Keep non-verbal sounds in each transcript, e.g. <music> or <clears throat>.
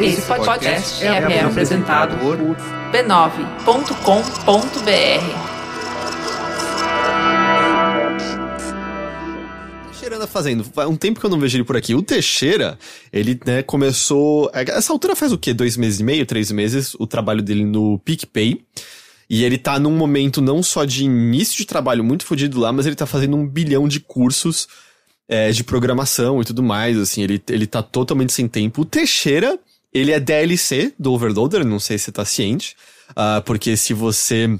Esse podcast é, é apresentado por b9.com.br. Teixeira anda fazendo? Faz um tempo que eu não vejo ele por aqui. O Teixeira, ele né, começou. Essa altura faz o quê? Dois meses e meio, três meses, o trabalho dele no PicPay. E ele tá num momento não só de início de trabalho muito fodido lá, mas ele tá fazendo um bilhão de cursos é, de programação e tudo mais, assim, ele, ele tá totalmente sem tempo. O Teixeira, ele é DLC do Overloader, não sei se você tá ciente, uh, porque se você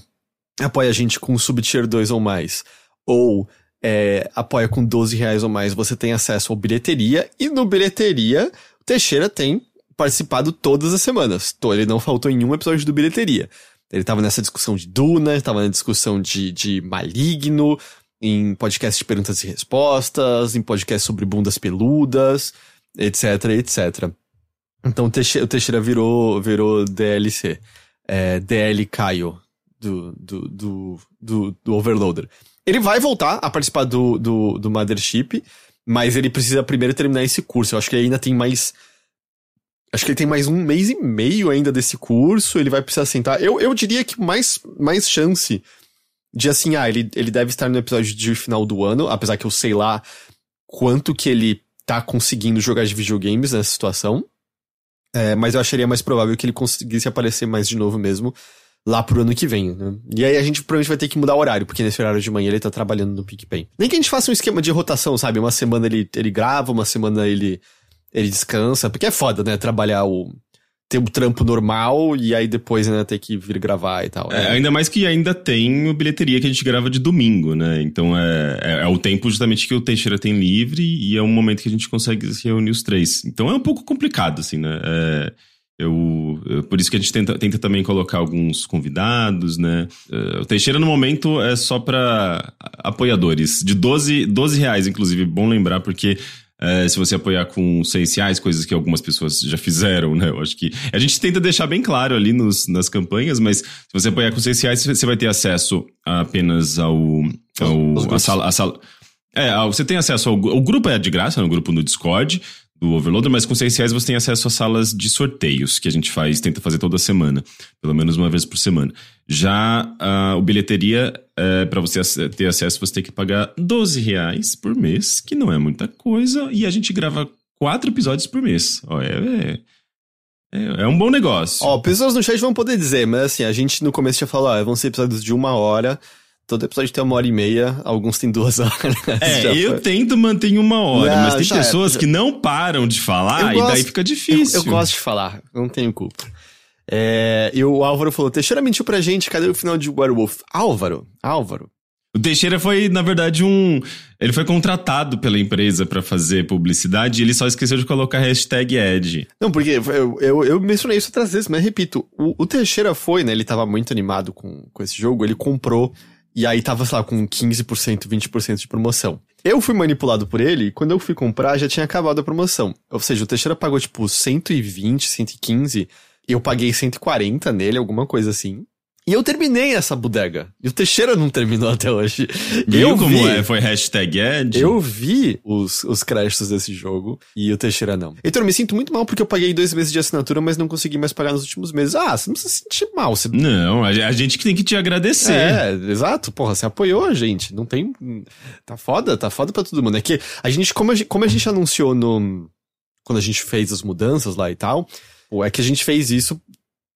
apoia a gente com Subtier 2 ou mais, ou é, apoia com 12 reais ou mais, você tem acesso ao Bilheteria, e no Bilheteria, o Teixeira tem participado todas as semanas. Ele não faltou em um episódio do Bilheteria. Ele tava nessa discussão de Duna, tava na discussão de, de Maligno, em podcast de perguntas e respostas, em podcast sobre bundas peludas, etc, etc. Então o Teixeira, o Teixeira virou, virou DLC. É, DL Caio do, do, do, do, do Overloader. Ele vai voltar a participar do, do, do Mothership, mas ele precisa primeiro terminar esse curso. Eu acho que ele ainda tem mais Acho que ele tem mais um mês e meio ainda desse curso, ele vai precisar sentar. Eu, eu diria que mais, mais chance de assim, ah, ele, ele deve estar no episódio de final do ano, apesar que eu sei lá quanto que ele tá conseguindo jogar de videogames nessa situação. É, mas eu acharia mais provável que ele conseguisse aparecer mais de novo mesmo lá pro ano que vem, né? E aí a gente provavelmente vai ter que mudar o horário, porque nesse horário de manhã ele tá trabalhando no PicPay. Nem que a gente faça um esquema de rotação, sabe? Uma semana ele, ele grava, uma semana ele ele descansa, porque é foda, né? Trabalhar o. ter o um trampo normal e aí depois, né, ter que vir gravar e tal. É, ainda mais que ainda tem o bilheteria que a gente grava de domingo, né? Então é, é, é, o tempo justamente que o Teixeira tem livre e é um momento que a gente consegue se reunir os três. Então é um pouco complicado, assim, né? É, eu, eu, por isso que a gente tenta, tenta também colocar alguns convidados, né? É, o Teixeira, no momento, é só para apoiadores. De 12, 12 reais, inclusive, bom lembrar, porque é, se você apoiar com seis reais, coisas que algumas pessoas já fizeram, né? Eu acho que. A gente tenta deixar bem claro ali nos, nas campanhas, mas se você apoiar com seis reais, você vai ter acesso apenas ao. ao a sala. A sala é, você tem acesso ao. O grupo é de graça, no grupo no Discord do Overloader, mas com 6 reais você tem acesso às salas de sorteios que a gente faz, tenta fazer toda semana, pelo menos uma vez por semana. Já uh, o bilheteria, uh, para você ter acesso, você tem que pagar 12 reais por mês, que não é muita coisa, e a gente grava quatro episódios por mês. Ó, é, é, é um bom negócio. Ó, pessoas no chat vão poder dizer, mas assim, a gente no começo já falou, ó, vão ser episódios de uma hora. Todo episódio tem uma hora e meia, alguns tem duas <laughs> horas. É, eu foi. tento manter uma hora, não, mas tem pessoas é. que não param de falar gosto, e daí fica difícil. Eu, eu, gosto de falar, não tenho culpa. É, e o Álvaro falou: Teixeira mentiu pra gente, cadê o final de Werewolf? Álvaro, Álvaro. O Teixeira foi, na verdade, um. Ele foi contratado pela empresa para fazer publicidade e ele só esqueceu de colocar hashtag Ed. Não, porque eu, eu, eu mencionei isso outras vezes, mas repito, o, o Teixeira foi, né? Ele tava muito animado com, com esse jogo, ele comprou e aí tava, sei lá, com 15%, 20% de promoção. Eu fui manipulado por ele quando eu fui comprar já tinha acabado a promoção. Ou seja, o Teixeira pagou tipo 120, 115 e eu paguei 140 nele, alguma coisa assim. E eu terminei essa bodega. E o Teixeira não terminou até hoje. Viu eu como vi, é? Foi hashtag Ed? Eu vi os, os créditos desse jogo e o Teixeira não. Então eu me sinto muito mal porque eu paguei dois meses de assinatura, mas não consegui mais pagar nos últimos meses. Ah, você não precisa se sentir mal. Você... Não, a gente que tem que te agradecer. É, exato. Porra, você apoiou a gente. Não tem... Tá foda, tá foda pra todo mundo. É que a gente, como a gente, como a gente anunciou no... Quando a gente fez as mudanças lá e tal, é que a gente fez isso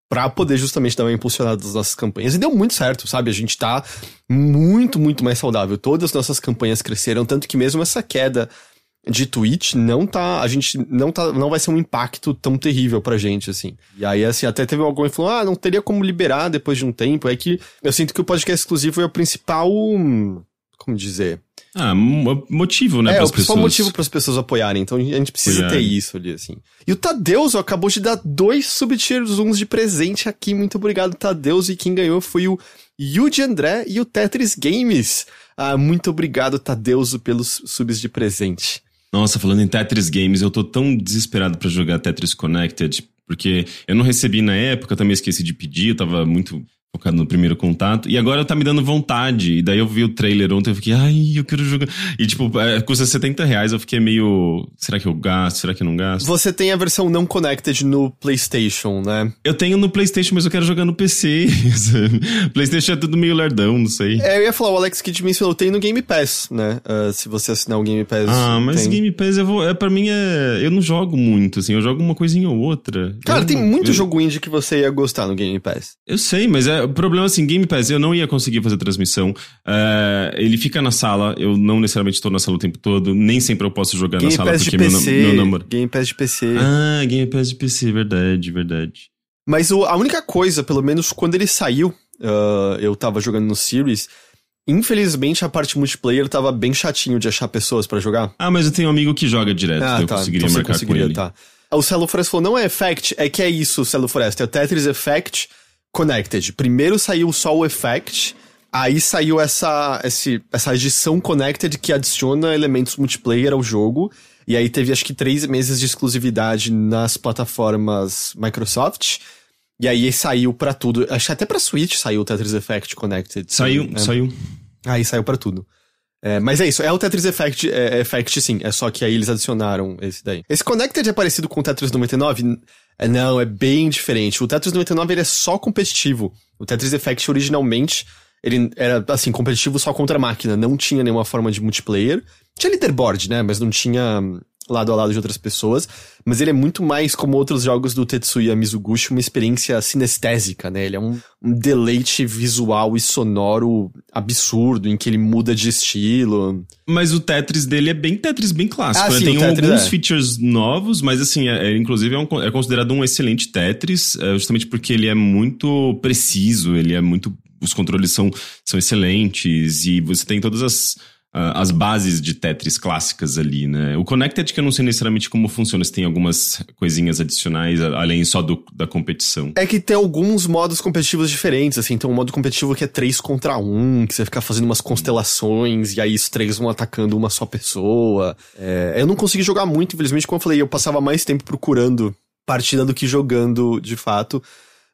para poder justamente dar uma impulsionada das nossas campanhas. E deu muito certo, sabe? A gente tá muito, muito mais saudável. Todas as nossas campanhas cresceram, tanto que mesmo essa queda de Twitch não tá, a gente não tá, não vai ser um impacto tão terrível pra gente, assim. E aí, assim, até teve alguém que falou, ah, não teria como liberar depois de um tempo. É que eu sinto que o podcast exclusivo é o principal, como dizer, ah, motivo, né? É, o principal pessoas... motivo para as pessoas apoiarem. Então a gente precisa ter isso ali, assim. E o Tadeus acabou de dar dois subtiers uns de presente aqui. Muito obrigado, Tadeus. E quem ganhou foi o Yuji André e o Tetris Games. Ah, muito obrigado, Tadeus, pelos subs de presente. Nossa, falando em Tetris Games, eu tô tão desesperado para jogar Tetris Connected, porque eu não recebi na época, também esqueci de pedir, eu tava muito focado no primeiro contato. E agora tá me dando vontade. E daí eu vi o trailer ontem, eu fiquei, ai, eu quero jogar. E tipo, é, custa 70 reais, eu fiquei meio. Será que eu gasto? Será que eu não gasto? Você tem a versão não connected no PlayStation, né? Eu tenho no PlayStation, mas eu quero jogar no PC. <laughs> PlayStation é tudo meio lerdão, não sei. É, eu ia falar, o Alex Kidd mencionou, tem no Game Pass, né? Uh, se você assinar o Game Pass. Ah, mas tem. Game Pass, eu vou, é, pra mim, é. Eu não jogo muito, assim, eu jogo uma coisinha ou outra. Cara, eu, tem muito eu, jogo indie que você ia gostar no Game Pass. Eu sei, mas é, o problema é assim, Game Pass, eu não ia conseguir fazer transmissão. É, ele fica na sala, eu não necessariamente estou na sala o tempo todo, nem sempre eu posso jogar Game na sala Pass porque meu, meu namoro. Game Pass de PC. Ah, Game Pass de PC, verdade, verdade. Mas o, a única coisa, pelo menos quando ele saiu, uh, eu tava jogando no Series. Infelizmente, a parte multiplayer tava bem chatinho de achar pessoas pra jogar. Ah, mas eu tenho um amigo que joga direto, Ah, então eu tá. conseguiria então marcar conseguiria, com ele. Tá. O Cello Forest falou, não é Effect, é que é isso o Cello Forest. É o Tetris Effect Connected. Primeiro saiu só o Effect, aí saiu essa, esse, essa edição Connected que adiciona elementos multiplayer ao jogo. E aí teve acho que três meses de exclusividade nas plataformas Microsoft. E aí saiu pra tudo. Acho que até pra Switch saiu o Tetris Effect Connected. Saiu, É. saiu. Aí saiu pra tudo. É, mas é isso, é o Tetris Effect, é, Effect sim, é só que aí eles adicionaram esse daí. Esse Connected é parecido com o Tetris 99? É, não, é bem diferente. O Tetris 99 ele é só competitivo. O Tetris Effect originalmente, ele era assim, competitivo só contra a máquina, não tinha nenhuma forma de multiplayer. Tinha leaderboard, né, mas não tinha hum, lado a lado de outras pessoas. Mas ele é muito mais, como outros jogos do Tetsuya Mizuguchi, uma experiência sinestésica, né? Ele é um, um deleite visual e sonoro absurdo, em que ele muda de estilo. Mas o Tetris dele é bem Tetris, bem clássico. Ah, né? sim, Tem alguns é. features novos, mas assim, é, é, inclusive é, um- é considerado um excelente Tetris, é, justamente porque ele é muito preciso, ele é muito. Os controles são, são excelentes e você tem todas as. Ah, As bases de Tetris clássicas ali, né? O Connected, que eu não sei necessariamente como funciona, se tem algumas coisinhas adicionais, além só do, da competição. É que tem alguns modos competitivos diferentes, assim. Tem um modo competitivo que é 3 contra 1, que você fica fazendo umas constelações, e aí os três vão atacando uma só pessoa. É, eu não consegui jogar muito, infelizmente, como eu falei, eu passava mais tempo procurando partida do que jogando, de fato.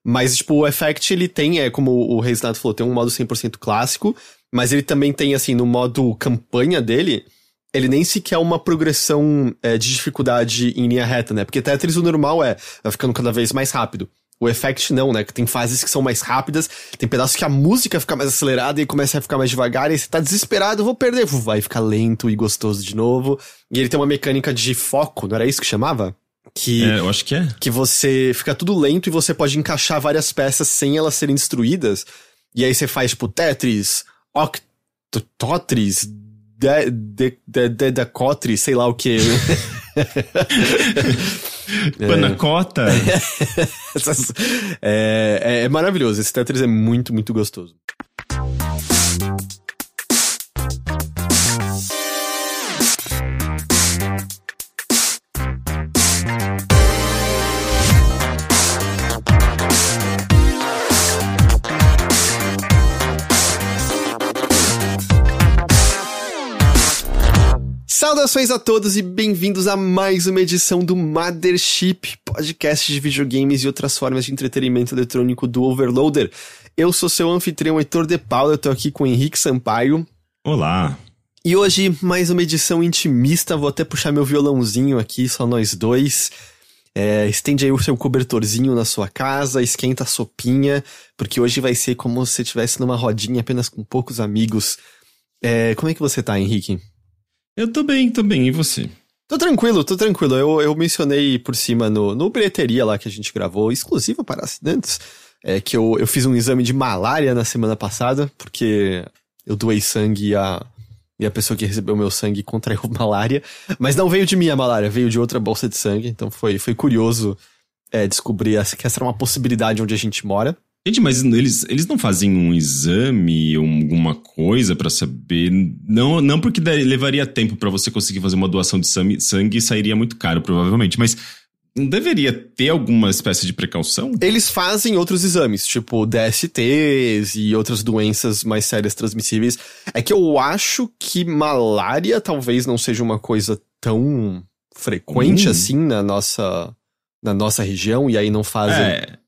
Mas, tipo, o Effect, ele tem, é como o Reisnato falou, tem um modo 100% clássico, mas ele também tem, assim, no modo campanha dele, ele nem sequer é uma progressão é, de dificuldade em linha reta, né? Porque Tetris o normal é, vai ficando cada vez mais rápido. O Effect não, né? Que tem fases que são mais rápidas, tem pedaços que a música fica mais acelerada e começa a ficar mais devagar, e você tá desesperado, eu vou perder. Vai ficar lento e gostoso de novo. E ele tem uma mecânica de foco, não era isso que chamava? Que É, eu acho que é. que você fica tudo lento e você pode encaixar várias peças sem elas serem destruídas. E aí você faz, tipo, Tetris, Octotris, de, de, de, de, Decotris, sei lá o que. <laughs> Panacota. <laughs> É, é, é maravilhoso. Esse Tetris é muito, muito gostoso. Saudações a todos e bem-vindos a mais uma edição do Mothership, podcast de videogames e outras formas de entretenimento eletrônico do Overloader. Eu sou seu anfitrião Heitor de Paula, eu tô aqui com o Henrique Sampaio. Olá. E hoje, mais uma edição intimista, vou até puxar meu violãozinho aqui, só nós dois. É, estende aí o seu cobertorzinho na sua casa, esquenta a sopinha, porque hoje vai ser como se você estivesse numa rodinha apenas com poucos amigos. É, como é que você tá, Henrique? Eu tô bem, tô bem. E você? Tô tranquilo, tô tranquilo. Eu, eu mencionei por cima no, no bilheteria lá que a gente gravou, exclusivo para assinantes, é que eu, eu fiz um exame de malária na semana passada, porque eu doei sangue e a, e a pessoa que recebeu meu sangue contraiu <laughs> malária. Mas não veio de mim a malária, veio de outra bolsa de sangue, então foi, foi curioso é, descobrir essa, que essa era uma possibilidade onde a gente mora. Gente, mas eles, eles não fazem um exame ou alguma coisa pra saber? Não, não porque levaria tempo pra você conseguir fazer uma doação de sangue, sangue e sairia muito caro, provavelmente. Mas não deveria ter alguma espécie de precaução? Eles fazem outros exames, tipo DSTs e outras doenças mais sérias transmissíveis. É que eu acho que malária talvez não seja uma coisa tão frequente Hum. assim na nossa, na nossa região, e aí não fazem. É.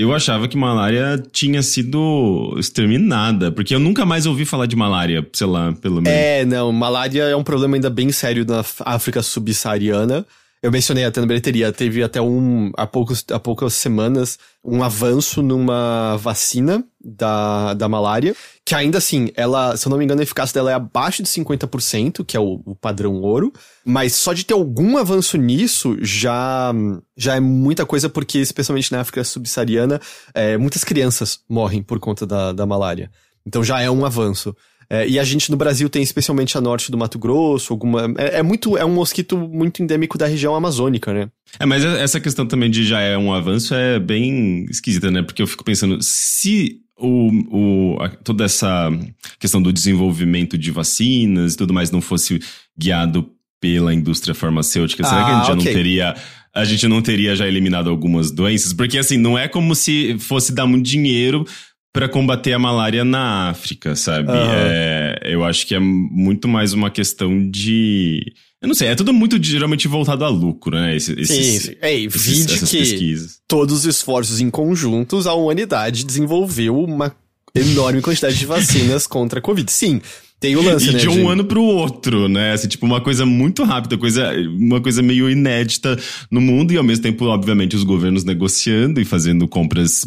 Eu achava que malária tinha sido exterminada, porque eu nunca mais ouvi falar de malária, sei lá, pelo menos. É, não, malária é um problema ainda bem sério na África subsaariana. Eu mencionei até na bilheteria, teve até um, há, poucos, há poucas semanas, um avanço numa vacina da, da malária, que ainda assim, ela, se eu não me engano, a eficácia dela é abaixo de 50%, que é o, o padrão ouro, mas só de ter algum avanço nisso já, já é muita coisa, porque especialmente na África subsaariana, é, muitas crianças morrem por conta da, da malária. Então já é um avanço. É, e a gente no Brasil tem especialmente a norte do Mato Grosso, alguma. É, é, muito. É um mosquito muito endêmico da região amazônica, né? É, mas essa questão também de já é um avanço é bem esquisita, né? Porque eu fico pensando, se o, o, a, toda essa questão do desenvolvimento de vacinas e tudo mais não fosse guiado pela indústria farmacêutica, será que a gente já ah, okay. não teria a gente não teria já eliminado algumas doenças? Porque assim, não é como se fosse dar muito dinheiro para combater a malária na África, sabe? Uhum. É, eu acho que é muito mais uma questão de. Eu não sei, é tudo muito geralmente voltado a lucro, né? Esse, esses, sim, sim. Ei, vide essas que pesquisas. todos os esforços em conjuntos, a humanidade desenvolveu uma enorme quantidade de vacinas <laughs> contra a Covid. Sim, tem o lance, e né? de um de... ano pro outro, né? Assim, tipo, uma coisa muito rápida, coisa, uma coisa meio inédita no mundo, e ao mesmo tempo, obviamente, os governos negociando e fazendo compras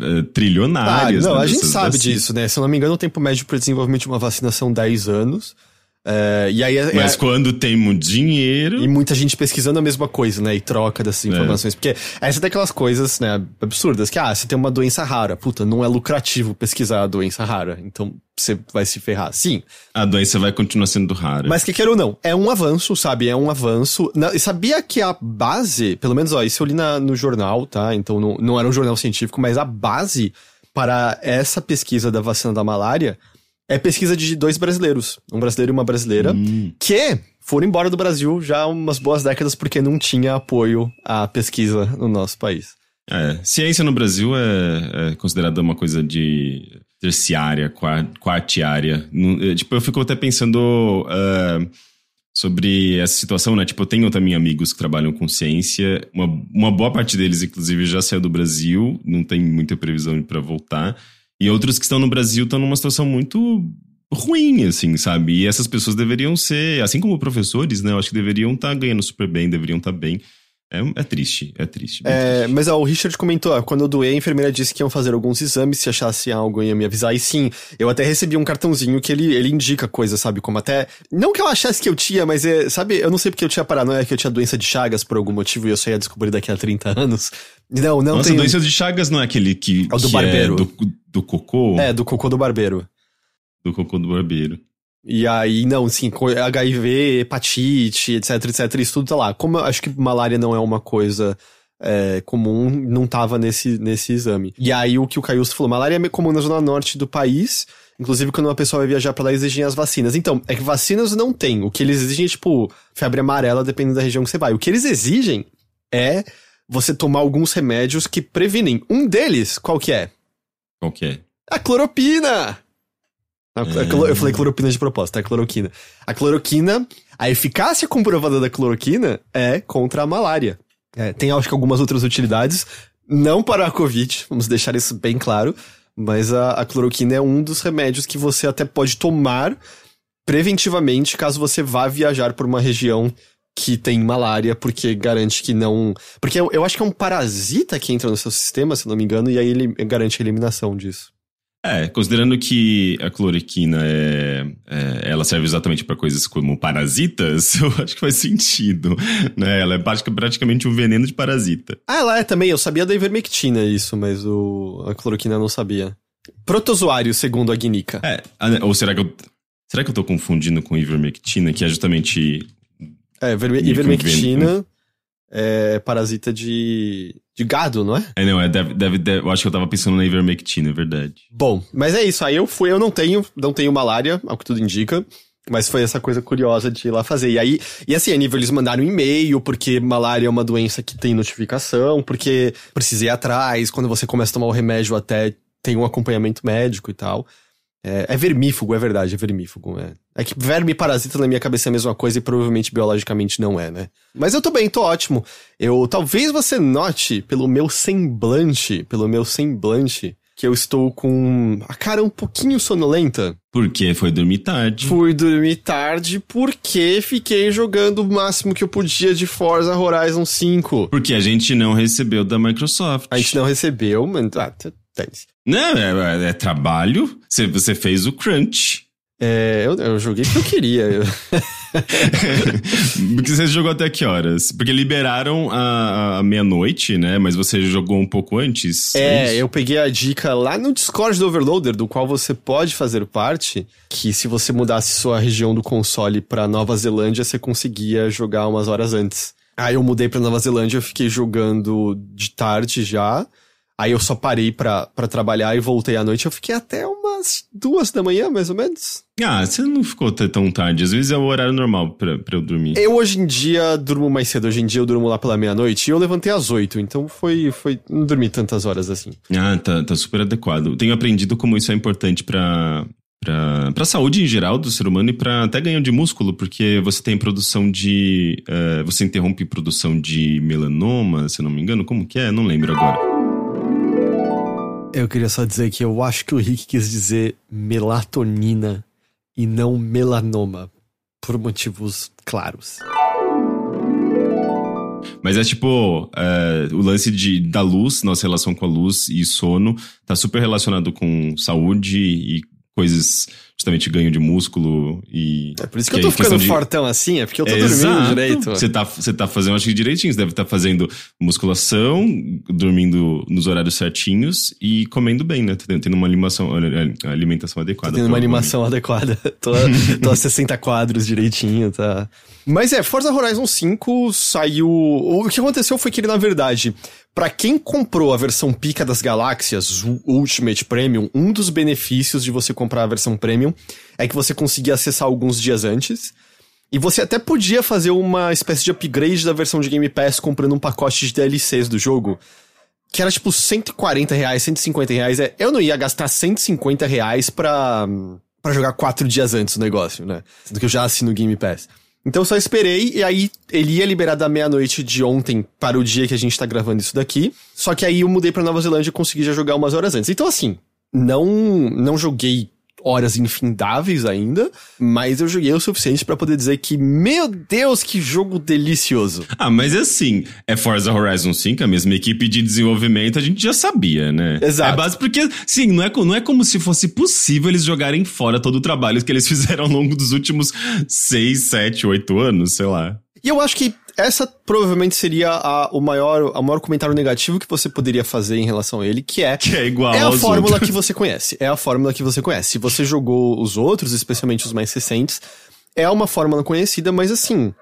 é, trilionárias. Ah, não, né, a gente sabe disso, né? Se eu não me engano, o tempo médio para desenvolvimento de uma vacina são 10 anos. É, e aí, é, Mas é, quando tem muito dinheiro. E muita gente pesquisando a mesma coisa, né? E troca dessas é. informações. É. Porque essa é daquelas coisas, né, absurdas, que, ah, você tem uma doença rara. Puta, não é lucrativo pesquisar a doença rara. Então você vai se ferrar. Sim. A doença vai continuar sendo rara. Mas que quer ou não, é um avanço, sabe? É um avanço. E sabia que a base, pelo menos, ó, isso eu li na, no jornal, tá? Então não, não era um jornal científico, mas a base para essa pesquisa da vacina da malária é pesquisa de dois brasileiros, um brasileiro e uma brasileira, hum. que foram embora do Brasil já há umas boas décadas porque não tinha apoio à pesquisa no nosso país. É, ciência no Brasil é, é considerada uma coisa de terciária, quartiária. É, tipo, eu fico até pensando uh, sobre essa situação, né? Tipo, eu tenho também amigos que trabalham com ciência. Uma, uma boa parte deles, inclusive, já saiu do Brasil, não tem muita previsão para voltar. E outros que estão no Brasil estão numa situação muito ruim, assim, sabe? E essas pessoas deveriam ser, assim como professores, né? Eu acho que deveriam estar tá ganhando super bem, deveriam estar tá bem. É, é, triste, é triste. É, triste. mas ó, o Richard comentou, ó, quando eu doei, a enfermeira disse que iam fazer alguns exames, se achasse algo ia me avisar. E sim, eu até recebi um cartãozinho que ele, ele indica coisas, sabe? Como até. Não que eu achasse que eu tinha, mas é, sabe, eu não sei porque eu tinha paranoia que eu tinha doença de Chagas por algum motivo e eu só ia descobrir daqui a 30 anos. Não, não Nossa, tem... doença de Chagas não é aquele que. É o do que barbeiro. É do, do cocô? É, do cocô do barbeiro. Do cocô do barbeiro. E aí, não, assim, HIV, hepatite, etc, etc, isso tudo tá lá. Como eu acho que malária não é uma coisa é, comum, não tava nesse, nesse exame. E aí, o que o Caiusto falou, malária é comum na zona norte do país, inclusive quando uma pessoa vai viajar para lá, exigem as vacinas. Então, é que vacinas não tem. O que eles exigem é, tipo, febre amarela, dependendo da região que você vai. O que eles exigem é você tomar alguns remédios que previnem. Um deles, qual que é? Qual que é? A cloropina! Eu falei cloropina de propósito, é cloroquina. A cloroquina, a eficácia comprovada da cloroquina é contra a malária. É, tem, acho que, algumas outras utilidades, não para a Covid, vamos deixar isso bem claro, mas a, a cloroquina é um dos remédios que você até pode tomar preventivamente caso você vá viajar por uma região que tem malária, porque garante que não. Porque eu, eu acho que é um parasita que entra no seu sistema, se não me engano, e aí ele garante a eliminação disso. É, considerando que a cloroquina é, é ela serve exatamente para coisas como parasitas, <laughs> eu acho que faz sentido, né? Ela é praticamente um veneno de parasita. Ah, ela é também. Eu sabia da ivermectina isso, mas o, a cloroquina eu não sabia. Protozoário, segundo a Guinica. É, ou será que eu será que eu tô confundindo com ivermectina, que é justamente é, ivermectina é parasita de, de gado, não é? É, não, é, deve, deve, deve, eu acho que eu tava pensando na ivermectina, é verdade. Bom, mas é isso, aí eu fui, eu não tenho, não tenho malária, ao que tudo indica, mas foi essa coisa curiosa de ir lá fazer. E aí, e assim, a nível eles mandaram um e-mail, porque malária é uma doença que tem notificação, porque precisei ir atrás, quando você começa a tomar o remédio até tem um acompanhamento médico e tal. É, é vermífugo, é verdade, é vermífugo. É. É que verme e parasita na minha cabeça é a mesma coisa e provavelmente biologicamente não é, né? Mas eu tô bem, tô ótimo. Eu talvez você note pelo meu semblante, pelo meu semblante, que eu estou com a cara um pouquinho sonolenta. Porque foi dormir tarde. Fui dormir tarde porque fiquei jogando o máximo que eu podia de Forza Horizon 5. Porque a gente não recebeu da Microsoft. A gente não recebeu, mas. Ah. Não, é, é, é trabalho. Você, você fez o crunch. É, eu, eu joguei porque eu queria. <laughs> Porque você jogou até que horas? Porque liberaram a, a meia-noite, né? Mas você jogou um pouco antes. É, é eu peguei a dica lá no Discord do Overloader, do qual você pode fazer parte, que se você mudasse sua região do console pra Nova Zelândia, você conseguia jogar umas horas antes. Aí eu mudei pra Nova Zelândia, eu fiquei jogando de tarde já. Aí eu só parei pra, pra trabalhar e voltei à noite. Eu fiquei até umas duas da manhã, mais ou menos. Ah, você não ficou até tão tarde. Às vezes é o horário normal pra, pra eu dormir. Eu hoje em dia durmo mais cedo. Hoje em dia eu durmo lá pela meia-noite e eu levantei às oito. Então foi. foi não dormi tantas horas assim. Ah, tá, tá super adequado. Tenho aprendido como isso é importante pra, pra, pra saúde em geral do ser humano e pra até ganho de músculo, porque você tem produção de. Uh, você interrompe produção de melanoma, se eu não me engano. Como que é? Não lembro agora. Eu queria só dizer que eu acho que o Rick quis dizer melatonina e não melanoma, por motivos claros. Mas é tipo, é, o lance de, da luz, nossa relação com a luz e sono, tá super relacionado com saúde e coisas justamente ganho de músculo e. É por isso que, que eu tô ficando de... fortão assim, é porque eu tô é, dormindo exato. direito. Você tá, você tá fazendo, acho que direitinho, você deve estar tá fazendo musculação, dormindo nos horários certinhos e comendo bem, né? Tendo uma alimentação, alimentação adequada. Tô tendo uma animação adequada. tô, <laughs> tô a 60 quadros direitinho, tá? Mas é, Forza Horizon 5 saiu. O que aconteceu foi que ele, na verdade, para quem comprou a versão Pica das Galáxias, o Ultimate Premium, um dos benefícios de você comprar a versão Premium é que você conseguia acessar alguns dias antes. E você até podia fazer uma espécie de upgrade da versão de Game Pass comprando um pacote de DLCs do jogo. Que era tipo 140 reais, 150 reais. É, eu não ia gastar 150 reais pra, pra jogar quatro dias antes o negócio, né? Sendo que eu já assino o Game Pass. Então eu só esperei, e aí ele ia liberar da meia-noite de ontem para o dia que a gente tá gravando isso daqui. Só que aí eu mudei pra Nova Zelândia e consegui já jogar umas horas antes. Então assim, não, não joguei horas infindáveis ainda, mas eu joguei o suficiente para poder dizer que, meu Deus, que jogo delicioso. Ah, mas assim, é Forza Horizon 5, a mesma equipe de desenvolvimento, a gente já sabia, né? Exato. É base porque, sim, não é, não é como se fosse possível eles jogarem fora todo o trabalho que eles <laughs> fizeram ao longo dos últimos 6, 7, 8 anos, sei lá. E eu acho que essa provavelmente seria a, o maior, a maior comentário negativo que você poderia fazer em relação a ele, que é. Que é igual. É a fórmula outros. que você conhece. É a fórmula que você conhece. Se você jogou os outros, especialmente os mais recentes, é uma fórmula conhecida, mas assim.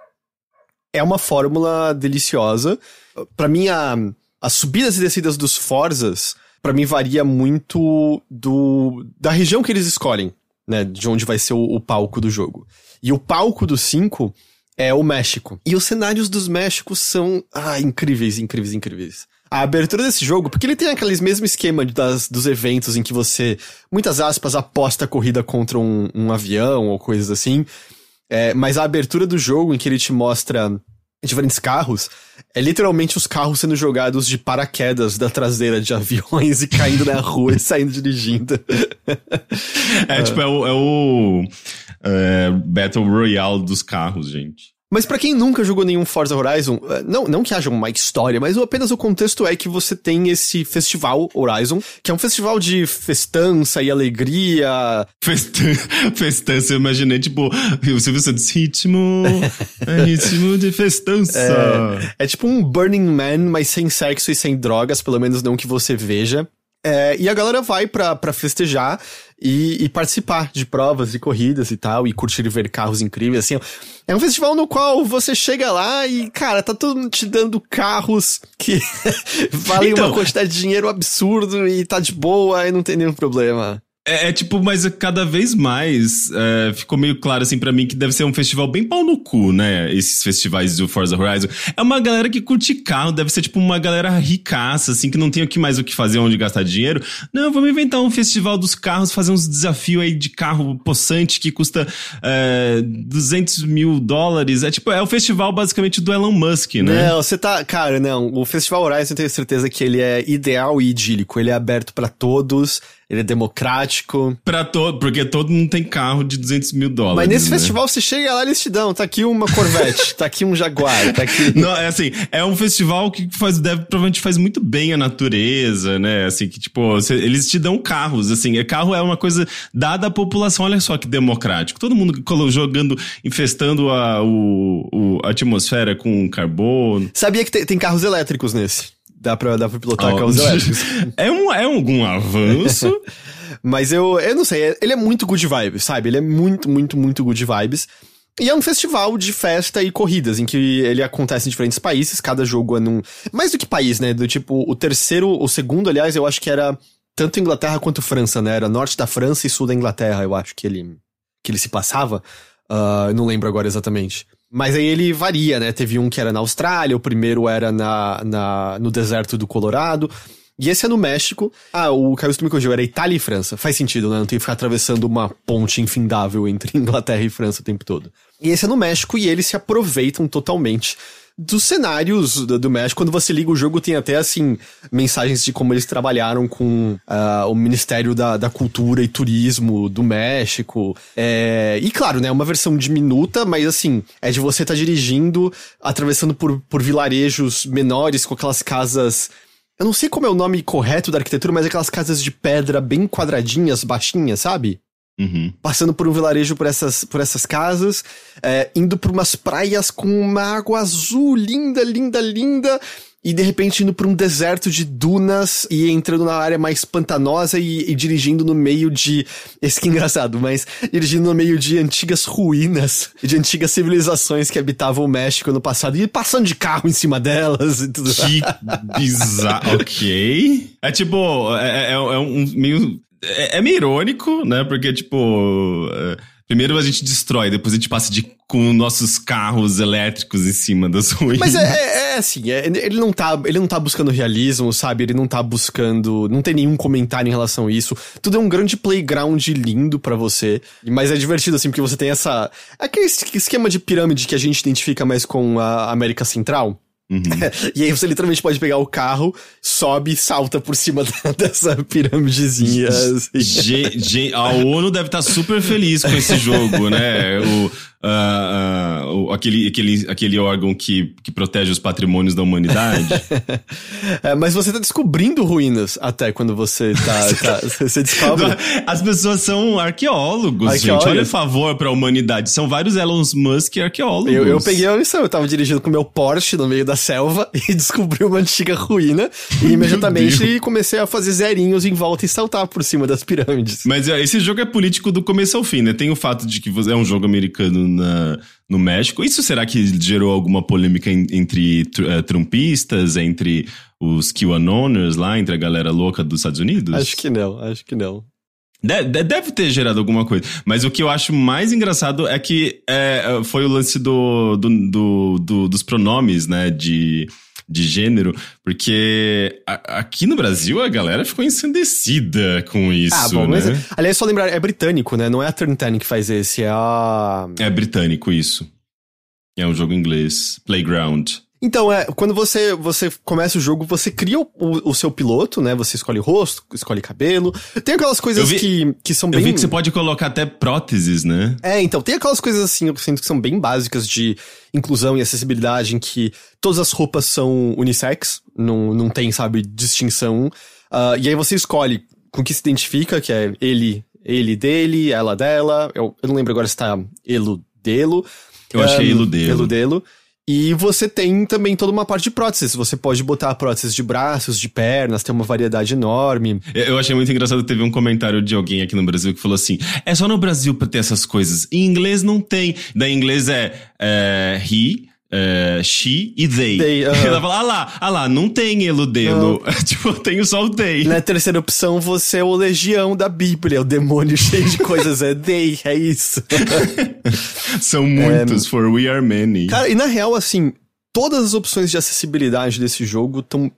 É uma fórmula deliciosa. para mim, a, as subidas e descidas dos Forzas, para mim, varia muito do da região que eles escolhem, né? De onde vai ser o, o palco do jogo. E o palco do 5 é o México. E os cenários dos Méxicos são ah, incríveis, incríveis, incríveis. A abertura desse jogo, porque ele tem aqueles mesmo esquema das, dos eventos em que você, muitas aspas, aposta a corrida contra um, um avião ou coisas assim. É, mas a abertura do jogo, em que ele te mostra diferentes carros, é literalmente os carros sendo jogados de paraquedas da traseira de <laughs> aviões e caindo na rua e saindo dirigindo. é, tipo, é o, é o é, Battle Royale dos carros, gente. Mas para quem nunca jogou nenhum Forza Horizon, é, não, não que haja uma história, mas apenas o contexto é que você tem esse festival Horizon, que é um festival de festança e alegria. <laughs> Festan festança, eu imaginei, tipo, o Silvio Santos, ritmo, <laughs> é ritmo de festança. É, é tipo um Burning Man, mas sem sexo e sem drogas, pelo menos não que você veja. É, e a galera vai pra, pra festejar e, e, participar de provas e corridas e tal, e curtir ver carros incríveis, assim. É um festival no qual você chega lá e, cara, tá todo mundo te dando carros que <laughs> valem então, uma quantidade de dinheiro absurdo e tá de boa e não tem nenhum problema. É, é, tipo, mas cada vez mais é, ficou meio claro assim para mim que deve ser um festival bem pau no cu, né? Esses festivais do Forza Horizon. É uma galera que curte carro, deve ser tipo uma galera ricaça, assim, que não tem o que mais o que fazer, onde gastar dinheiro. Não, vamos inventar um festival dos carros, fazer uns desafios aí de carro possante que custa é, 200 mil dólares. É tipo, é o festival basicamente do Elon Musk, né? Não, você tá. Cara, não. O Festival Horizon eu tenho certeza que ele é ideal e idílico. Ele é aberto para todos ele é democrático. Pra todo, porque todo mundo tem carro de 200 mil dólares. Mas nesse né? festival você chega lá e eles te dão, tá aqui uma Corvette, tá aqui um Jaguar, tá aqui... <laughs> Não, é assim, é um festival que faz, deve, provavelmente faz muito bem a natureza, né, assim, que tipo, eles te dão carros, assim, carro é uma coisa dada à população, olha só que democrático, todo mundo jogando, infestando a, o, o a atmosfera com carbono. Sabia que tem, tem carros elétricos nesse? Dá pra, dá pra pilotar oh, carros <laughs> elétricos. É, um, é algum avanço. <laughs> Mas eu, eu não sei, ele é muito good vibes, sabe? Ele é muito, muito, muito good vibes. E é um festival de festa e corridas, em que ele acontece em diferentes países, cada jogo é num. Mais do que país, né? Do tipo, o terceiro, o segundo, aliás, eu acho que era tanto Inglaterra quanto França, né? Era norte da França e sul da Inglaterra, eu acho que ele, que ele se passava. Uh, não lembro agora exatamente. Mas aí ele varia, né? Teve um que era na Austrália, o primeiro era na, na, no deserto do Colorado. E esse é no México. Ah, o Caio me corrigiu, era Itália e França. Faz sentido, né? Não tem que ficar atravessando uma ponte infindável entre <laughs> Inglaterra e França o tempo todo. E esse é no México e eles se aproveitam totalmente dos cenários do, do, México. Quando você liga o jogo, tem até, assim, mensagens de como eles trabalharam com uh, o Ministério da, da Cultura e Turismo do México. É, e claro, né, uma versão diminuta, mas assim, é de você estar tá dirigindo, atravessando por, por vilarejos menores, com aquelas casas. Eu não sei como é o nome correto da arquitetura, mas aquelas casas de pedra bem quadradinhas, baixinhas, sabe? Uhum. Passando por um vilarejo por essas, por essas casas, é, indo por umas praias com uma água azul linda, linda, linda, e de repente indo por um deserto de dunas e entrando na área mais pantanosa e, e, dirigindo no meio de. <laughs> Esse que é engraçado, mas dirigindo no meio de antigas ruínas, de antigas civilizações que habitavam o México no passado e passando de carro em cima delas e tudo. Que bizarro. <laughs> ok. É tipo, é, é, é um meio é, é meio irônico, né? Porque, tipo. É, primeiro a gente destrói, depois a gente passa de, com nossos carros elétricos em cima das <laughs> ruínas. Mas é, é, é assim, é, ele, não tá, ele não tá buscando realismo, sabe? Ele não tá buscando. Não tem nenhum comentário em relação a isso. Tudo é um grande playground lindo para você. Mas é divertido, assim, porque você tem essa. Aquele esquema de pirâmide que a gente identifica mais com a América Central. Uhum. <laughs> e aí você literalmente pode pegar o carro, sobe e salta por cima <laughs> dessa pirâmidezinha. Assim. a ONU deve estar super feliz com esse jogo, né? <laughs> O, uh, uh, aquele, aquele, aquele órgão que, que protege os patrimônios da humanidade. <laughs> é, mas você tá descobrindo ruínas até quando você tá. <laughs> tá você descobre. As pessoas são arqueólogos, arqueólogos. gente. Olha favor pra humanidade. São vários Elon Musk arqueólogos. Eu, eu peguei a missão, eu tava dirigindo com meu Porsche no meio da selva <laughs> e descobri uma antiga ruína e imediatamente comecei a fazer zerinhos em volta e saltar por cima das pirâmides. Mas esse jogo é político do começo ao fim, né? Tem o fato de que é um jogo americano na, no México. Isso será que gerou alguma polêmica entre uh, trumpistas, entre os QAnoners lá, entre a galera louca dos Estados Unidos? Acho que não, acho que não. Deve ter gerado alguma coisa. Mas o que eu acho mais engraçado é que é, foi o lance do, do, do, do, dos pronomes, né? De de gênero, porque a, aqui no Brasil a galera ficou ensandecida com isso, ah, bom, né? Mas, aliás, só lembrar, é britânico, né? Não é a Turn 10 que faz esse, é a... É britânico, isso. É um jogo inglês. Playground. Então, é, quando você, você começa o jogo, você cria o, o, o, seu piloto, né? Você escolhe rosto, escolhe cabelo. Tem aquelas coisas vi, que, que são bem. Eu vi que você pode colocar até próteses, né? É, então, tem aquelas coisas assim, eu sinto que são bem básicas de inclusão e acessibilidade, em que todas as roupas são unissex, não, não tem, sabe, distinção. Uh, e aí você escolhe com que se identifica, que é ele, ele dele, ela dela. Eu, eu não lembro agora se tá delo. Eu um, achei elo delo. Elo delo. E você tem também toda uma parte de próteses. Você pode botar próteses de braços, de pernas, tem uma variedade enorme. Eu achei muito engraçado, teve um comentário de alguém aqui no Brasil que falou assim: é só no Brasil pra ter essas coisas. Em inglês não tem. Da inglês é, é he, é, she e they. They, <laughs> aham. Ela fala, ah lá, ah lá, não tem eludelo. <laughs> tipo, eu tenho só o they. Na terceira opção, você é o legião da Bíblia, o demônio <laughs> cheio de coisas. É they, é isso. São muitos, for we are many. Cara, e na real, assim, todas as opções de acessibilidade desse jogo estão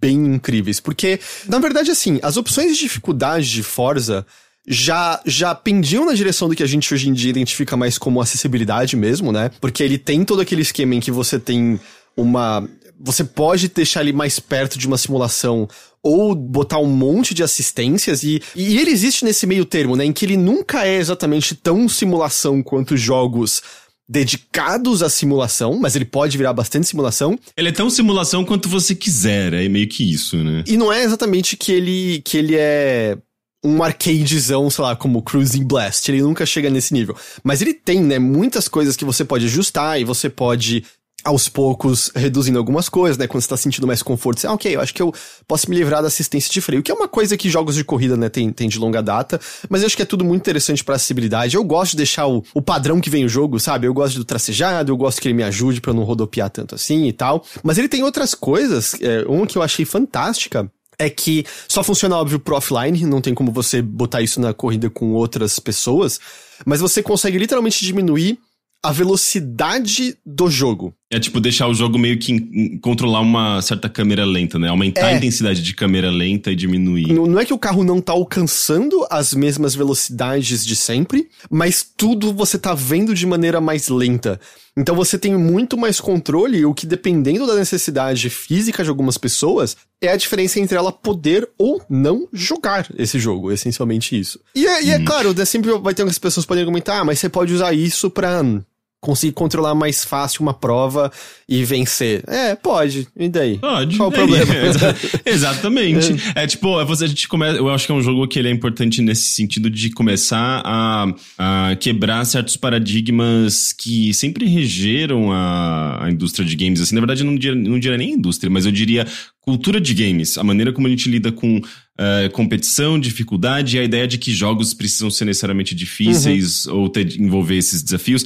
bem incríveis. Porque, na verdade, assim, as opções de dificuldade de Forza já, já pendiam na direção do que a gente hoje em dia identifica mais como acessibilidade mesmo, né? Porque ele tem todo aquele esquema em que você tem uma. Você pode deixar ele mais perto de uma simulação ou botar um monte de assistências e, e ele existe nesse meio termo, né? Em que ele nunca é exatamente tão simulação quanto jogos dedicados à simulação, mas ele pode virar bastante simulação. Ele é tão simulação quanto você quiser, é meio que isso, né? E não é exatamente que ele, que ele é um arcadezão, sei lá, como Cruising Blast. Ele nunca chega nesse nível. Mas ele tem, né, muitas coisas que você pode ajustar e você pode aos poucos reduzindo algumas coisas, né? Quando você tá sentindo mais conforto, você, ah, ok, eu acho que eu posso me livrar da assistência de freio, que é uma coisa que jogos de corrida, né, tem, tem de longa data, mas eu acho que é tudo muito interessante pra acessibilidade. Eu gosto de deixar o, o padrão que vem o jogo, sabe? Eu gosto do tracejado, eu gosto que ele me ajude eu não rodopiar tanto assim e tal. Mas ele tem outras coisas, é, uma que eu achei fantástica, é que só funciona, óbvio, pro offline, não tem como você botar isso na corrida com outras pessoas, mas você consegue literalmente diminuir a velocidade do jogo. É tipo deixar o jogo meio que controlar uma certa câmera lenta, né? Aumentar a É. intensidade de câmera lenta e diminuir. Não não é que o carro não tá alcançando as mesmas velocidades de sempre, mas tudo você tá vendo de maneira mais lenta. Então você tem muito mais controle, o que dependendo da necessidade física de algumas pessoas, é a diferença entre ela poder ou não jogar esse jogo, essencialmente isso. E é, e é claro, né, sempre vai ter algumas pessoas que podem argumentar, ah, mas você pode usar isso pra hum, conseguir controlar mais fácil uma prova e vencer. É, pode. E daí? Pode. Qual o <laughs> <laughs> É, problema? exa- exatamente. É. tipo, é você, a gente começa. Eu acho que é um jogo que ele é importante nesse sentido de começar a, a quebrar certos paradigmas que sempre regeram a, a indústria de games. Assim, na verdade, eu não diria, não diria nem indústria, mas eu diria cultura de games. A maneira como a gente lida com eh, competição, dificuldade e a ideia de que jogos precisam ser necessariamente difíceis ou ter, envolver esses desafios.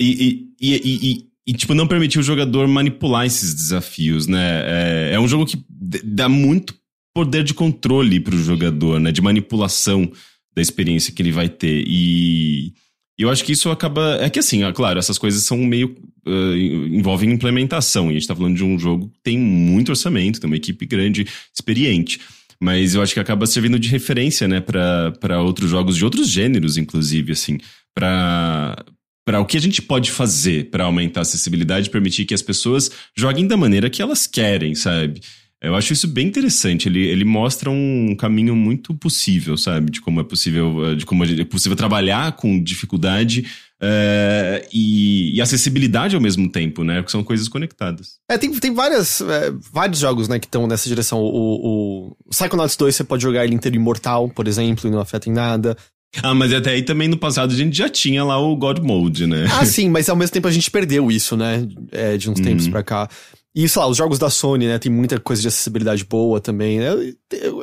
E, e, e, e- e- tipo, não permitir o jogador manipular esses desafios, né? É, é um jogo que dá muito poder de controle pro jogador, né? De manipulação da experiência que ele vai ter. E eu acho que isso acaba. É que assim, ó, claro, essas coisas são meio. ah, envolvem implementação. E a gente tá falando de um jogo que tem muito orçamento, tem uma equipe grande, experiente. Mas eu acho que acaba servindo de referência, né, para outros jogos de outros gêneros, inclusive, assim, para para o que a gente pode fazer para aumentar a acessibilidade e permitir que as pessoas joguem da maneira que elas querem, sabe? Eu acho isso bem interessante. Ele, ele mostra um caminho muito possível, sabe? De como é possível, eh, de como é possível trabalhar com dificuldade eh, e, e acessibilidade ao mesmo tempo, né? Porque são coisas conectadas. É, tem, tem várias, é, vários jogos, né, que estão nessa direção. O, o Psychonauts 2 você pode jogar ele inteiro imortal, por exemplo, e não afeta em nada. Ah, mas até aí também no passado a gente já tinha lá o God Mode, né? Ah, sim, mas ao mesmo tempo a gente perdeu isso, né, é, de uns tempos pra cá. E, sei lá, os jogos da Sony, né, tem muita coisa de acessibilidade boa também, né?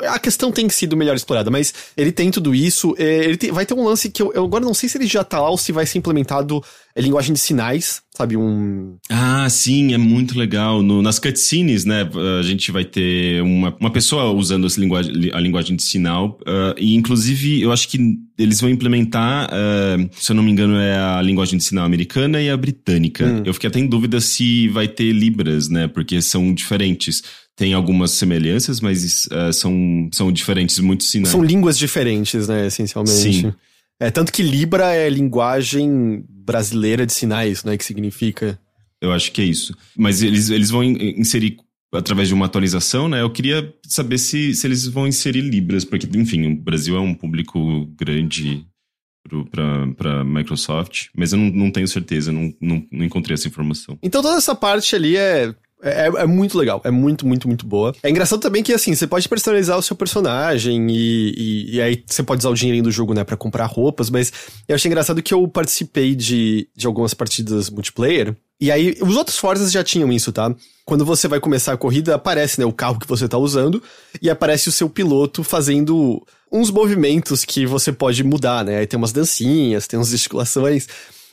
A questão tem sido melhor explorada, mas ele tem tudo isso. é, Ele tem- vai ter um lance que eu, eu agora não sei se ele já tá lá ou se vai ser implementado é, linguagem de sinais, sabe? Um. Ah, sim, é muito legal. No- nas cutscenes, né, a gente vai ter uma, uma pessoa usando essa linguagem, a linguagem de sinal. ah, e, inclusive, eu acho que eles vão implementar, ah, se eu não me engano, é a linguagem de sinal americana e a britânica. Hum. Eu fiquei até em dúvida se vai ter Libras, né, porque são diferentes. Tem algumas semelhanças, mas ah, são, são diferentes, muitos sinais. São línguas diferentes, né, essencialmente. Sim. É, tanto que Libra é linguagem brasileira de sinais, né, que significa. Eu acho que é isso. Mas eles, eles vão in- inserir através de uma atualização, né? Eu queria saber se, se eles vão inserir Libras, porque, enfim, o Brasil é um público grande para Microsoft, mas eu não, não tenho certeza, não, não, não encontrei essa informação. Então toda essa parte ali é, é, é muito legal, é muito, muito, muito boa. É engraçado também que, assim, você pode personalizar o seu personagem e, e, e aí você pode usar o dinheirinho do jogo, né, pra comprar roupas, mas eu achei engraçado que eu participei de, de algumas partidas multiplayer e aí, os outros Forzas já tinham isso, tá? Quando você vai começar a corrida, aparece, né, o carro que você tá usando e aparece o seu piloto fazendo uns movimentos que você pode mudar, né? Aí tem umas dancinhas, tem umas gesticulações.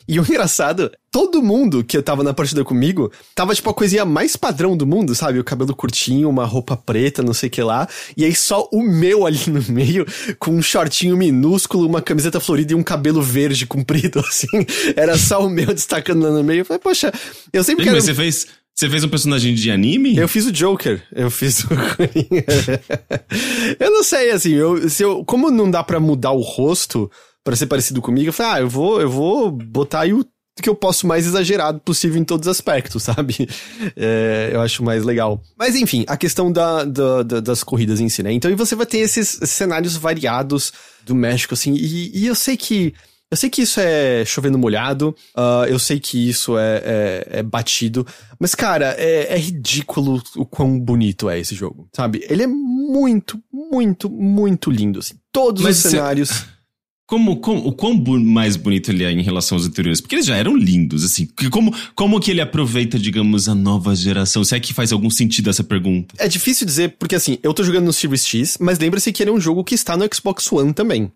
E o <laughs> engraçado, todo mundo que tava na partida comigo tava tipo a coisinha mais padrão do mundo, sabe? O cabelo curtinho, uma roupa preta, não sei o que lá. E aí só o meu <laughs> ali no meio, com um shortinho minúsculo, uma camiseta florida e um cabelo verde comprido, <laughs> assim. Era só o meu destacando lá no meio. Eu falei, poxa, eu sempre quero. Mas você fez, você fez um personagem de anime? Eu fiz o Joker, eu fiz o eu não sei, assim, eu, se eu, como não dá pra mudar o rosto pra ser parecido comigo, eu falei, ah, eu vou, eu vou botar aí o que eu posso mais exagerado possível em todos os aspectos, <laughs> sabe? É, eu acho mais legal. Mas enfim, a questão da, da, da, das corridas em si, né? Então, e você vai ter esses cenários variados do México, assim, e, e eu sei que eu sei que isso é chovendo molhado, uh, eu sei que isso é, é, é batido, mas, cara, é, é, ridículo o quão bonito é esse jogo, sabe? Ele é muito, muito, muito lindo, assim. Todos Mas os cê- cenários. <laughs> Como, como, o quão mais bonito ele é em relação aos anteriores? Porque eles já eram lindos, assim. Como, como que ele aproveita, digamos, a nova geração? Se é que faz algum sentido essa pergunta? É difícil dizer, porque assim, eu tô jogando no Series X, mas lembre-se que ele é um jogo que está no Xbox One também.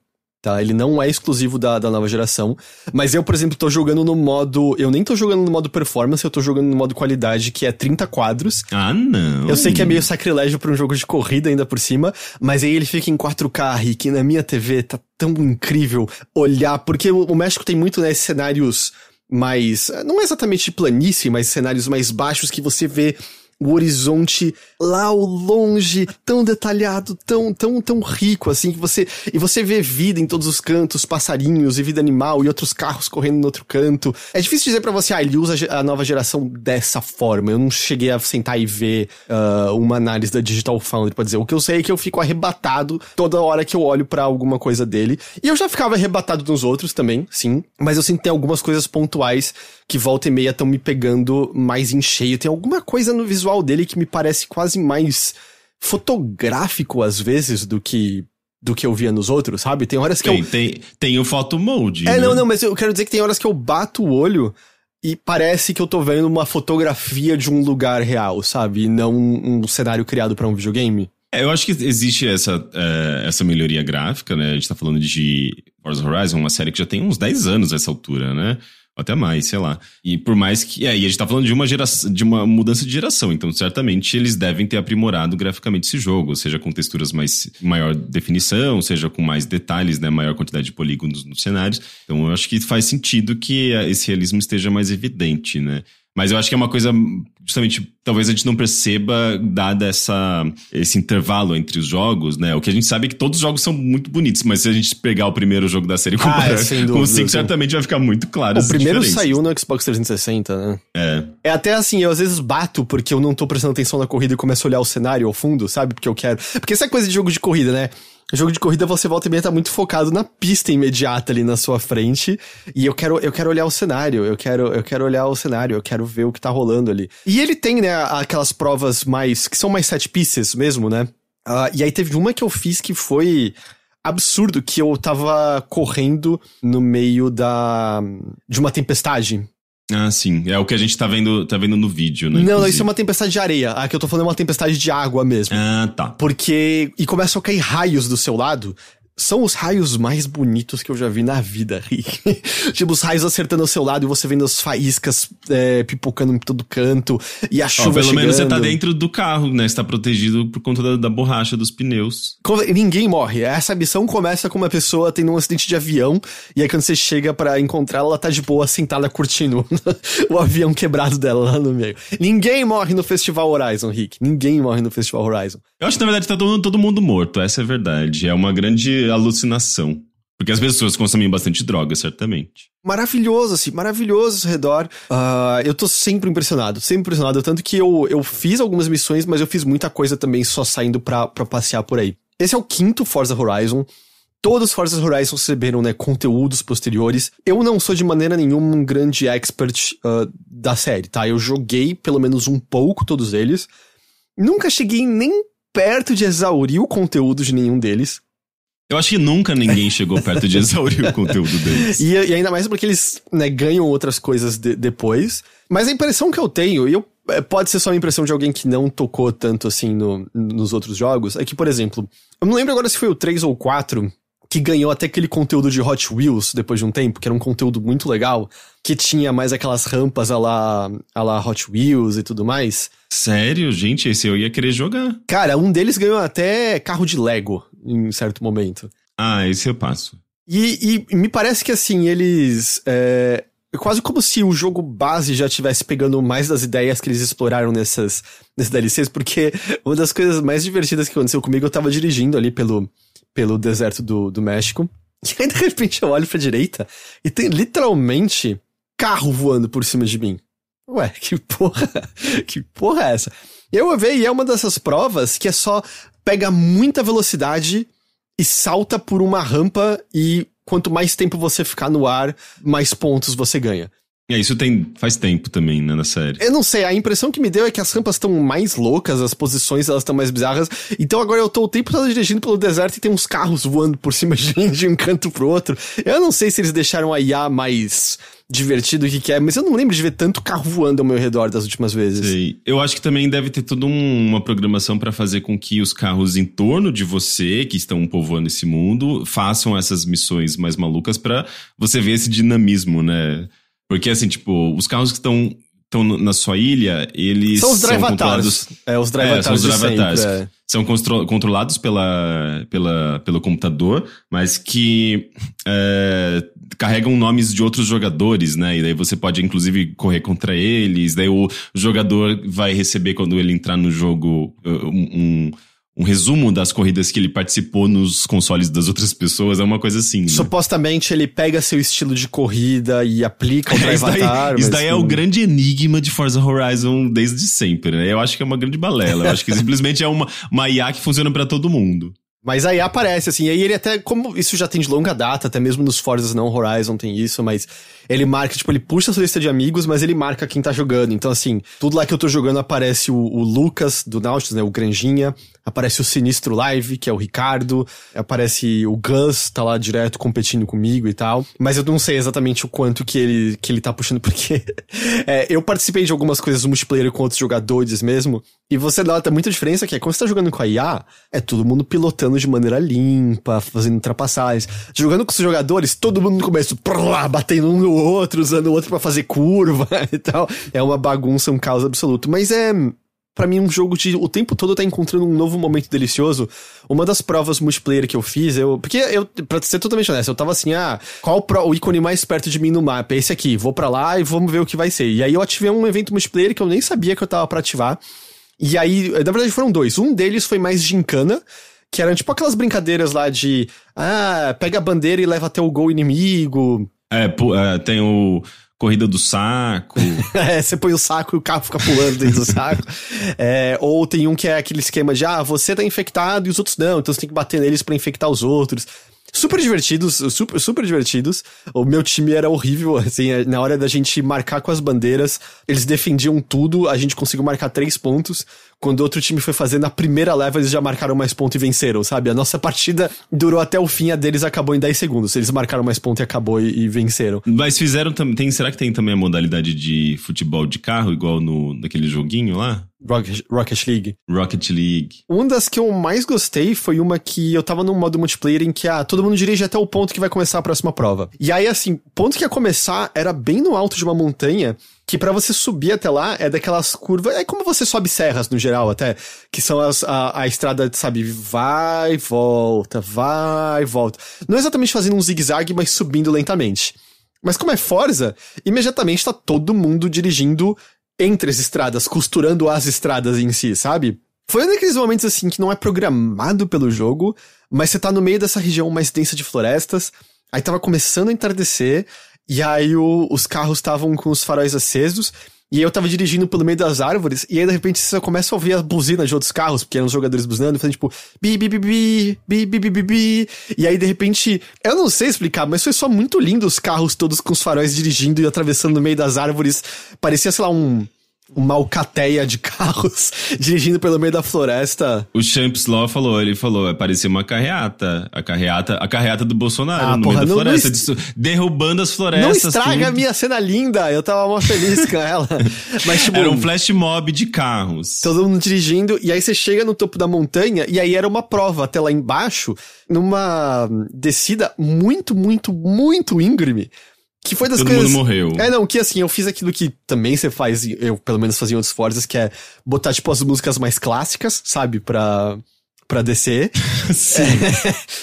Tá? Ele não é exclusivo da, da nova geração. Mas eu, por exemplo, tô jogando no modo. Eu nem tô jogando no modo performance, eu tô jogando no modo qualidade, que é 30 quadros. Ah, não. Eu sei que é meio sacrilégio pra um jogo de corrida ainda por cima, mas aí ele fica em 4K, Rick, na minha TV tá tão incrível olhar, porque o, o México tem muito, né, cenários mais, não exatamente de planície, mas cenários mais baixos que você vê o horizonte lá ao longe, tão detalhado, tão, tão, tão rico, assim, que você, e você vê vida em todos os cantos, passarinhos e vida animal e outros carros correndo no outro canto. É difícil dizer pra você, ah, ele usa a nova geração dessa forma. Eu não cheguei a sentar e ver ah, uma análise da Digital Foundry pra dizer. O que eu sei é que eu fico arrebatado toda hora que eu olho pra alguma coisa dele. E eu já ficava arrebatado nos outros também, sim. Mas eu sinto que tem algumas coisas pontuais que volta e meia estão me pegando mais em cheio. Tem alguma coisa no visual dele que me parece quase mais fotográfico às vezes do que do que eu via nos outros, sabe? Tem horas que Tem, eu tem, tem o photo mode. É, né? não, não, mas eu quero dizer que tem horas que eu bato o olho e parece que eu tô vendo uma fotografia de um lugar real, sabe? E não um, um cenário criado pra um videogame. É, eu acho que existe essa, é, essa melhoria gráfica, né? A gente tá falando de Forza Horizon, uma série que já tem uns 10 anos nessa altura, né? Até mais, sei lá. E por mais que. É, e a gente tá falando de uma geração, de uma mudança de geração, então certamente eles devem ter aprimorado graficamente esse jogo, seja com texturas mais maior definição, seja com mais detalhes, né? Maior quantidade de polígonos nos cenários. Então eu acho que faz sentido que esse realismo esteja mais evidente, né? Mas eu acho que é uma coisa, justamente, talvez a gente não perceba, dada essa, esse intervalo entre os jogos, né? O que a gente sabe é que todos os jogos são muito bonitos, mas se a gente pegar o primeiro jogo da série e comparar é, sem com dúvida, o 5, sim. certamente vai ficar muito claro O primeiro diferenças. saiu no Xbox 360, né? É. É até assim, eu às vezes bato porque eu não tô prestando atenção na corrida e começo a olhar o cenário ao fundo, sabe? Porque eu quero. Porque essa é coisa de jogo de corrida, né? Jogo de corrida você volta e meia tá muito focado na pista imediata ali na sua frente. E eu quero, eu quero olhar o cenário, eu quero, eu quero olhar o cenário, eu quero ver o que tá rolando ali. E ele tem, né, aquelas provas mais. que são mais set pieces mesmo, né? Ah, e aí teve uma que eu fiz que foi absurdo, que eu tava correndo no meio da. de uma tempestade. Ah, sim. É o que a gente tá vendo, tá vendo no vídeo, né? Não, não, inclusive. isso é uma tempestade de areia. A que eu tô falando é uma tempestade de água mesmo. Ah, tá. Porque. E começam a cair raios do seu lado. São os raios mais bonitos que eu já vi na vida, <laughs> Rick. tipo, os raios acertando ao seu lado e você vendo as faíscas é, pipocando em todo canto. E a Ó, chuva pelo menos você tá chegando. dentro do carro, né? Você tá protegido por conta da, da borracha dos pneus. Ninguém morre. Essa missão começa com uma pessoa tendo um acidente de avião, e aí quando você chega pra encontrá-la, ela tá de boa, sentada curtindo <laughs> o avião quebrado dela lá no meio. Ninguém morre no Festival Horizon, Rick. Ninguém morre no Festival Horizon. Eu acho que, na verdade, tá todo, todo mundo morto. Essa é a verdade. É uma grande alucinação. Porque as pessoas consomem bastante droga, certamente. Maravilhoso, assim, maravilhoso ao redor. Ah, eu tô sempre impressionado, sempre impressionado. Tanto que eu, eu fiz algumas missões, mas eu fiz muita coisa também só saindo pra, pra passear por aí. Esse é o quinto Forza Horizon. Todos os Forza Horizon receberam, né, conteúdos posteriores. Eu não sou de maneira nenhuma um grande expert ah, da série, tá? Eu joguei pelo menos um pouco todos eles. Nunca cheguei nem perto de exaurir o conteúdo de nenhum deles. Eu acho que nunca ninguém chegou perto de exaurir o conteúdo deles. E, e ainda mais porque eles né, ganham outras coisas de- depois. Mas a impressão que eu tenho, e eu, é, pode ser só uma impressão de alguém que não tocou tanto assim no- nos outros jogos, é que, por exemplo, eu não lembro agora se foi o 3 ou o 4, que ganhou até aquele conteúdo de Hot Wheels depois de um tempo, que era um conteúdo muito legal, que tinha mais aquelas rampas a lá, a lá Hot Wheels e tudo mais. Sério? Gente, esse eu ia querer jogar. Cara, um deles ganhou até carro de Lego em certo momento. Ah, esse eu passo. E, e me parece que assim, eles. É, quase como se o jogo base já estivesse pegando mais das ideias que eles exploraram nessas, nessas DLCs, porque uma das coisas mais divertidas que aconteceu comigo, eu tava dirigindo ali pelo, pelo deserto do, do México. <laughs> E aí, de repente, eu olho pra direita e tem literalmente carro voando por cima de mim. Ué, que porra, <laughs> que porra é essa? Eu vi, e é uma dessas provas que é só pega muita velocidade e salta por uma rampa e quanto mais tempo você ficar no ar, mais pontos você ganha. É, isso tem faz tempo também, né, na série. Eu não sei, a impressão que me deu é que as rampas estão mais loucas, as posições elas estão mais bizarras. Então agora eu tô o tempo todo dirigindo pelo deserto e tem uns carros voando por cima de <laughs> mim de um canto pro outro. Eu não sei se eles deixaram a IA mais divertido que, que é, mas eu não lembro de ver tanto carro voando ao meu redor das últimas vezes. Sei. Eu acho que também deve ter toda um, uma programação para fazer com que os carros em torno de você, que estão povoando esse mundo, façam essas missões mais malucas para você ver esse dinamismo, né? Porque, assim, tipo, os carros que estão estão na sua ilha, eles são os são controlados. É, os drive É, são os drive sempre, é. São controlados pela, pela, pelo computador, mas que é, carregam nomes de outros jogadores, né? E daí você pode, inclusive, correr contra eles. Daí o jogador vai receber, quando ele entrar no jogo, uh, um, um, um resumo das corridas que ele participou nos consoles das outras pessoas. É uma coisa assim. né? Supostamente ele pega seu estilo de corrida e aplica o É, isso daí, atar, isso daí é o grande enigma de Forza Horizon desde sempre, né? Eu acho que é uma grande balela. Eu acho que simplesmente é uma, uma IA que funciona pra todo mundo. Mas aí aparece, assim, aí ele até, como isso já tem de longa data, até mesmo nos Forzas não Horizon tem isso, mas ele marca, tipo, ele puxa a sua lista de amigos, mas ele marca quem tá jogando. Então, assim, tudo lá que eu tô jogando aparece o, o Lucas do Nautilus, né, o Granjinha, aparece o Sinistro Live, que é o Ricardo, aparece o Gus, tá lá direto competindo comigo e tal. Mas eu não sei exatamente o quanto que ele, que ele tá puxando, <laughs> porque é, eu participei de algumas coisas multiplayer com outros jogadores mesmo, e você nota muita diferença que é quando você tá jogando com a IA, é todo mundo pilotando de maneira limpa, fazendo ultrapassagens. Jogando com os jogadores, todo mundo no começo batendo um no outro, usando o outro pra fazer curva <laughs> e tal. É uma bagunça, um caos absoluto. Mas é, Pra mim, um jogo de o tempo todo tá encontrando um novo momento delicioso. Uma das provas multiplayer que eu fiz, eu. Porque eu, pra ser totalmente honesto, eu tava assim, ah, qual pro- o ícone mais perto de mim no mapa? É esse aqui, vou pra lá e vamos ver o que vai ser. E aí eu ativei um evento multiplayer que eu nem sabia que eu tava pra ativar. E aí, na verdade, foram dois. Um deles foi mais gincana, que eram tipo aquelas brincadeiras lá de. Ah, pega a bandeira e leva até o gol inimigo. É, é, tem o Corrida do Saco. <laughs> É, você põe o saco e o carro fica pulando dentro do <laughs> saco. É, ou tem um que é aquele esquema de, ah, você tá infectado e os outros não, então você tem que bater neles pra infectar os outros. Super divertidos, super, super divertidos. O meu time era horrível, assim, na hora da gente marcar com as bandeiras, eles defendiam tudo, a gente conseguiu marcar três pontos. Quando outro time foi fazer na primeira leva, eles já marcaram mais ponto e venceram, sabe? A nossa partida durou até o fim, a deles acabou em 10 segundos. Eles marcaram mais ponto e acabou e, e venceram. Mas fizeram também. Será que tem também a modalidade de futebol de carro, igual no naquele joguinho lá? Rocket, Rocket League. Rocket League. Uma das que eu mais gostei foi uma que eu tava num modo multiplayer em que ah, todo mundo dirige até o ponto que vai começar a próxima prova. E aí, assim, o ponto que ia começar era bem no alto de uma montanha, que pra você subir até lá é daquelas curvas. É como você sobe serras no geral, até. Que são as, a, a estrada, sabe, vai, volta, vai, volta. Não exatamente fazendo um zigue-zague, mas subindo lentamente. Mas como é Forza, imediatamente tá todo mundo dirigindo entre as estradas, costurando as estradas em si, sabe? Foi um daqueles momentos assim que não é programado pelo jogo, mas você tá no meio dessa região mais densa de florestas, aí tava começando a entardecer, e aí o- os carros estavam com os faróis acesos, e eu tava dirigindo pelo meio das árvores, e aí de repente você começa a ouvir as buzinas de outros carros, porque eram os jogadores buzinando, fazendo tipo bi bi bi bi, bi bi bi bi bi. E aí de repente, eu não sei explicar, mas foi só muito lindo os carros todos com os faróis dirigindo e atravessando no meio das árvores. Parecia, sei lá, um uma alcateia de carros <laughs> dirigindo pelo meio da floresta. O Champs Law falou, ele falou, parecia uma carreata. A carreata, a carreata do Bolsonaro Ah, no porra, meio da não- floresta, não derrubando as Não florestas. estraga a tudo. minha cena linda, eu tava mó feliz com ela. <laughs> Mas, tipo, Era um flash mob de carros. todo mundo dirigindo, e aí você chega no topo da montanha, e aí era uma prova até lá embaixo, numa descida muito, muito, muito íngreme. Que foi das Todo coisas. mundo morreu. É, não, que assim, eu fiz aquilo que também você faz, eu pelo menos fazia em outros Forzas, que é botar, tipo, as músicas mais clássicas, sabe, pra, pra descer. <laughs> Sim. <laughs>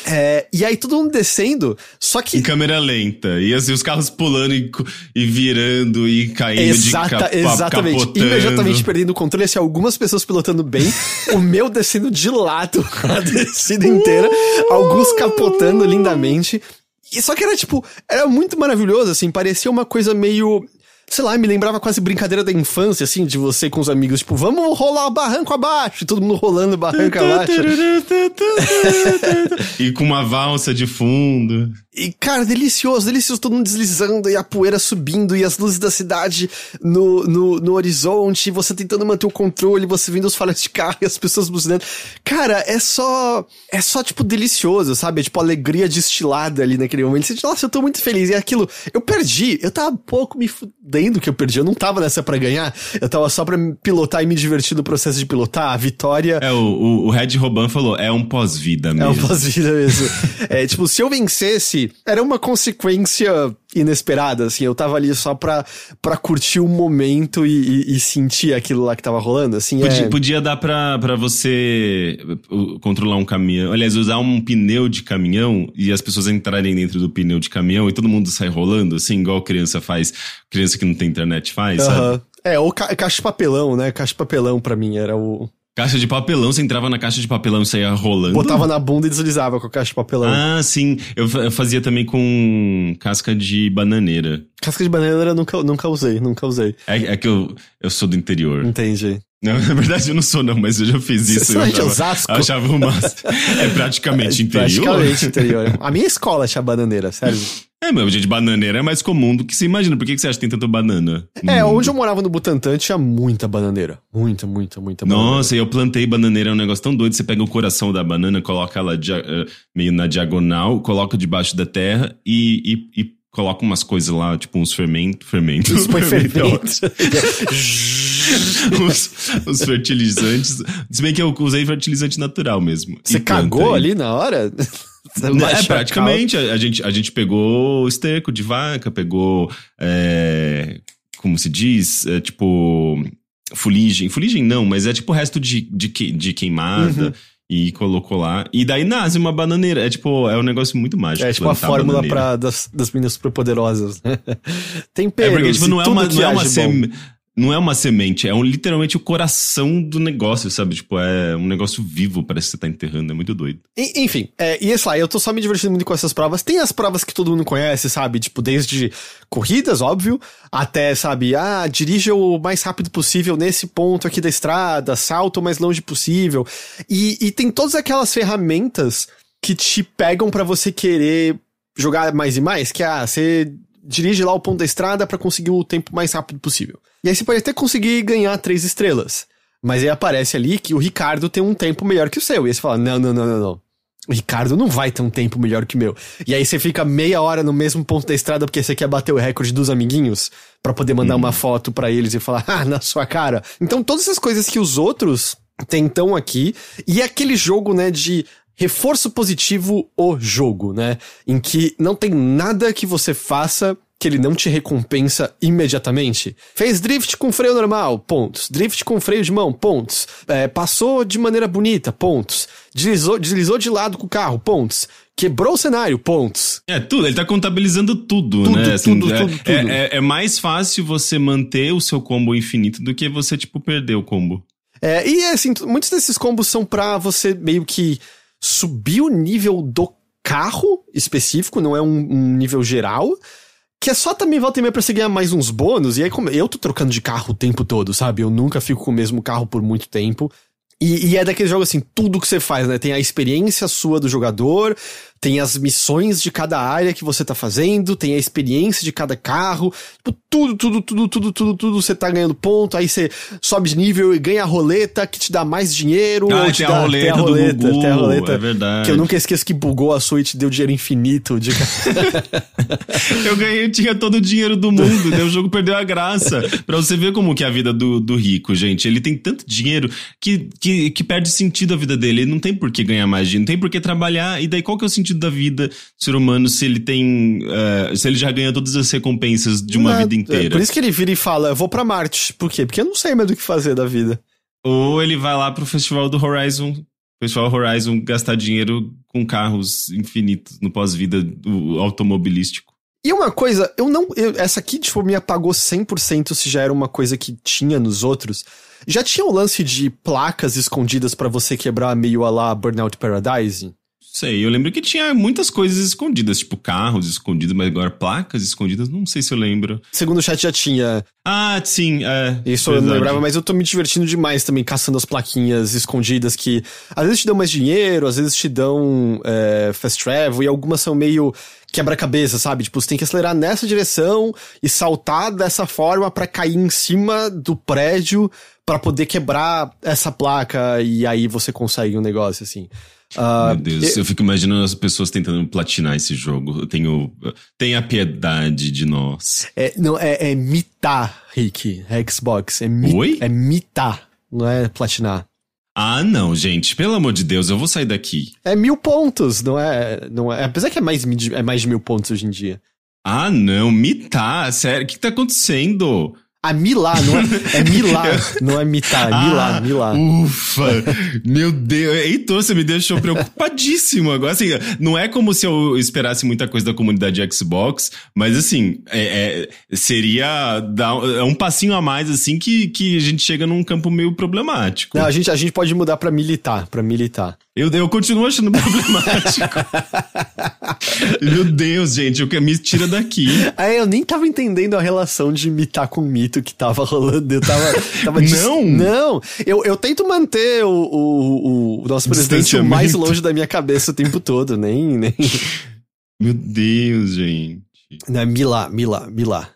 É, e aí todo mundo descendo, só que Em câmera lenta. E assim, os carros pulando e, e virando e caindo Exata, de capa, exatamente. capotando. Imediatamente perdendo o controle, assim, algumas pessoas pilotando bem, o meu descendo de lado <laughs> a descida inteira, alguns capotando lindamente. E só que era tipo, era muito maravilhoso, assim, parecia uma coisa meio. Sei lá, me lembrava quase brincadeira da infância, assim, de você com os amigos, tipo, vamos rolar barranco abaixo, e todo mundo rolando barranco abaixo. e com uma valsa de fundo. E, cara, delicioso, delicioso, todo mundo deslizando e a poeira subindo e as luzes da cidade no, no, no horizonte, e você tentando manter o controle, você vendo os faróis de carro e as pessoas buzinando. Cara, é só. É só, tipo, delicioso, sabe? É tipo alegria destilada ali naquele momento. Você diz, nossa, eu tô muito feliz. E aquilo, eu perdi. Eu tava um pouco me fudendo que eu perdi. Eu não tava nessa pra ganhar. Eu tava só pra pilotar e me divertir no processo de pilotar. A vitória. É, o, o, o Red Roban falou, é um pós-vida É mesmo. um pós-vida mesmo. <laughs> é, tipo, se eu vencesse, era uma consequência inesperada, assim. Eu tava ali só pra, pra curtir o momento e, e- e sentir aquilo lá que tava rolando, assim. Podia, é... podia dar pra, pra você uh, controlar um caminhão. Aliás, usar um pneu de caminhão e as pessoas entrarem dentro do pneu de caminhão e todo mundo sai rolando, assim, igual criança faz, criança que não tem internet faz, sabe? Aham. É, ou ca caixa de papelão, né? Caixa de papelão pra mim era o. Caixa de papelão, você entrava na caixa de papelão e saía rolando. Botava na bunda e deslizava com a caixa de papelão. Ah, sim. Eu, eu fazia também com casca de bananeira. Casca de bananeira eu nunca, nunca usei, nunca usei. É, é que eu, eu sou do interior. Entendi. Não, <laughs> na verdade eu não sou, não, mas eu já fiz isso. Você eu é achava, Osasco? eu achava uma. <laughs> É praticamente interior. Praticamente interior. A minha escola tinha bananeira, sério. É, mas gente, bananeira é mais comum do que se imagina. Por que, que você acha que tem tanta banana? É, mundo? onde eu morava no Butantã tinha muita bananeira. Muita, muita, muita bananeira. Nossa, eu plantei bananeira, é um negócio tão doido. Você pega o coração da banana, coloca ela dia- eh, meio na diagonal, coloca debaixo da terra e, e, e coloca umas coisas lá, tipo uns fermentos. Fermentos. Isso foi <laughs> Fermento os, os fertilizantes. Se bem que eu usei fertilizante natural mesmo. Você cagou aí. ali na hora? É, praticamente. A, a gente, a gente pegou esterco de vaca, pegou. é, como se diz? É, tipo. Fuligem. Fuligem não, mas é tipo resto de, de, de queimada. Uhum. E colocou lá. E daí nasce uma bananeira. É tipo, é um negócio muito mágico. É tipo a fórmula bananeira. pra, das, das meninas superpoderosas. né? <laughs> Tempero. É porque, tipo, não é uma, não é uma, não é uma semente, é um, literalmente o coração do negócio, sabe? Tipo, é um negócio vivo, parece que você tá enterrando, é muito doido. En- Enfim, é, e esse lá, eu tô só me divertindo muito com essas provas. Tem as provas que todo mundo conhece, sabe? Tipo, desde corridas, óbvio, até, sabe, ah, dirija o mais rápido possível nesse ponto aqui da estrada, salta o mais longe possível. E, e tem todas aquelas ferramentas que te pegam pra você querer jogar mais e mais, que é, ah, você dirige lá o ponto da estrada pra conseguir o tempo mais rápido possível. E aí você pode até conseguir ganhar três estrelas. Mas aí aparece ali que o Ricardo tem um tempo melhor que o seu. E aí você fala: não, não, não, não, não. O Ricardo não vai ter um tempo melhor que o meu. E aí você fica meia hora no mesmo ponto da estrada porque você quer bater o recorde dos amiguinhos pra poder mandar uma foto pra eles e falar, ah, na sua cara. Então todas essas coisas que os outros tentam aqui. E aquele jogo, né, de reforço positivo o jogo, né? Em que não tem nada que você faça que ele não te recompensa imediatamente. Fez drift com freio normal, pontos. Drift com freio de mão, pontos. É, passou de maneira bonita, pontos. Deslizou, deslizou de lado com o carro, pontos. Quebrou o cenário, pontos. É, tudo, ele tá contabilizando tudo, Tudo, né? Assim, tudo, é, tudo, é- tudo. É, é mais fácil você manter o seu combo infinito do que você, tipo, perder o combo. É, e assim, muitos desses combos são pra você meio que subir o nível do carro específico, não é um, um nível geral. Que é só também volta e meia pra você ganhar mais uns bônus. E aí, como eu tô trocando de carro o tempo todo, sabe? Eu nunca fico com o mesmo carro por muito tempo. E, e é daquele jogo assim, tudo que você faz, né? Tem a experiência sua do jogador, tem as missões de cada área que você tá fazendo, tem a experiência de cada carro, tipo, tudo, tudo, tudo, tudo, tudo, tudo, você tá ganhando ponto, aí você sobe de nível e ganha a roleta que te dá mais dinheiro. Ah, te tem, dá, a roleta tem a roleta, Gugu, tem a roleta. é verdade. Que eu nunca esqueço que bugou a sua e te deu dinheiro infinito. De... <laughs> Eu ganhei, tinha todo o dinheiro do mundo, daí o jogo perdeu a graça. Pra você ver como que é a vida do, do rico, gente. Ele tem tanto dinheiro que, que, que perde sentido a vida dele. Ele não tem por que ganhar mais dinheiro, não tem por que trabalhar. E daí qual que é o sentido da vida do ser humano se ele tem. eh, se ele já ganha todas as recompensas de uma vida inteira? Por isso que ele vira e fala, eu vou pra Marte. Por quê? Porque eu não sei mais do que fazer da vida. Ou ele vai lá pro festival do Horizon. Festival Horizon gastar dinheiro com carros infinitos no pós-vida do automobilístico. E uma coisa, eu não. eu- essa aqui, tipo, me apagou 100% se já era uma coisa que tinha nos outros. Já tinha o lance de placas escondidas pra você quebrar meio a lá Burnout Paradise? Sei, eu lembro que tinha muitas coisas escondidas, tipo carros escondidos, mas agora placas escondidas, não sei se eu lembro. Segundo o chat já tinha. Ah, sim, é. Isso eu não verdade. lembrava, mas eu tô me divertindo demais também caçando as plaquinhas escondidas que às vezes te dão mais dinheiro, às vezes te dão é, fast travel e algumas são meio quebra-cabeça, sabe? Tipo, você tem que acelerar nessa direção e saltar dessa forma pra cair em cima do prédio pra poder quebrar essa placa e aí você consegue um negócio assim. Ah, Meu Deus, e- eu fico imaginando as pessoas tentando platinar esse jogo. Eu tenho. Tenha piedade de nós. é, não, é, é mitar, Rick. É Xbox. É, mi, Oi? é mitar, não é platinar. Ah, não, gente, pelo amor de Deus, eu vou sair daqui. É mil pontos, não é? Não é apesar que é mais, é mais de mil pontos hoje em dia. Ah, não, mitar, sério, o que tá acontecendo? A Milá, não é, é Milá, <laughs> não é mitar, é Milá, Ah, Milá. Ufa! Meu Deus, Heitor, você me deixou preocupadíssimo agora. Assim, não é como se eu esperasse muita coisa da comunidade Xbox, mas assim, é, é- seria dar é um passinho a mais, assim, que, que a gente chega num campo meio problemático. Não, a gente, a gente pode mudar pra militar, pra militar. Eu, eu continuo achando problemático. <laughs> Meu Deus, gente, o que me tira daqui. É, eu nem tava entendendo a relação de mitar com mito que tava rolando. Eu tava. tava Não? Não! Eu, eu tento manter o, o, o nosso presidente o mais longe da minha cabeça o tempo todo, nem. nem... Meu Deus, gente. Não, é Milá, Milá, Milá.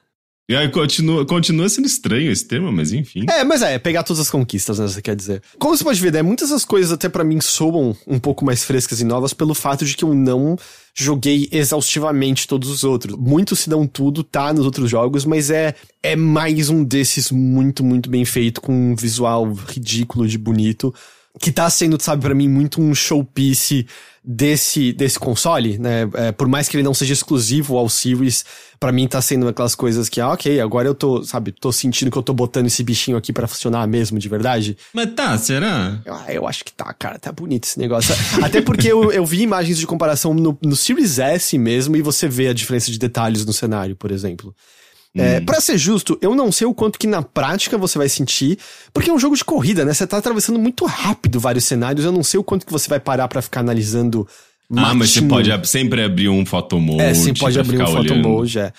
E aí continua, continua sendo estranho esse termo, mas enfim. É, mas é, pegar todas as conquistas, né, você quer dizer. Como você pode ver, né, muitas das coisas até pra mim soam um pouco mais frescas e novas pelo fato de que eu não joguei exaustivamente todos os outros. Muito se não tudo tá nos outros jogos, mas é é mais um desses muito, muito bem feito, com um visual ridículo de bonito, que tá sendo, sabe, pra mim muito um showpiece desse, desse console, né? É, por mais que ele não seja exclusivo ao Series, pra mim tá sendo aquelas coisas que, ah, ok, agora eu tô, sabe, tô sentindo que eu tô botando esse bichinho aqui pra funcionar mesmo, de verdade. Mas tá, será? Ah, eu acho que tá, cara, tá bonito esse negócio. <laughs> Até porque eu, eu vi imagens de comparação no, no Series S mesmo e você vê a diferença de detalhes no cenário, por exemplo. É, pra ser justo, eu não sei o quanto que na prática você vai sentir, porque é um jogo de corrida, né? Você tá atravessando muito rápido vários cenários, eu não sei o quanto que você vai parar pra ficar analisando Ah, mas você pode sempre abrir um photomode. É, sim, pode abrir um photomode, é.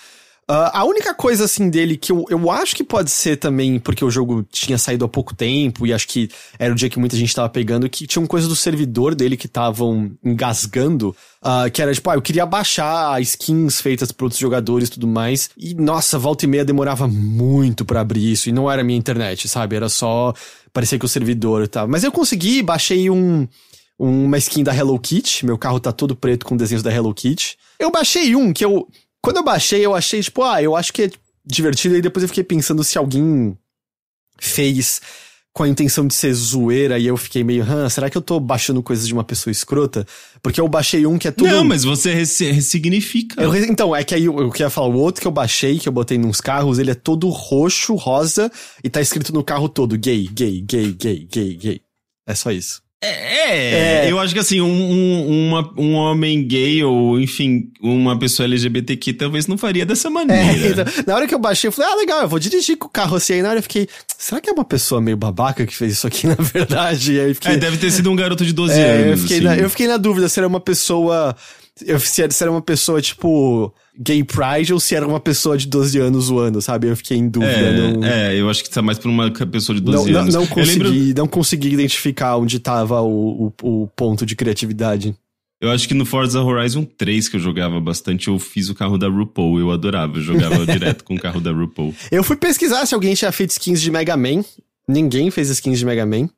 Ah, a única coisa, assim, dele que eu, eu acho que pode ser também porque o jogo tinha saído há pouco tempo e acho que era o dia que muita gente tava pegando, que tinha uma coisa do servidor dele que estavam engasgando, ah, que era tipo, ah, eu queria baixar skins feitas por outros jogadores e tudo mais, e nossa, volta e meia demorava muito pra abrir isso, e não era minha internet, sabe? Era só, parecia que o servidor tava. Mas eu consegui, baixei um uma skin da Hello Kitty. Meu carro tá todo preto com desenhos da Hello Kitty. Eu baixei um que eu. Quando eu baixei, eu achei, tipo, ah, eu acho que é divertido. E depois eu fiquei pensando se alguém fez com a intenção de ser zoeira. E eu fiquei meio, hã, será que eu tô baixando coisas de uma pessoa escrota? Porque eu baixei um que é tudo. Não, mas você ressignifica. Eu então, é que aí eu, eu queria falar, o outro que eu baixei, que eu botei nos carros, ele é todo roxo, rosa, e tá escrito no carro todo, gay, gay, gay, gay, gay, gay. É só isso. É, É. eu acho que assim, um, um, uma- um homem gay ou, enfim, uma pessoa LGBTQ talvez não faria dessa É, maneira. <laughs> então, na hora que eu baixei, eu falei, ah, legal, eu vou dirigir com o carro assim. Aí na hora eu fiquei, será que é uma pessoa meio babaca que fez isso aqui, <laughs> na verdade? E aí eu fiquei, É, deve ter sido um garoto de 12 é, anos. eu, fiquei assim. na, eu fiquei na dúvida se era uma pessoa. Eu, se, era, se era uma pessoa, tipo, gay pride ou se era uma pessoa de 12 anos zoando, sabe? Eu fiquei em dúvida. não, É, é, eu acho que tá mais por uma pessoa de não, 12 não, anos. não Eu consegui, lembro, não consegui identificar onde tava o, o, o ponto de criatividade. Eu acho que no Forza Horizon 3, que eu jogava bastante, eu fiz o carro da RuPaul. Eu adorava, eu jogava <laughs> direto com o carro da RuPaul. Eu fui pesquisar se alguém tinha feito skins de Mega Man. Ninguém fez skins de Mega Man.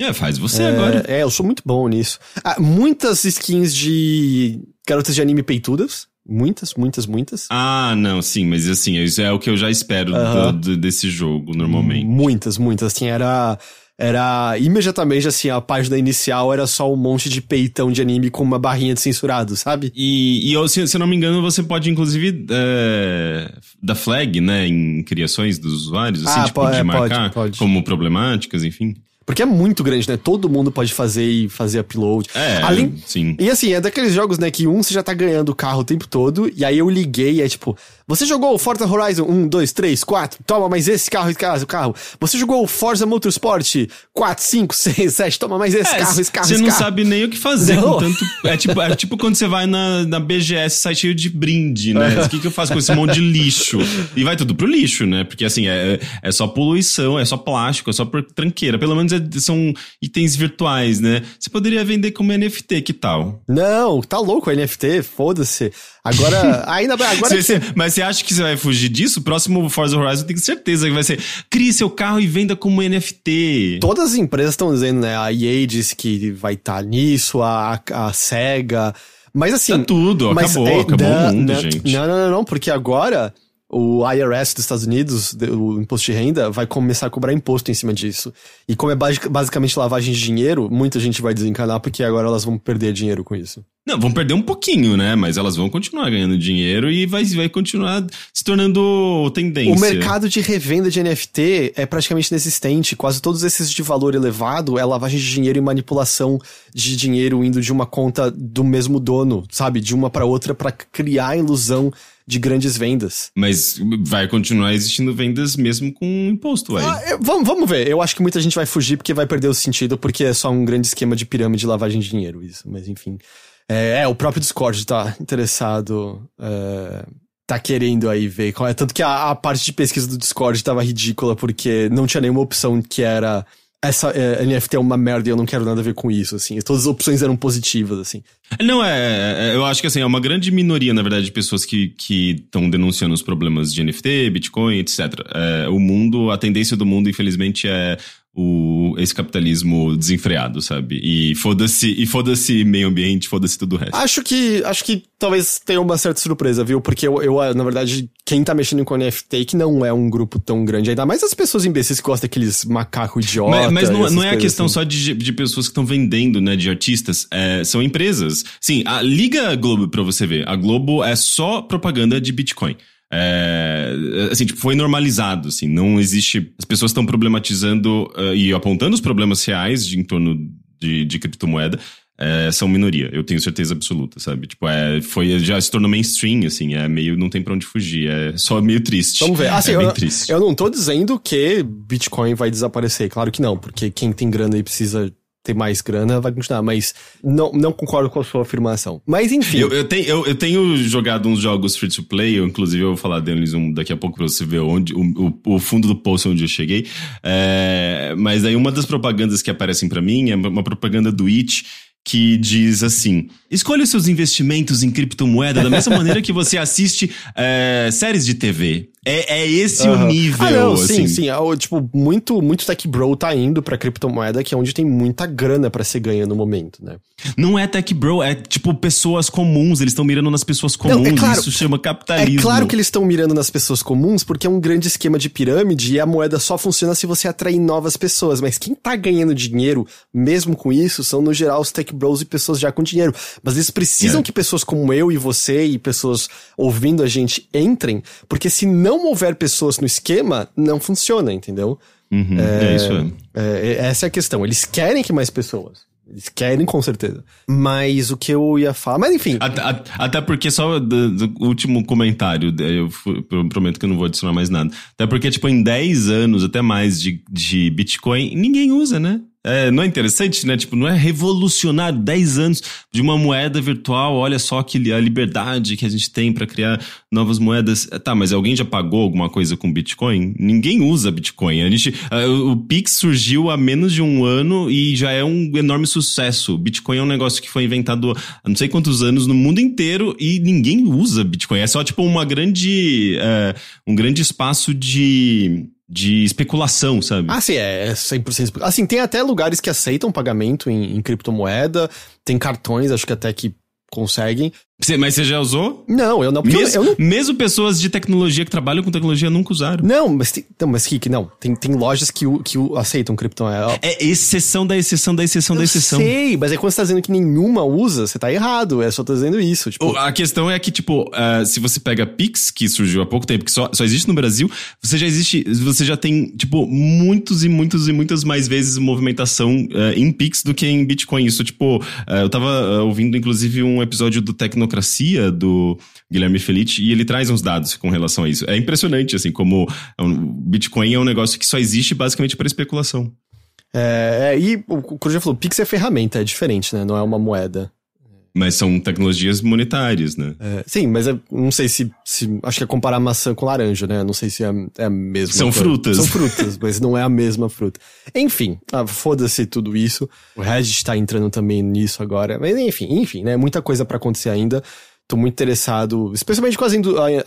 É, faz você é, agora. É, eu sou muito bom nisso. Ah, muitas skins de garotas de anime peitudas. Muitas, muitas, muitas. Ah, não, sim, mas assim, isso é o que eu já espero do, do, desse jogo, normalmente. Muitas, muitas. Assim, era era imediatamente assim, a página inicial era só um monte de peitão de anime com uma barrinha de censurado, sabe? E, e se, se eu não me engano, você pode inclusive é, dar flag, né, em criações dos usuários, assim, Ah, tipo, pode, de marcar pode, pode. como problemáticas, enfim. Porque é muito grande, né? Todo mundo pode fazer e fazer upload. É, Além, sim. E assim, é daqueles jogos, né, que um você já tá ganhando o carro o tempo todo, e aí eu liguei e é tipo, você jogou o Forza Horizon 1, 2, 3, 4, toma mais esse carro, esse carro, esse carro. Você jogou o Forza Motorsport 4, 5, 6, 7, toma mais esse É, carro, esse carro, Você esse não carro. sabe nem o que fazer Não. com tanto. É tipo, é tipo quando você vai na, na BGS, sai cheio de brinde, né? O que, que eu faço com esse monte de lixo? E vai tudo pro lixo, né? Porque assim, é, é só poluição, é só plástico, é só por tranqueira. Pelo menos é- são itens virtuais, né? Você poderia vender como NFT, que tal? Não, tá louco, NFT, foda-se. Agora, ainda agora Você- você... mas você acha que você vai fugir disso? O próximo Forza Horizon tem certeza que vai ser crie seu carro e venda como NFT. Todas as empresas estão dizendo, né? A EA disse que vai estar nisso, a, a SEGA. Mas assim. Tá tudo, mas, acabou, é, acabou não, o mundo, não, gente. Não, não, não, porque agora o IRS dos Estados Unidos, o imposto de renda, vai começar a cobrar imposto em cima disso. E como é basic- basicamente lavagem de dinheiro, muita gente vai desencanar porque agora elas vão perder dinheiro com isso. Não, vão perder um pouquinho, né? Mas elas vão continuar ganhando dinheiro e vai, vai continuar se tornando tendência. O mercado de revenda de NFT é praticamente inexistente. Quase todos esses de valor elevado é lavagem de dinheiro e manipulação de dinheiro indo de uma conta do mesmo dono, sabe? De uma para outra para criar a ilusão de grandes vendas. Mas vai continuar existindo vendas mesmo com imposto, ué. Ah, vamos, vamos ver. Eu acho que muita gente vai fugir porque vai perder o sentido, porque é só um grande esquema de pirâmide de lavagem de dinheiro, isso. Mas enfim. É, é, o próprio Discord tá interessado. é, tá querendo aí ver qual é. Tanto que a, a parte de pesquisa do Discord tava ridícula, porque não tinha nenhuma opção que era. Essa é, NFT é uma merda e eu não quero nada a ver com isso, assim. Todas as opções eram positivas, assim. Não, é, é- Eu acho que assim, é uma grande minoria, na verdade, de pessoas que estão denunciando os problemas de NFT, Bitcoin, etc. É, o mundo, a tendência do mundo, infelizmente, é o, esse capitalismo desenfreado, sabe? E foda-se, e foda-se meio ambiente, foda-se tudo o resto. Acho que, acho que talvez tenha uma certa surpresa, viu? Porque eu, eu, na verdade, quem tá mexendo com NFT que não é um grupo tão grande, ainda mais as pessoas imbecis que gostam daqueles macaco idiota. Mas, mas não, essas não é a questão assim. só de, de pessoas que estão vendendo, né, de artistas, é, são empresas. Sim, a, liga a Globo pra você ver. A Globo é só propaganda de Bitcoin. É, assim, tipo, foi normalizado, assim, não existe... As pessoas estão problematizando eh, e apontando os problemas reais de, em torno de, de criptomoeda, eh, são minoria, eu tenho certeza absoluta, sabe? Tipo, é, foi, já se tornou mainstream, assim, é meio, não tem pra onde fugir, é só meio triste. Vamos ver. <laughs> Assim, é bem eu, triste. eu não tô dizendo que Bitcoin vai desaparecer, claro que não, porque quem tem grana e precisa ter mais grana vai continuar, mas não, não concordo com a sua afirmação. Mas enfim. Eu, eu, tenho, eu, eu tenho jogado uns jogos free to play, eu, inclusive eu vou falar deles um, daqui a pouco pra você ver onde, o, o, fundo do poço onde eu cheguei. É, mas aí uma das propagandas que aparecem pra mim é uma propaganda do It que diz assim: escolha os seus investimentos em criptomoeda da mesma maneira que você assiste é, séries de TV. É, é esse o Aham. nível, Ah, não, assim. sim, sim. É, o, tipo, muito, muito tech bro tá indo pra criptomoeda, que é onde tem muita grana pra ser ganha no momento, né? Não é tech bro, é tipo pessoas comuns, eles estão mirando nas pessoas comuns, é claro. isso chama capitalismo. É claro que eles estão mirando nas pessoas comuns, porque é um grande esquema de pirâmide e a moeda só funciona se você atrair novas pessoas. Mas quem tá ganhando dinheiro, mesmo com isso, são no geral os tech bros e pessoas já com dinheiro. Mas eles precisam É. que pessoas como eu e você e pessoas ouvindo a gente entrem, porque se não houver pessoas no esquema, não funciona, entendeu? Uhum, é, isso é. É, essa é a questão. Eles querem que mais pessoas. Eles querem, com certeza. Mas o que eu ia falar. Mas enfim. Até, a- até porque, só do, do último comentário, eu, eu prometo que eu não vou adicionar mais nada. Até porque, tipo, em 10 anos, até mais de, de Bitcoin, ninguém usa, né? É, não é interessante, né? Tipo, não é revolucionário 10 anos de uma moeda virtual. Olha só que a liberdade que a gente tem para criar novas moedas. Tá, mas alguém já pagou alguma coisa com Bitcoin? Ninguém usa Bitcoin. A gente, o Pix surgiu há menos de um ano e já é um enorme sucesso. Bitcoin é um negócio que foi inventado há não sei quantos anos no mundo inteiro e ninguém usa Bitcoin. É só tipo uma grande, é, um grande espaço de de especulação, sabe? Ah, sim, é 100% Assim, tem até lugares que aceitam pagamento em, em criptomoeda, tem cartões, acho que até que conseguem. Você, mas você já usou? Não, eu não. Mesmo, eu, eu não... mesmo pessoas de tecnologia que trabalham com tecnologia nunca usaram. Não, mas, não, mas Rick, não. Tem, tem lojas que, que aceitam criptomoeda. É exceção da exceção da exceção eu da exceção. sei, mas é quando você tá dizendo que nenhuma usa, você tá errado. É só tô dizendo isso. Tipo... A questão é que, tipo, uh, se você pega Pix, que surgiu há pouco tempo, que só, só existe no Brasil, você já existe, você já tem, tipo, muitos e muitos e muitas mais vezes movimentação uh, em Pix do que em Bitcoin. Isso, tipo, uh, eu tava ouvindo, inclusive, um episódio do Tecnocracia, do Guilherme Felice, e ele traz uns dados com relação a isso. É impressionante, assim, como o Bitcoin é um negócio que só existe basicamente para especulação. É, é, e o Cruz já falou, Pix é ferramenta, é diferente, né? Não é uma moeda. Mas são tecnologias monetárias, né? É, sim, mas é, não sei se, se, Acho que é comparar maçã com laranja, né? Não sei se é, é a mesma. São coisa. frutas. São frutas, mas não é a mesma fruta. Enfim, ah, foda-se tudo isso. O Reddit tá entrando também nisso agora. Mas enfim, enfim, né? Muita coisa para acontecer ainda tô muito interessado, especialmente com as,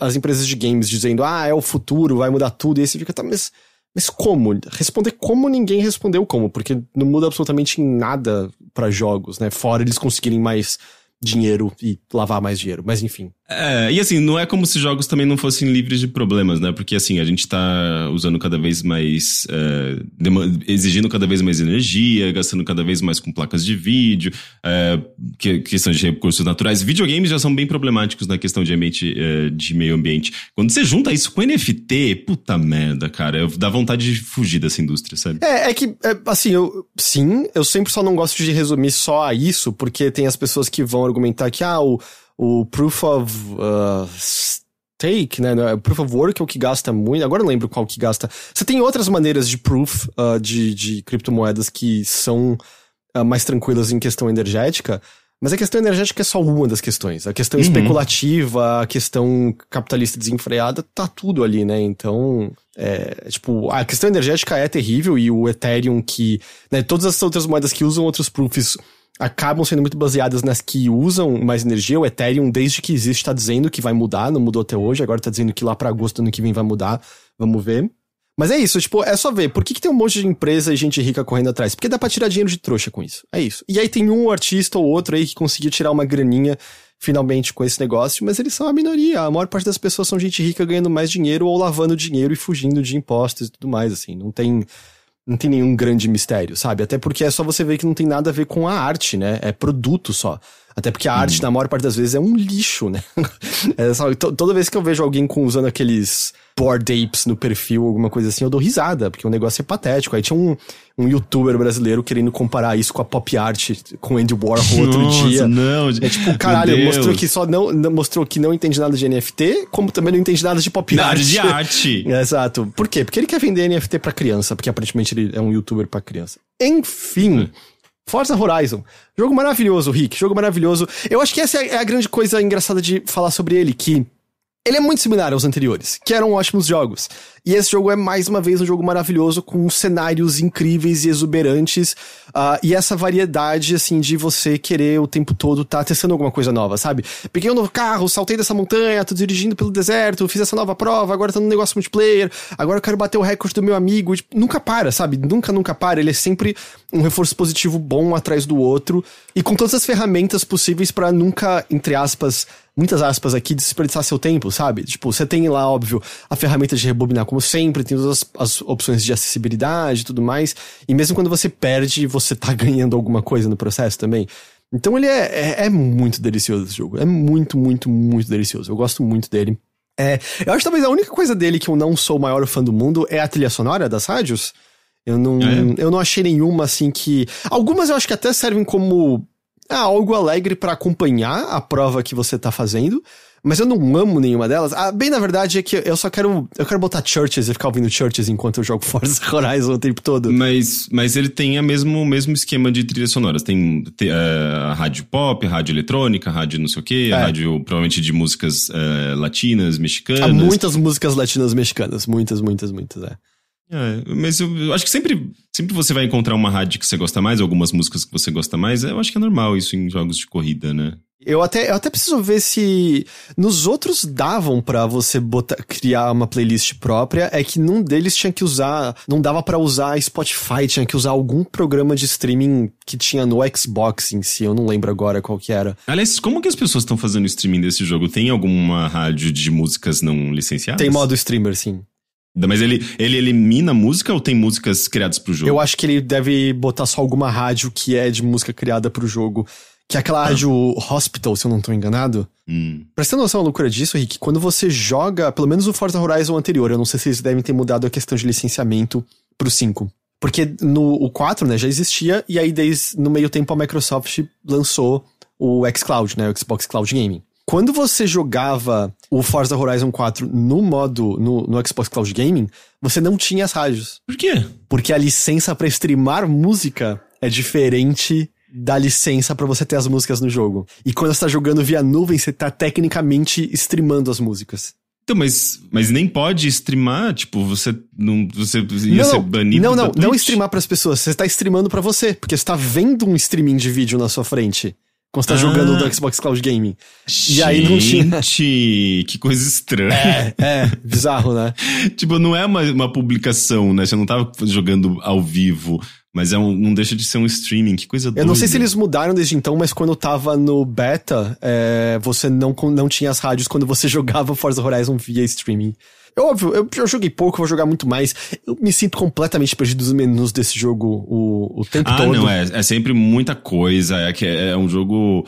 as, empresas de games dizendo, ah, é o futuro, vai mudar tudo, e aí você fica, tá, mas, mas como? Responder como ninguém respondeu como, porque não muda absolutamente nada para jogos, né? Fora eles conseguirem mais dinheiro e lavar mais dinheiro, mas enfim. É, e assim, não é como se jogos também não fossem livres de problemas, né? Porque assim, a gente tá usando cada vez mais. É, exigindo cada vez mais energia, gastando cada vez mais com placas de vídeo, é, que, questão de recursos naturais. Videogames já são bem problemáticos na questão de ambiente, é, de meio ambiente. Quando você junta isso com NFT, puta merda, cara, dá vontade de fugir dessa indústria, sabe? É, é que, é, assim, eu, sim, eu sempre só não gosto de resumir só a isso, porque tem as pessoas que vão argumentar que, ah, o o Proof of uh, Stake, né? O Proof of Work é o que gasta muito. Agora eu lembro qual que gasta. Você tem outras maneiras de proof uh, de, de criptomoedas que são uh, mais tranquilas em questão energética. Mas a questão energética é só uma das questões. A questão uhum. especulativa, a questão capitalista desenfreada, tá tudo ali, né? Então, é, tipo, a questão energética é terrível e o Ethereum que, né, todas as outras moedas que usam outros proofs acabam sendo muito baseadas nas que usam mais energia. O Ethereum, desde que existe, está dizendo que vai mudar, não mudou até hoje, agora está dizendo que lá para agosto do ano que vem vai mudar. Vamos ver. Mas é isso, tipo, é só ver. Por que, que tem um monte de empresa e gente rica correndo atrás? Porque dá pra tirar dinheiro de trouxa com isso. É isso. E aí tem um artista ou outro aí que conseguiu tirar uma graninha finalmente com esse negócio, mas eles são a minoria. A maior parte das pessoas são gente rica ganhando mais dinheiro ou lavando dinheiro e fugindo de impostos e tudo mais, assim. Não tem não tem nenhum grande mistério, sabe? Até porque é só você ver que não tem nada a ver com a arte, né? É produto só. Até porque a arte, uhum. na maior parte das vezes, é um lixo, né? <laughs> é, sabe, toda vez que eu vejo alguém com, usando aqueles board apes no perfil, alguma coisa assim, eu dou risada, porque o negócio é patético. Aí tinha um, um youtuber brasileiro querendo comparar isso com a pop art, com Andy Warhol outro Nossa, dia. não. É tipo, caralho, mostrou que só não, mostrou que não entende nada de NFT, como também não entende nada de pop nada art. de arte. É, <laughs> exato. Por quê? Porque ele quer vender NFT pra criança, porque aparentemente ele é um youtuber pra criança. Enfim. Forza Horizon. Jogo maravilhoso, Rick. Jogo maravilhoso. Eu acho que essa é a grande coisa engraçada de falar sobre ele, que ele é muito similar aos anteriores, que eram ótimos jogos. E esse jogo é mais uma vez um jogo maravilhoso com cenários incríveis e exuberantes uh, e essa variedade assim de você querer o tempo todo tá testando alguma coisa nova, sabe? Peguei um novo carro, saltei dessa montanha, tô dirigindo pelo deserto, fiz essa nova prova, agora tô no negócio multiplayer, agora eu quero bater o recorde do meu amigo. Tipo, nunca para, sabe? Nunca, nunca para. Ele é sempre um reforço positivo bom atrás do outro e com todas as ferramentas possíveis para nunca, entre aspas, muitas aspas aqui, desperdiçar seu tempo, sabe? Tipo, você tem lá, óbvio, a ferramenta de rebobinar como sempre, tem todas as, as opções de acessibilidade e tudo mais. E mesmo quando você perde, você tá <laughs> ganhando alguma coisa no processo também. Então ele é, é, é muito delicioso esse jogo. É muito, muito, muito delicioso. Eu gosto muito dele. É, eu acho que talvez a única coisa dele que eu não sou o maior fã do mundo é a trilha sonora das rádios. Eu não, ah, é? eu não achei nenhuma assim que. Algumas eu acho que até servem como ah, algo alegre para acompanhar a prova que você tá fazendo. Mas eu não amo nenhuma delas. Ah, bem, na verdade, é que eu só quero. Eu quero botar Churches e ficar ouvindo Churches enquanto eu jogo <laughs> Forza Horizon o tempo todo. Mas, mas ele tem o mesmo, mesmo esquema de trilhas sonoras. Tem, tem uh, rádio pop, rádio eletrônica, rádio não sei o quê, é. rádio provavelmente de músicas uh, latinas, mexicanas. Há muitas músicas latinas mexicanas. Muitas, muitas, muitas, é. É, mas eu, eu, acho que sempre, sempre você vai encontrar uma rádio que você gosta mais, algumas músicas que você gosta mais. Eu acho que é normal isso em jogos de corrida, né? Eu até, eu até preciso ver se nos outros davam para você botar, criar uma playlist própria. É que num deles tinha que usar, não dava para usar Spotify, tinha que usar algum programa de streaming que tinha no Xbox em si. Eu não lembro agora qual que era. Aliás, como que as pessoas estão fazendo streaming desse jogo? Tem alguma rádio de músicas não licenciadas? Tem modo streamer, sim. Mas ele, ele elimina música ou tem músicas criadas pro jogo? Eu acho que ele deve botar só alguma rádio que é de música criada pro jogo. Que é aquela ah. rádio Hospital, se eu não tô enganado. Hum. Pra você ter noção da loucura disso, Rick, quando você joga, pelo menos o Forza Horizon anterior, eu não sei se eles devem ter mudado a questão de licenciamento pro 5. Porque no o 4, né, já existia, e aí desde, no meio tempo a Microsoft lançou o xCloud, né, o Xbox Cloud Gaming. Quando você jogava o Forza Horizon 4 no modo, no, no Xbox Cloud Gaming, você não tinha as rádios. Por quê? Porque a licença para streamar música é diferente da licença para você ter as músicas no jogo. E quando você tá jogando via nuvem, você tá tecnicamente streamando as músicas. Então, mas, mas nem pode streamar, tipo, você não você ia não, ser banido Não, não, não streamar para as pessoas, você tá streamando para você, porque você tá vendo um streaming de vídeo na sua frente. Quando você tá ah. jogando do Xbox Cloud Gaming. Gente, e aí não tinha. <laughs> que coisa estranha. É, é, bizarro, né? <laughs> tipo, não é uma, uma publicação, né? Você não tava jogando ao vivo. Mas é um, não deixa de ser um streaming, que coisa doida. Eu não sei se eles mudaram desde então, mas quando eu tava no beta, é, você não, não tinha as rádios quando você <laughs> jogava Forza Horizon via streaming. É óbvio, eu, eu joguei pouco, vou jogar muito mais. Eu me sinto completamente perdido nos menus desse jogo o, o tempo ah, todo. Ah, não, é, é sempre muita coisa. É que é, é um jogo.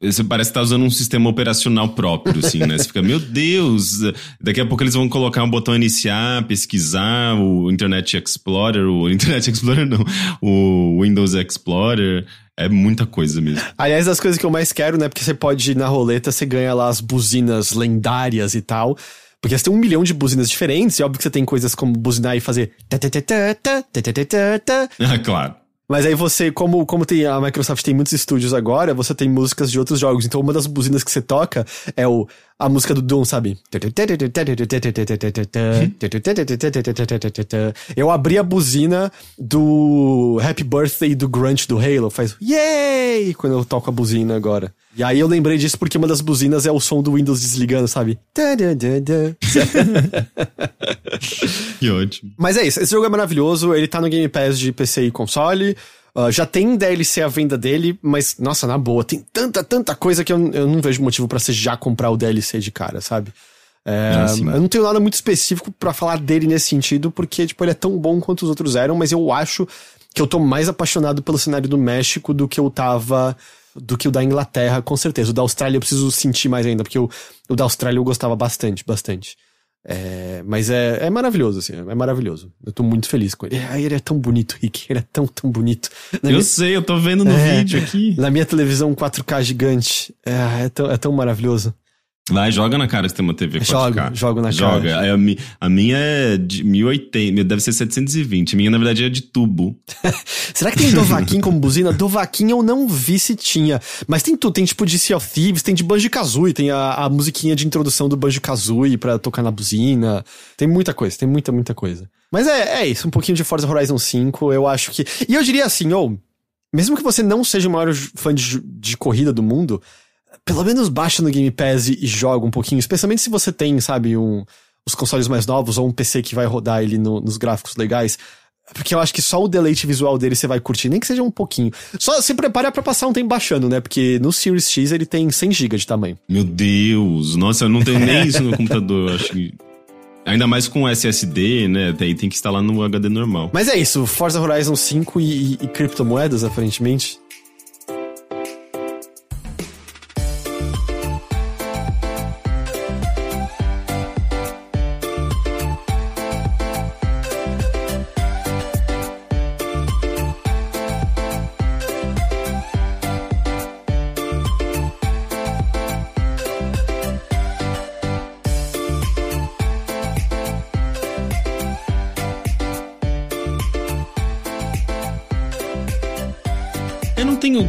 Você parece estar tá usando um sistema operacional próprio, assim, né? Você fica, meu Deus, daqui a pouco eles vão colocar um botão iniciar, pesquisar, o Internet Explorer, o <laughs> Internet Explorer não, o Windows Explorer. É muita coisa mesmo. Aliás, das coisas que eu mais quero, né? Porque você pode ir na roleta, você ganha lá as buzinas lendárias e tal. Porque você tem um milhão de buzinas diferentes, e óbvio que você tem coisas como buzinar e fazer. Ah, claro. Mas aí você, como, como tem, a Microsoft tem muitos estúdios agora, você tem músicas de outros jogos. Então uma das buzinas que você toca é o, a música do Doom, sabe? Eu abri a buzina do Happy Birthday do Grunge do Halo, faz Yay! Quando eu toco a buzina agora. E aí eu lembrei disso porque uma das buzinas é o som do Windows desligando, sabe? <laughs> que ótimo. Mas é isso, esse jogo é maravilhoso, ele tá no Game Pass de PC e console. Uh, já tem DLC à venda dele, mas, nossa, na boa, tem tanta, tanta coisa que eu, eu não vejo motivo para você já comprar o DLC de cara, sabe? É, ah, eu não tenho nada muito específico para falar dele nesse sentido, porque, tipo, ele é tão bom quanto os outros eram, mas eu acho que eu tô mais apaixonado pelo cenário do México do que eu tava do que o da Inglaterra, com certeza. O da Austrália eu preciso sentir mais ainda, porque o, o da Austrália eu gostava bastante, bastante. É, mas é, é maravilhoso, assim, é maravilhoso. Eu tô muito feliz com ele. É, ele é tão bonito, Rick. Ele é tão, tão bonito. Na eu minha... sei, eu tô vendo no é, vídeo aqui. Na minha televisão 4K gigante. É, é, tão, é tão maravilhoso. Vai, joga na cara que tem uma TV 4K. Joga, jogo na joga. cara. Joga. A, minha é de 1080, deve ser 720. A minha, na verdade, é de tubo. <laughs> Será que tem Dovaquin como buzina? Dovaquin eu não vi se tinha. Mas tem tudo. Tem tipo de Sea of Thieves, tem de Banjo-Kazooie, tem a, a musiquinha de introdução do Banjo-Kazooie pra tocar na buzina. Tem muita coisa, tem muita, muita coisa. Mas é, é isso, um pouquinho de Forza Horizon 5, eu acho que... E eu diria assim, ou... Oh, mesmo que você não seja o maior fã de, de corrida do mundo pelo menos baixa no Game Pass e, joga um pouquinho, especialmente se você tem, sabe, um, os consoles mais novos ou um PC que vai rodar ele no, nos gráficos legais. Porque eu acho que só o deleite visual dele você vai curtir, nem que seja um pouquinho. Só se prepara para passar um tempo baixando, né? Porque no Series X ele tem 100 GB de tamanho. Meu Deus, nossa, eu não tenho nem isso no <laughs> computador, eu acho que. Ainda mais com SSD, né? Daí tem que instalar no HD normal. Mas é isso, Forza Horizon 5 e, e, e criptomoedas, aparentemente.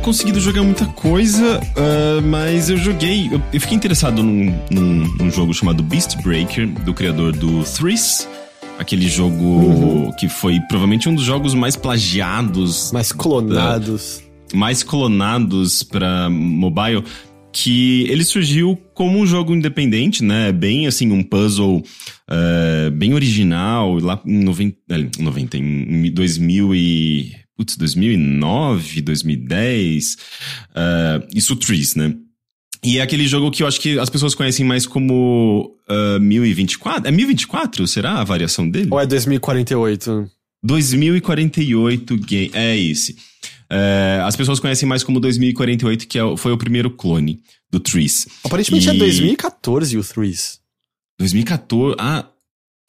Conseguido jogar muita coisa, uh, mas eu joguei. Eu, eu fiquei interessado num, num, num, jogo chamado Beast Breaker, do criador do Threes. Aquele jogo uhum. que foi provavelmente um dos jogos mais plagiados. Mais clonados. Da, mais clonados para mobile que ele surgiu como um jogo independente, né? Bem assim, um puzzle uh, bem original, lá em 90, 90 em 2000 e... Putz, 2009, 2010, uh, isso Trees, né? E é aquele jogo que eu acho que as pessoas conhecem mais como uh, 1024. É 1024? Será a variação dele? Ou é 2048? 2048 game. É esse. É, as pessoas conhecem mais como 2048, que é, foi o primeiro clone do Trees. Aparentemente é e... é 2014 o Trees. 2014? Ah,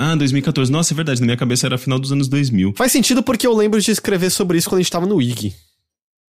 ah, 2014. Nossa, é verdade. Na minha cabeça era final dos anos 2000. Faz sentido porque eu lembro de escrever sobre isso quando a gente tava no Wiki.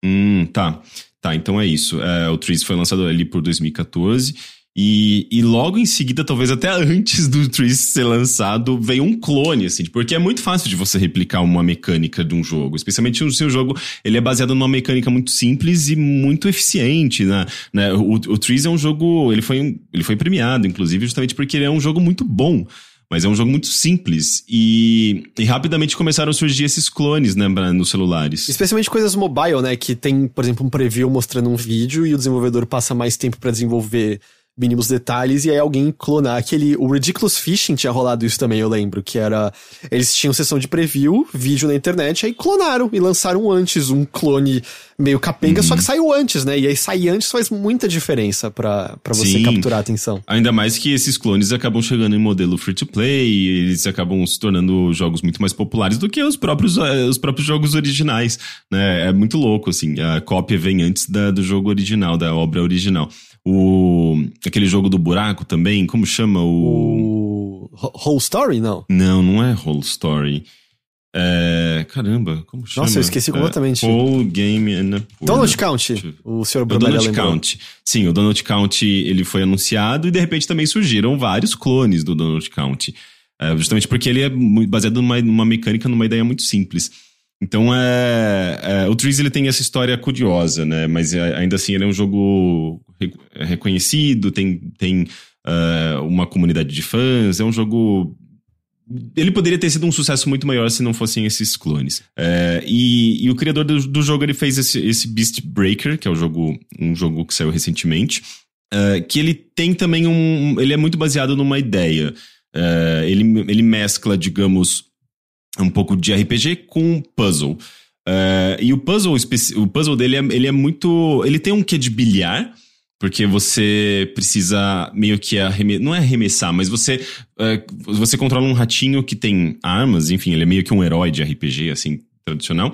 Hum, tá. Tá, então é isso. É, o Trees foi lançado ali por 2014. E, e logo em seguida, talvez até antes do Trees ser lançado, veio um clone, assim, porque é muito fácil de você replicar uma mecânica de um jogo, especialmente o seu jogo, ele é baseado numa mecânica muito simples e muito eficiente, né? né? O, o Trees é um jogo, ele foi, ele foi premiado, inclusive, justamente porque ele é um jogo muito bom. Mas é um jogo muito simples e, e rapidamente começaram a surgir esses clones, né, nos celulares. Especialmente coisas mobile, né, que tem, por exemplo, um preview mostrando um vídeo e o desenvolvedor passa mais tempo para desenvolver mínimos detalhes e aí alguém clonar aquele. O Ridiculous Fishing tinha rolado isso também, eu lembro, que era. Eles tinham sessão de preview, vídeo na internet, aí clonaram e lançaram antes um clone meio capenga, uhum. só que saiu antes, né? E aí sair antes faz muita diferença para você Sim. capturar a atenção. Ainda mais que esses clones acabam chegando em modelo free to play, e eles acabam se tornando jogos muito mais populares do que os próprios, eh, os próprios jogos originais, né? É muito louco, assim. A cópia vem antes da, do jogo original, da obra original. O. aquele jogo do buraco também, como chama o. O. Whole Story, não? Não, não é Whole Story. É, caramba, como chama? Nossa, eu esqueci completamente. É, Whole Game and Donald Count, o senhor O Donald Count. Sim, o Donald Count, ele foi anunciado e de repente também surgiram vários clones do Donald Count. É, justamente porque ele é baseado numa, numa mecânica, numa ideia muito simples. Então, é, é, o Trees ele tem essa história curiosa, né? Mas é, ainda assim ele é um jogo reconhecido, tem, tem uh, uma comunidade de fãs, é um jogo ele poderia ter sido um sucesso muito maior se não fossem esses clones. É, e, e, o criador do, do, jogo ele fez esse, esse, Beast Breaker, que é o jogo, um jogo que saiu recentemente, é, que ele tem também um. Ele é muito baseado numa ideia. É, ele, ele mescla, digamos, um pouco de RPG com puzzle. E o puzzle, o puzzle dele é, ele é muito. Ele tem um quê de bilhar, porque você precisa meio que arremessar. Não é arremessar, mas você. Uh, você controla um ratinho que tem armas, enfim, ele é meio que um herói de RPG, assim, tradicional.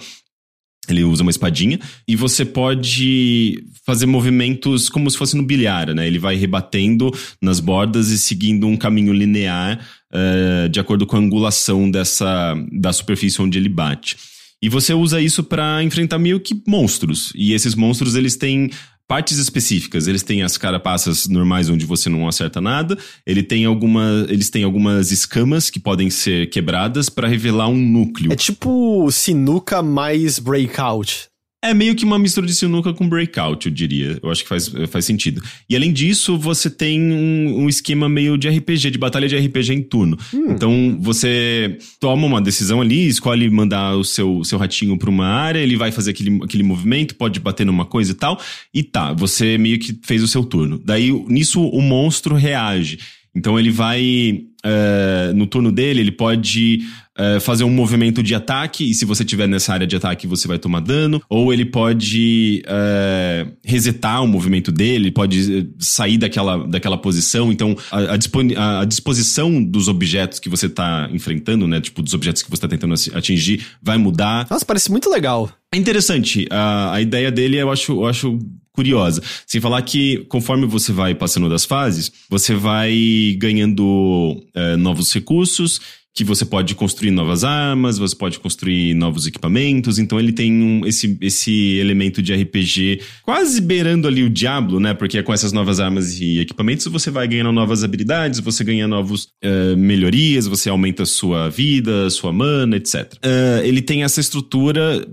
Ele usa uma espadinha e você pode fazer movimentos como se fosse no bilhar, né? Ele vai rebatendo nas bordas e seguindo um caminho linear uh, de acordo com a angulação dessa da superfície onde ele bate. E você usa isso para enfrentar meio que monstros. E esses monstros eles têm partes específicas. Eles têm as carapaças normais onde você não acerta nada. Ele tem alguma, eles têm algumas escamas que podem ser quebradas para revelar um núcleo. É tipo sinuca mais breakout. É meio que uma mistura de sinuca com breakout, eu diria. Eu acho que faz, faz sentido. E além disso, você tem um, um esquema meio de RPG, de batalha de RPG em turno. Hum. Então, você toma uma decisão ali, escolhe mandar o seu, seu ratinho pra uma área, ele vai fazer aquele, aquele movimento, pode bater numa coisa e tal. E tá, você meio que fez o seu turno. Daí, nisso, o monstro reage. Então, ele vai. Uh, no turno dele, ele pode uh, fazer um movimento de ataque, e se você estiver nessa área de ataque, você vai tomar dano. Ou ele pode uh, resetar o movimento dele, pode sair daquela, daquela posição. Então, a, a, a disposição dos objetos que você está enfrentando, né? Tipo, dos objetos que você está tentando atingir, vai mudar. Nossa, parece muito legal. É interessante. A, a ideia dele eu acho, eu acho curiosa. Sem falar que, conforme você vai passando das fases, você vai ganhando é, novos recursos que você pode construir novas armas, você pode construir novos equipamentos, então ele tem um, esse, esse elemento de RPG quase beirando ali o Diablo, né? Porque com essas novas armas e equipamentos você vai ganhando novas habilidades, você ganha novas uh, melhorias, você aumenta a sua vida, sua mana, etc. Uh, ele tem essa estrutura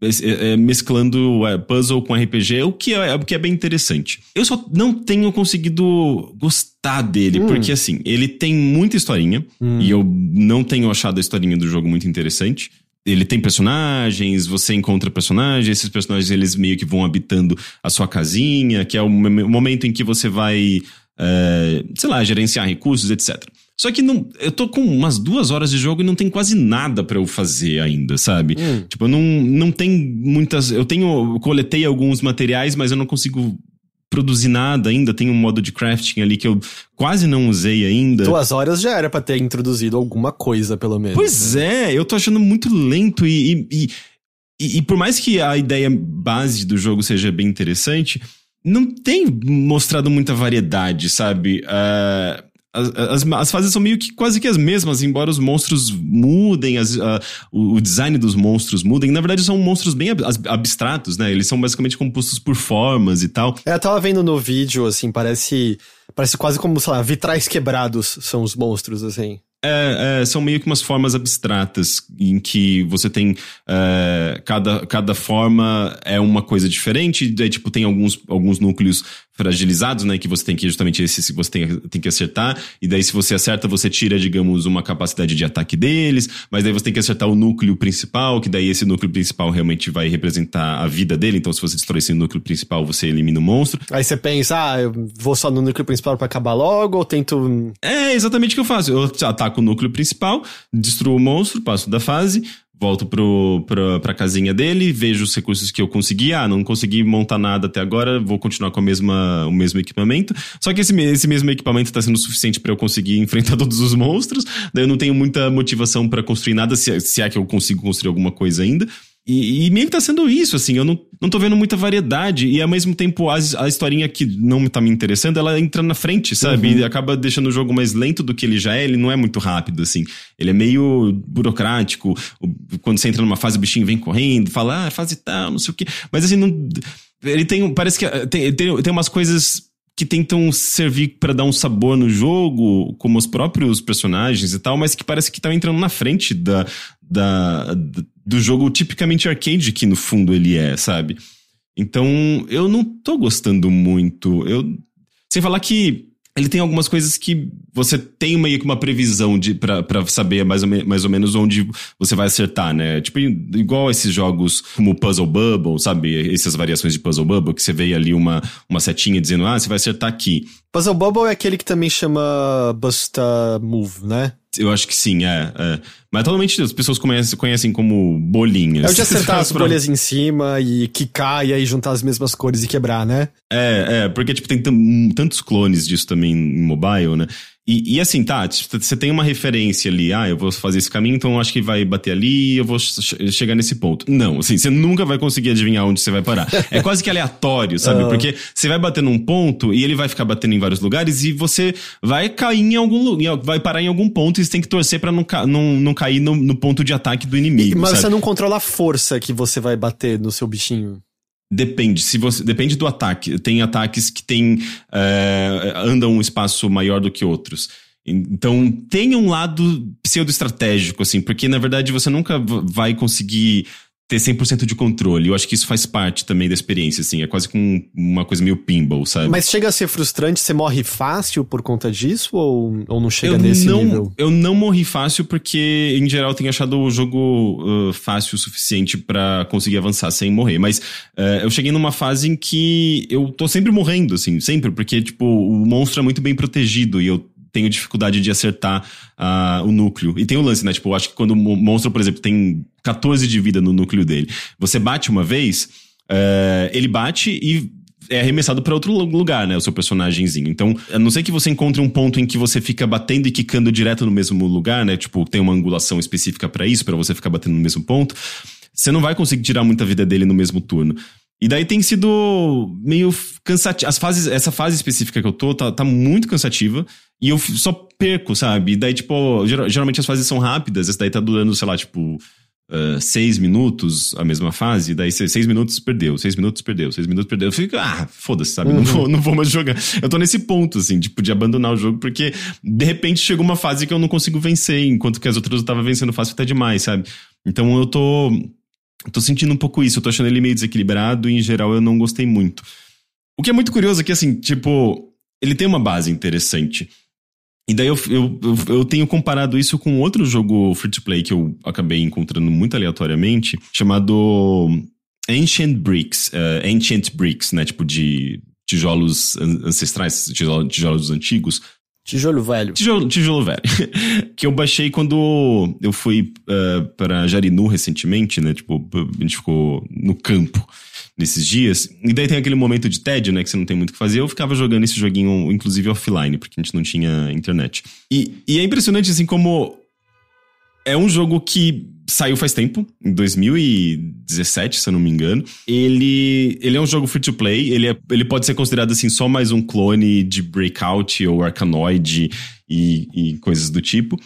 é, é, mesclando é, puzzle com RPG, o que é, o que é bem interessante. Eu só não tenho conseguido gostar dele, hum. porque assim, ele tem muita historinha, hum. e eu não tenho achado a historinha do jogo muito interessante. Ele tem personagens, você encontra personagens, esses personagens eles meio que vão habitando a sua casinha, que é o momento em que você vai, é, sei lá, gerenciar recursos, etc. Só que não, eu tô com umas duas horas de jogo e não tem quase nada para eu fazer ainda, sabe? Hum. Tipo, não, não tem muitas. Eu tenho. Eu coletei alguns materiais, mas eu não consigo produzir nada ainda. Tem um modo de crafting ali que eu quase não usei ainda. Duas horas já era para ter introduzido alguma coisa, pelo menos. Pois né? é, eu tô achando muito lento e, e, e, e, por mais que a ideia base do jogo seja bem interessante, não tem mostrado muita variedade, sabe? Uh, as, as, fases são meio que quase que as mesmas, embora os monstros mudem, as, uh, o, design dos monstros mudem. Na verdade, são monstros bem ab abstratos, né? Eles são basicamente compostos por formas e tal. É, eu tava vendo no vídeo, assim, parece. Parece quase como, sei lá, vitrais quebrados são os monstros, assim. É, é, são meio que umas formas abstratas em que você tem é, cada, cada forma é uma coisa diferente. Daí, tipo, tem alguns, alguns núcleos fragilizados, né? Que você tem que justamente esse você tem, tem que acertar. E daí, se você acerta, você tira, digamos, uma capacidade de ataque deles. Mas daí você tem que acertar o núcleo principal, que daí esse núcleo principal realmente vai representar a vida dele. Então, se você destrói esse núcleo principal, você elimina o monstro. Aí você pensa, ah, eu vou só no núcleo principal para acabar logo, ou tento. É exatamente o que eu faço. Eu ataco o núcleo principal, destruo o monstro, passo da fase, volto pro, pro, pra casinha dele, vejo os recursos que eu consegui. Ah, não consegui montar nada até agora, vou continuar com a mesma, o mesmo equipamento. Só que esse, esse mesmo equipamento tá sendo suficiente para eu conseguir enfrentar <laughs> todos os monstros. Daí eu não tenho muita motivação para construir nada, se, se é que eu consigo construir alguma coisa ainda. E, e, meio que tá sendo isso, assim, eu não, não tô vendo muita variedade. E ao mesmo tempo, a, a historinha que não tá me interessando, ela entra na frente, sabe? Uhum. E acaba deixando o jogo mais lento do que ele já é. Ele não é muito rápido, assim. Ele é meio burocrático. Quando você entra numa fase, o bichinho vem correndo, fala, ah, fase tal, não sei o quê. Mas assim, não. Ele tem. Parece que tem, tem, tem umas coisas que tentam servir para dar um sabor no jogo, como os próprios personagens e tal, mas que parece que estão entrando na frente da, da, do jogo tipicamente arcade que no fundo ele é, sabe? Então, eu não tô gostando muito. Eu sem falar que ele tem algumas coisas que você tem meio que uma previsão de para saber mais ou, me, mais ou menos onde você vai acertar, né? Tipo, igual esses jogos como Puzzle Bubble, sabe? Essas variações de Puzzle Bubble, que você vê ali uma, uma setinha dizendo, ah, você vai acertar aqui. Puzzle Bubble é aquele que também chama Busta Move, né? Eu acho que sim, é. é. Mas totalmente as pessoas conhecem, conhecem como bolinhas. É o de acertar as bolhas em cima e quicar e aí juntar as mesmas cores e quebrar, né? É, é, porque tipo, tem tantos clones disso também em mobile, né? E, e, assim, tá, você tem uma referência ali, ah, eu vou fazer esse caminho, então eu acho que vai bater ali eu vou chegar nesse ponto. Não, assim, você nunca vai conseguir adivinhar onde você vai parar. <laughs> É quase que aleatório, sabe? Uhum. Porque você vai bater num ponto e ele vai ficar batendo em vários lugares e você vai cair em algum lugar, vai parar em algum ponto e você tem que torcer pra não, não, não cair no, no, ponto de ataque do inimigo. Mas sabe? você não controla a força que você vai bater no seu bichinho. Depende, se você depende do ataque. Tem ataques que tem é, andam um espaço maior do que outros. Então tem um lado pseudo-estratégico, assim, porque na verdade você nunca vai conseguir ter 100% de controle. Eu acho que isso faz parte também da experiência, assim. É quase como uma coisa meio pinball, sabe? Mas chega a ser frustrante? Você morre fácil por conta disso? Ou, ou não chega eu nesse não, nível? Eu não morri fácil porque, em geral, tenho achado o jogo uh, fácil o suficiente para conseguir avançar sem morrer. Mas uh, eu cheguei numa fase em que eu tô sempre morrendo, assim. Sempre. Porque, tipo, o monstro é muito bem protegido e eu tenho dificuldade de acertar uh, o núcleo. E tem o lance, né? Tipo, eu acho que quando o monstro, por exemplo, tem 14 de vida no núcleo dele, você bate uma vez, uh, ele bate e é arremessado para outro lugar, né? O seu personagemzinho. Então, a não ser que você encontre um ponto em que você fica batendo e quicando direto no mesmo lugar, né? Tipo, tem uma angulação específica para isso, para você ficar batendo no mesmo ponto. Você não vai conseguir tirar muita vida dele no mesmo turno. E daí tem sido meio cansativo. As fases, essa fase específica que eu tô tá, tá muito cansativa. E eu só perco, sabe? E daí, tipo, geralmente as fases são rápidas. Essa daí tá durando, sei lá, tipo, uh, seis minutos a mesma fase. Daí seis minutos perdeu, seis minutos perdeu, seis minutos perdeu. Eu fico, ah, foda-se, sabe? Uhum. Não, vou, não vou mais jogar. Eu tô nesse ponto, assim, tipo, de abandonar o jogo, porque de repente chegou uma fase que eu não consigo vencer, enquanto que as outras eu tava vencendo fácil até demais, sabe? Então eu tô tô sentindo um pouco isso, eu tô achando ele meio desequilibrado e em geral eu não gostei muito. O que é muito curioso é que, assim, tipo, ele tem uma base interessante. E daí eu, eu, eu, tenho comparado isso com outro jogo free-to-play que eu acabei encontrando muito aleatoriamente, chamado Ancient Bricks. Uh, Ancient Bricks, né? Tipo de tijolos ancestrais, tijolos antigos. Tijolo velho. Tijolo, tijolo velho. <laughs> que eu baixei quando eu fui uh, para Jarinu recentemente, né? Tipo, a gente ficou no campo nesses dias. E daí tem aquele momento de tédio, né? Que você não tem muito o que fazer. Eu ficava jogando esse joguinho, inclusive offline, porque a gente não tinha internet. E, e é impressionante, assim, como é um jogo que saiu faz tempo, em 2017, se eu não me engano. Ele, ele é um jogo free to play, ele, é, ele pode ser considerado assim só mais um clone de Breakout ou Arkanoid e, e coisas do tipo.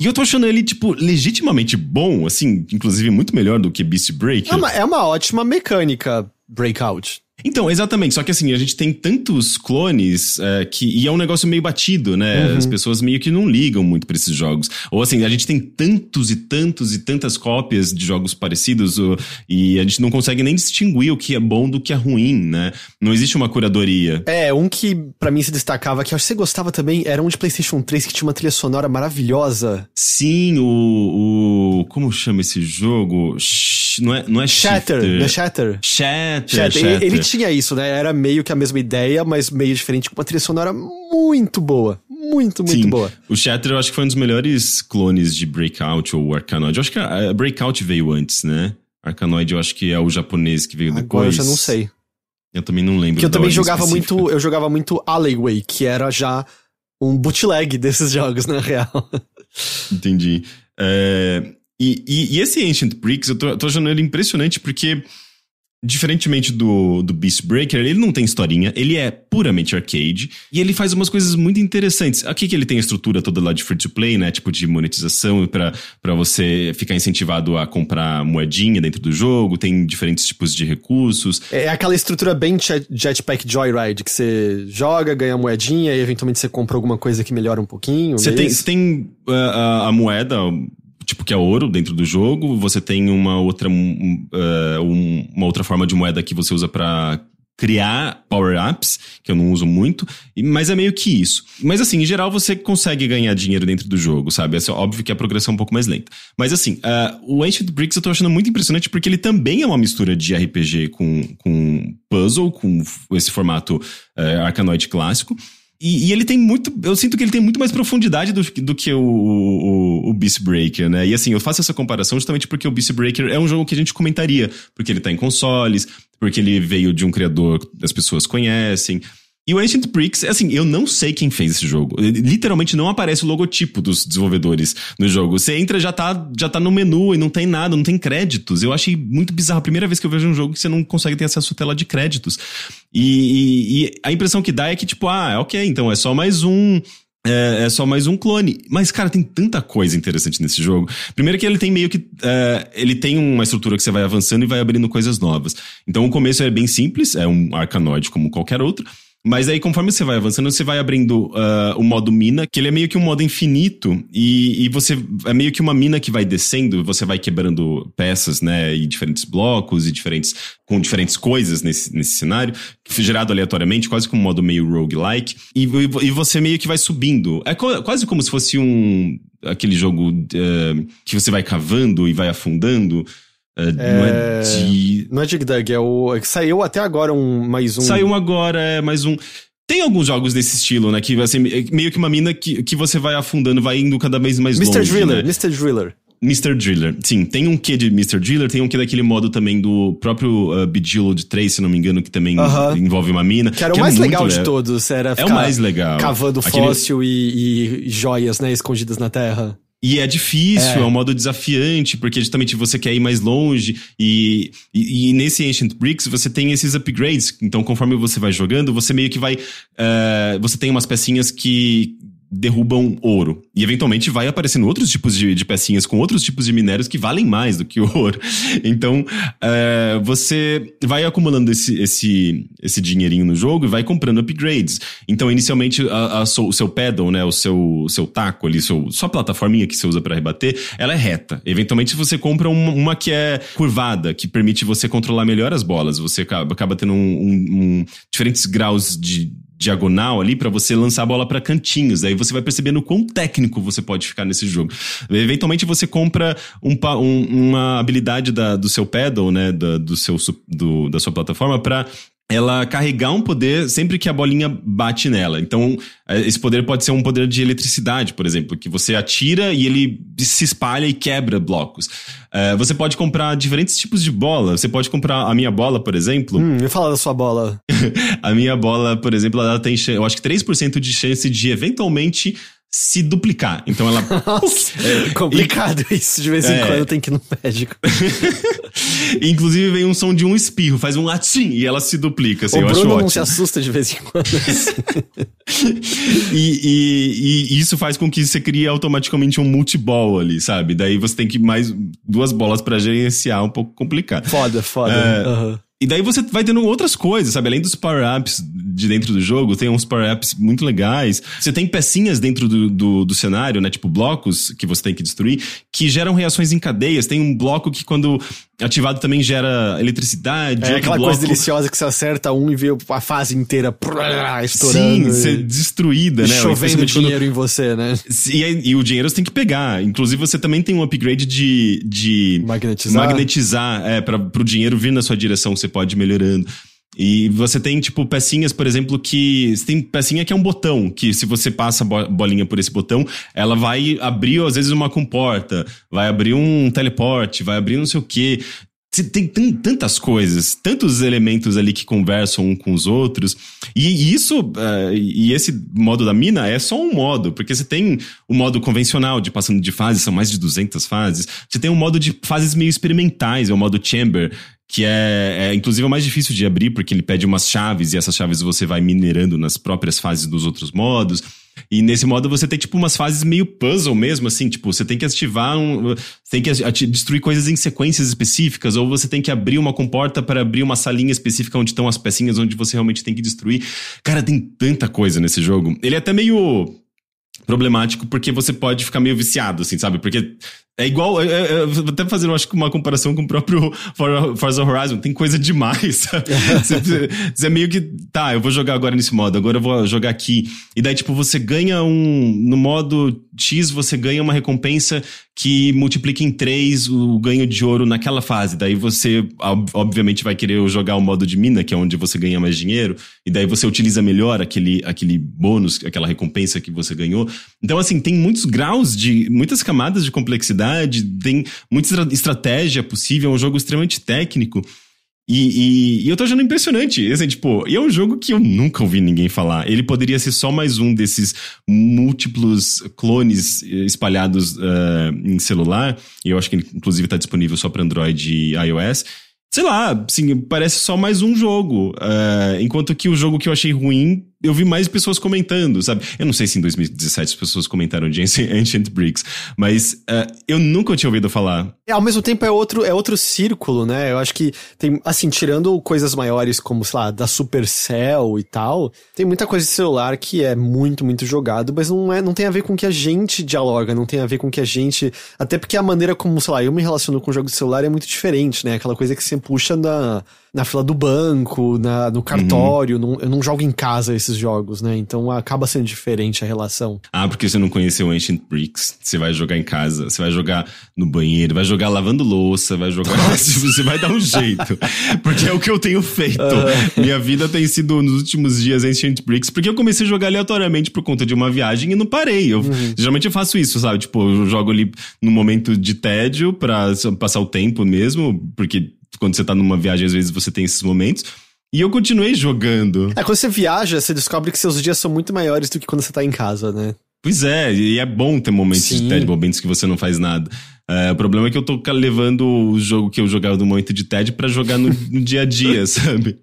E eu tô achando ele, tipo, legitimamente bom, assim, inclusive muito melhor do que Beast Breaker. É uma, é uma ótima mecânica, Breakout. Então, exatamente. Só que assim, a gente tem tantos clones é, que. E é um negócio meio batido, né? Uhum. As pessoas meio que não ligam muito pra esses jogos. Ou assim, a gente tem tantos e tantos e tantas cópias de jogos parecidos ou, e a gente não consegue nem distinguir o que é bom do que é ruim, né? Não existe uma curadoria. É, um que para mim se destacava, que eu acho que você gostava também, era um de PlayStation 3 que tinha uma trilha sonora maravilhosa. Sim, o. o como chama esse jogo? Não é, não é Shatter. Shifter. Não é Shatter? Shatter. Shatter. Shatter. Ele, ele tinha isso, né? Era meio que a mesma ideia, mas meio diferente, com uma trilha sonora muito boa. Muito, muito Sim. boa. O Shatter eu acho que foi um dos melhores clones de Breakout ou Arkanoid. Eu acho que a Breakout veio antes, né? Arkanoid eu acho que é o japonês que veio Agora depois. eu já não sei. Eu também não lembro. Que eu também jogava específica. muito, eu jogava muito Alleyway, que era já um bootleg <laughs> desses jogos, na real. Entendi. É, e, e, e, esse Ancient Bricks, eu tô, tô achando ele impressionante porque Diferentemente do, do Beast Breaker, ele não tem historinha, ele é puramente arcade e ele faz umas coisas muito interessantes. Aqui que ele tem a estrutura toda lá de free to play, né? Tipo de monetização para você ficar incentivado a comprar moedinha dentro do jogo, tem diferentes tipos de recursos. É aquela estrutura bem Jetpack Joyride, que você joga, ganha moedinha e eventualmente você compra alguma coisa que melhora um pouquinho. Você tem, você tem uh, a, a moeda, tipo que é ouro dentro do jogo. Você tem uma outra, um, uh, uma outra forma de moeda que você usa para criar power-ups, que eu não uso muito, mas é meio que isso. Mas assim, em geral você consegue ganhar dinheiro dentro do jogo, sabe? É óbvio que a progressão é um pouco mais lenta. Mas assim, uh, o Ancient Bricks eu tô achando muito impressionante porque ele também é uma mistura de RPG com, com puzzle, com esse formato uh, clássico. E, e, ele tem muito. Eu sinto que ele tem muito mais profundidade do, do que o, o, o Beast Breaker, né? E assim, eu faço essa comparação justamente porque o Beast Breaker é um jogo que a gente comentaria. Porque ele tá em consoles, porque ele veio de um criador que as pessoas conhecem. E o Ancient Bricks, assim, eu não sei quem fez esse jogo. Literalmente não aparece o logotipo dos desenvolvedores no jogo. Você entra já tá já tá no menu e não tem nada, não tem créditos. Eu achei muito bizarro. A primeira vez que eu vejo um jogo que você não consegue ter acesso à tela de créditos. E, e, e a impressão que dá é que, tipo, ah, ok, então é só mais um é, é, só mais um clone. Mas, cara, tem tanta coisa interessante nesse jogo. Primeiro que ele tem meio que. É, ele tem uma estrutura que você vai avançando e vai abrindo coisas novas. Então o começo é bem simples, é um arcanoide como qualquer outro. Mas aí, conforme você vai avançando, você vai abrindo uh, o modo mina, que ele é meio que um modo infinito, e, e você é meio que uma mina que vai descendo, você vai quebrando peças, né, e diferentes blocos, e diferentes, com diferentes coisas nesse, nesse cenário, gerado aleatoriamente, quase como um modo meio roguelike, e, e, e você meio que vai subindo. É quase como se fosse um. aquele jogo uh, que você vai cavando e vai afundando. Uh, é... Não é de. Não é Dig Dug, é o. É que saiu até agora um mais um. Saiu agora, é mais um. Tem alguns jogos desse estilo, né? Que assim, meio que uma mina que, que você vai afundando, vai indo cada vez mais Mr. longe. Driller, né? Mr. Driller. Mr. Driller. Sim, tem um quê de Mr. Driller, tem um quê daquele modo também do próprio uh, Bejeweled 3, se não me engano, que também uh -huh. envolve uma mina. Que era o mais é legal de todos, era É o mais legal. Cavando Aquele... fóssil e, e joias, né, escondidas na terra. E é difícil, é. é. um modo desafiante, porque justamente você quer ir mais longe. E, e, e, nesse Ancient Bricks você tem esses upgrades. Então, conforme você vai jogando, você meio que vai. Uh, você tem umas pecinhas que derrubam ouro. E eventualmente vai aparecendo outros tipos de, de pecinhas com outros tipos de minérios que valem mais do que o ouro. <laughs> Então, é, você vai acumulando esse, esse, esse dinheirinho no jogo e vai comprando upgrades. Então, inicialmente, a, a, o seu pedal, né, o seu, seu taco ali, seu, sua plataforminha que você usa para rebater, ela é reta. Eventualmente, você compra uma, uma, que é curvada, que permite você controlar melhor as bolas. Você acaba, acaba tendo um, um, um diferentes graus de diagonal ali para você lançar a bola para cantinhos. Aí você vai percebendo quão técnico você pode ficar nesse jogo. Eventualmente você compra um, um, uma habilidade da, do seu pedal, né, da, do seu, do, da sua plataforma para ela carregar um poder sempre que a bolinha bate nela. Então, é, esse poder pode ser um poder de eletricidade, por exemplo, que você atira e ele se espalha e quebra blocos. É, você pode comprar diferentes tipos de bola. Você pode comprar a minha bola, por exemplo. Hum, me fala da sua bola. <laughs> a minha bola, por exemplo, ela tem, eu acho que 3% de chance de eventualmente se duplicar. Então ela. <laughs> Nossa, <laughs> é complicado e, isso. De vez em é, quando tem que ir no médico. <laughs> Inclusive vem um som de um espirro, faz um latim e ela se duplica. Assim, o eu Bruno acho não ótimo. se assusta de vez em quando. Assim. e, e, e, isso faz com que você crie automaticamente um multiball ali, sabe? Daí você tem que mais duas bolas para gerenciar, um pouco complicado. Foda, foda. É, uhum. E daí você vai tendo outras coisas, sabe? Além dos power-ups de dentro do jogo, tem uns power-ups muito legais. Você tem pecinhas dentro do, do, do, cenário, né? Tipo blocos que você tem que destruir, que geram reações em cadeias. Tem um bloco que quando ativado também gera eletricidade. É aquela bloco... coisa deliciosa que você acerta um e vê a fase inteira estourando. Sim, ser destruída, né? Chovendo dinheiro quando... em você, né? E, e, o dinheiro você tem que pegar. Inclusive você também tem um upgrade de... de magnetizar. Magnetizar, é, para o dinheiro vir na sua direção. Você pode ir melhorando. E você tem, tipo, pecinhas, por exemplo, que. Você tem pecinha que é um botão, que se você passa a bolinha por esse botão, ela vai abrir, às vezes, uma comporta, vai abrir um teleporte, vai abrir não sei o quê. Tem, tem tantas coisas, tantos elementos ali que conversam um com os outros. E isso, uh, e esse modo da mina é só um modo, porque você tem o modo convencional de passando de fases, são mais de 200 fases. Você tem um modo de fases meio experimentais, é o modo chamber, que é, é inclusive é o mais difícil de abrir, porque ele pede umas chaves e essas chaves você vai minerando nas próprias fases dos outros modos. E nesse modo você tem, tipo, umas fases meio puzzle mesmo, assim, tipo, você tem que ativar um. tem que destruir coisas em sequências específicas, ou você tem que abrir uma comporta para abrir uma salinha específica onde estão as pecinhas onde você realmente tem que destruir. Cara, tem tanta coisa nesse jogo. Ele é até meio problemático porque você pode ficar meio viciado, assim, sabe? Porque é igual, é, é, é até fazendo, acho uma comparação com o próprio Forza Horizon, tem coisa demais, <laughs> você, você é meio que, tá, eu vou jogar agora nesse modo, agora eu vou jogar aqui. E daí, tipo, você ganha um, no modo X, você ganha uma recompensa que multiplica em 3 o ganho de ouro naquela fase. Daí você, obviamente, vai querer jogar o modo de mina, que é onde você ganha mais dinheiro, e daí você utiliza melhor aquele, aquele bônus, aquela recompensa que você ganhou. Então, assim, tem muitos graus de, muitas camadas de complexidade, tem muita estratégia possível, é um jogo extremamente técnico. E, e, e, eu tô achando impressionante. Assim, tipo, e é um jogo que eu nunca ouvi ninguém falar. Ele poderia ser só mais um desses múltiplos clones eh, espalhados uh, em celular. E eu acho que ele, inclusive, tá disponível só para Android e iOS sei lá, assim, parece só mais um jogo. Uh, enquanto que o jogo que eu achei ruim, eu vi mais pessoas comentando, sabe? Eu não sei se em 2017 as pessoas comentaram de Ancient <laughs> Bricks, mas uh, eu nunca tinha ouvido falar. É, ao mesmo tempo é outro, é outro círculo, né? Eu acho que tem, assim, tirando coisas maiores como, sei lá, da Supercell e tal, tem muita coisa de celular que é muito, muito jogado, mas não, é, não tem a ver com o que a gente dialoga, não tem a ver com o que a gente. Até porque a maneira como, sei lá, eu me relaciono com jogos de celular é muito diferente, né? Aquela coisa que você puxa na, na fila do banco, na, no cartório. Uhum. Não, eu não jogo em casa esses jogos, né? Então acaba sendo diferente a relação. Ah, porque você não conheceu Ancient Bricks. Você vai jogar em casa, você vai jogar no banheiro, vai jogar lavando louça, vai jogar. <laughs> <laughs> você vai dar um jeito. Porque é o que eu tenho feito. Uhum. Minha vida tem sido nos últimos dias Ancient Bricks, porque eu comecei a jogar aleatoriamente por conta de uma viagem e não parei. Eu, uhum. Geralmente eu faço isso, sabe? Tipo, eu jogo ali no momento de tédio pra passar o tempo mesmo, porque quando você tá numa viagem, às vezes você tem esses momentos. E eu continuei jogando. É, quando você viaja, você descobre que seus dias são muito maiores do que quando você tá em casa, né? Pois é, e é bom ter momentos Sim. de TED, momentos que você não faz nada. É, o problema é que eu tô levando o jogo que eu jogava no momento de TED para jogar no, no, dia a dia, <laughs> sabe?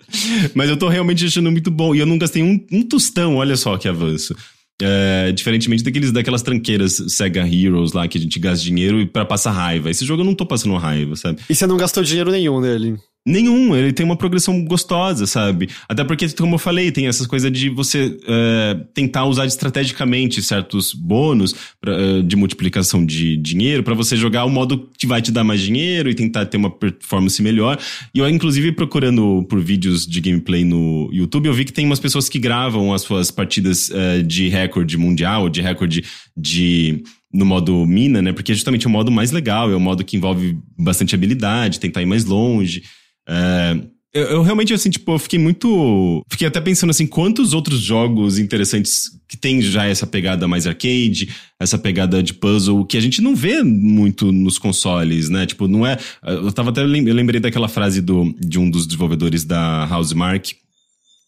Mas eu tô realmente achando muito bom. E eu não gastei um, um tostão, olha só que avanço. É, diferentemente daqueles, daquelas tranqueiras Sega Heroes lá que a gente gasta dinheiro para passar raiva. Esse jogo eu não tô passando raiva, sabe? E você não gastou dinheiro nenhum nele? Nenhum, ele tem uma progressão gostosa, sabe? Até porque, como eu falei, tem essas coisas de você uh, tentar usar estrategicamente certos bônus pra, uh, de multiplicação de dinheiro para você jogar o modo que vai te dar mais dinheiro e tentar ter uma performance melhor. E eu, inclusive, procurando por vídeos de gameplay no YouTube, eu vi que tem umas pessoas que gravam as suas partidas uh, de recorde mundial, de recorde de no modo mina, né? Porque é justamente o modo mais legal, é o modo que envolve bastante habilidade, tentar ir mais longe. É, eu, eu, realmente, assim, tipo, eu fiquei muito. Fiquei até pensando assim, quantos outros jogos interessantes que tem já essa pegada mais arcade, essa pegada de puzzle, que a gente não vê muito nos consoles, né? Tipo, não é. Eu tava até. Lembrei daquela frase do, de um dos desenvolvedores da Housemark,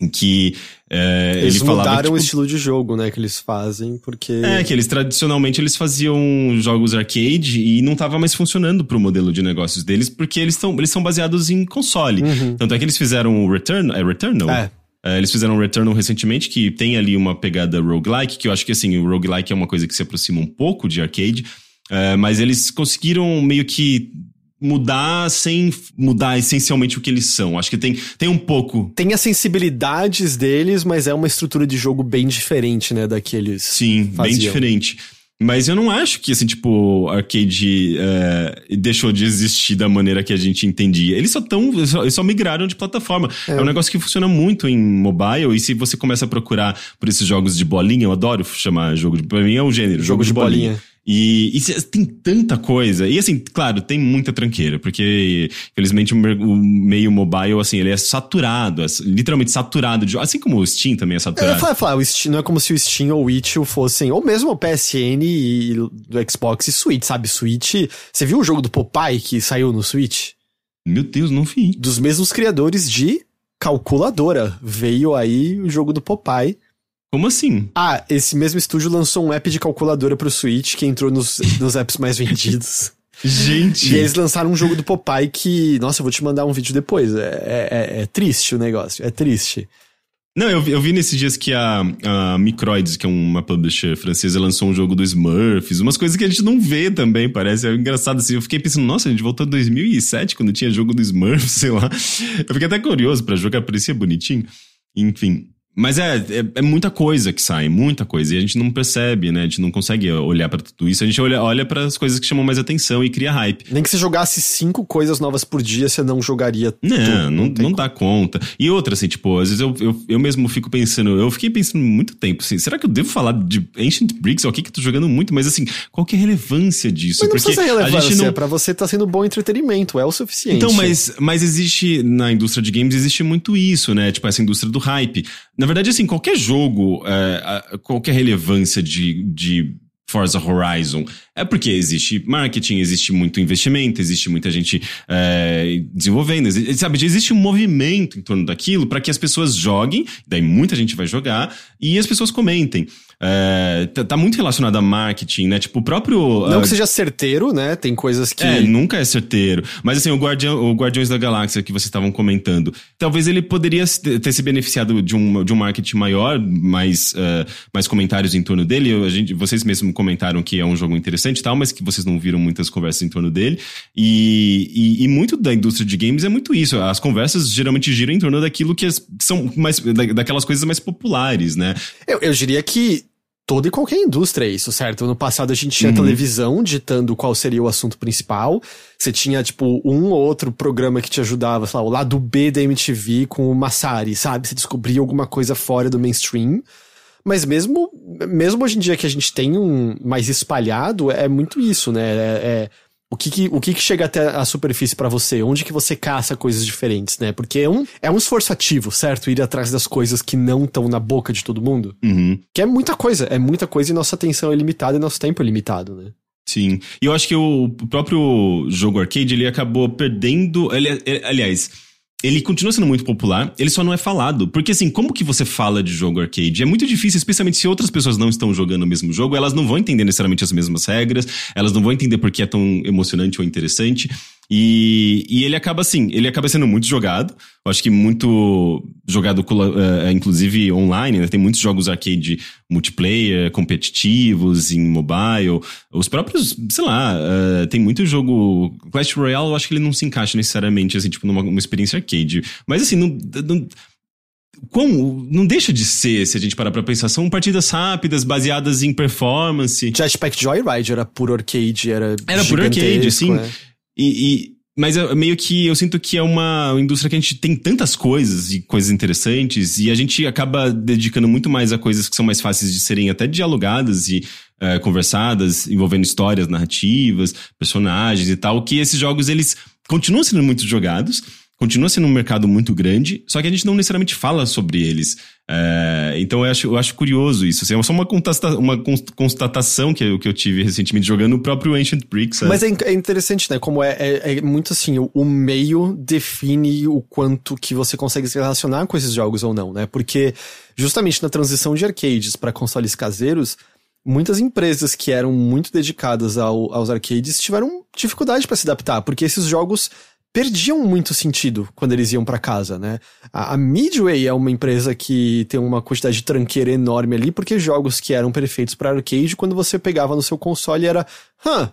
em que é, eles ele falava, mudaram tipo, o estilo de jogo, né, que eles fazem, porque... É, que eles tradicionalmente eles faziam jogos arcade e não tava mais funcionando pro modelo de negócios deles, porque eles, tão, eles são baseados em console. Uhum. Tanto é que eles fizeram o Return, é Returnal? É. É, eles fizeram um Returnal recentemente que tem ali uma pegada roguelike, que eu acho que assim, o roguelike é uma coisa que se aproxima um pouco de arcade, é, mas eles conseguiram meio que mudar sem mudar essencialmente o que eles são. Acho que tem, tem um pouco. Tem as sensibilidades deles, mas é uma estrutura de jogo bem diferente, né, daqueles. Sim, faziam. bem diferente. Mas eu não acho que, assim, tipo, arcade é, deixou de existir da maneira que a gente entendia. Eles só tão, eles só, migraram de plataforma. É. é. um negócio que funciona muito em mobile, e se você começa a procurar por esses jogos de bolinha, eu adoro chamar jogo de. Pra mim é o gênero, jogo, jogo de, de bolinha. bolinha. E, e, tem tanta coisa. E assim, claro, tem muita tranqueira, porque infelizmente o, o meio mobile, assim, ele é saturado, é literalmente saturado de Assim como o Steam também é saturado. É, eu falar, o Steam não é como se o Steam ou o Itch fossem, ou mesmo o PSN e do Xbox e Switch, sabe? Switch. Você viu o jogo do Popeye que saiu no Switch? Meu Deus, não vi. Dos mesmos criadores de calculadora. Veio aí o jogo do Popeye. Como assim? Ah, esse mesmo estúdio lançou um app de calculadora pro Switch que entrou nos, <laughs> nos apps mais vendidos. Gente! E eles lançaram um jogo do Popeye que, nossa, eu vou te mandar um vídeo depois. É, é, é triste o negócio, é triste. Não, eu, eu vi nesses dias que a, a Microids, que é uma publisher francesa, lançou um jogo do Smurfs, umas coisas que a gente não vê também, parece. É engraçado assim. Eu fiquei pensando, nossa, a gente voltou em 2007, quando tinha jogo do Smurfs, <laughs> sei lá. Eu fiquei até curioso para jogar, parecia bonitinho. Enfim. Mas é, é, é, muita coisa que sai, muita coisa. E a gente não percebe, né? A gente não consegue olhar para tudo isso. A gente olha, olha para as coisas que chamam mais atenção e cria hype. Nem que você jogasse cinco coisas novas por dia, você não jogaria não, tudo. Não, não, não dá conta. E outra, assim, tipo, às vezes eu, eu, eu mesmo fico pensando, eu fiquei pensando muito tempo, assim, será que eu devo falar de Ancient Bricks? Ok, que eu tô jogando muito, mas assim, qual que é a relevância disso? Mas não Porque precisa ser relevância, não... pra você tá sendo bom entretenimento, é o suficiente. Então, mas, mas existe, na indústria de games, existe muito isso, né? Tipo, essa indústria do hype. Na verdade, assim, qualquer jogo, é, qualquer relevância de, de Forza Horizon é porque existe marketing, existe muito investimento, existe muita gente é, desenvolvendo, sabe? Existe um movimento em torno daquilo para que as pessoas joguem, daí muita gente vai jogar e as pessoas comentem. É, tá, tá, muito relacionado a marketing, né? Tipo, o próprio. Não uh, que seja certeiro, né? Tem coisas que. É, nunca é certeiro. Mas assim, o, Guardião, o Guardiões da Galáxia que vocês estavam comentando, talvez ele poderia ter se beneficiado de um, de um marketing maior, mais, uh, mais comentários em torno dele. A gente, vocês mesmos comentaram que é um jogo interessante e tal, mas que vocês não viram muitas conversas em torno dele. E, e, e muito da indústria de games é muito isso. As conversas geralmente giram em torno daquilo que, as, que são mais. daquelas coisas mais populares, né? Eu, eu diria que toda e qualquer indústria é isso, certo? No passado a gente tinha uhum. televisão ditando qual seria o assunto principal. Você tinha, tipo, um ou outro programa que te ajudava, sei lá, o lado B da MTV com o Massari, sabe? Você descobria alguma coisa fora do mainstream. Mas mesmo, mesmo hoje em dia que a gente tem um mais espalhado, é muito isso, né? É, é o que, que o que, que, chega até a superfície para você? Onde que você caça coisas diferentes, né? Porque é um, é um esforço ativo, certo? Ir atrás das coisas que não estão na boca de todo mundo. Uhum. Que é muita coisa, é muita coisa e nossa atenção é limitada e nosso tempo é limitado, né? Sim. E eu acho que o próprio jogo arcade, ele acabou perdendo... Ele, ele, aliás ele continua sendo muito popular, ele só não é falado. Porque assim, como que você fala de jogo arcade? É muito difícil, especialmente se outras pessoas não estão jogando o mesmo jogo, elas não vão entender necessariamente as mesmas regras, elas não vão entender por que é tão emocionante ou interessante. E, e ele acaba assim, ele acaba sendo muito jogado. Eu acho que muito jogado, uh, inclusive online, né? Tem muitos jogos arcade multiplayer, competitivos, em mobile. Os próprios, sei lá, uh, tem muito jogo. Clash Royale, eu acho que ele não se encaixa necessariamente, assim, tipo, numa experiência arcade. Mas assim, não, não como não deixa de ser, se a gente parar pra pensar, são partidas rápidas, baseadas em performance. Jetpack Joyride era por arcade, era Era por arcade, sim. É. E, e, mas é meio que eu sinto que é uma indústria que a gente tem tantas coisas e coisas interessantes e a gente acaba dedicando muito mais a coisas que são mais fáceis de serem até dialogadas e uh, conversadas, envolvendo histórias, narrativas, personagens e tal, que esses jogos eles continuam sendo muito jogados, continua sendo um mercado muito grande, só que a gente não necessariamente fala sobre eles. É, então eu acho, eu acho curioso isso. Assim, é só uma, uma constatação que eu, que eu tive recentemente jogando o próprio Ancient Bricks. Sabe? Mas é, é, interessante, né? Como é, é, é, muito assim, o, o meio define o quanto que você consegue se relacionar com esses jogos ou não, né? Porque justamente na transição de arcades para consoles caseiros, muitas empresas que eram muito dedicadas ao, aos arcades tiveram dificuldade para se adaptar, porque esses jogos perdiam muito sentido quando eles iam para casa, né? A, Midway é uma empresa que tem uma quantidade de tranqueira enorme ali, porque jogos que eram perfeitos para arcade, quando você pegava no seu console era, hã,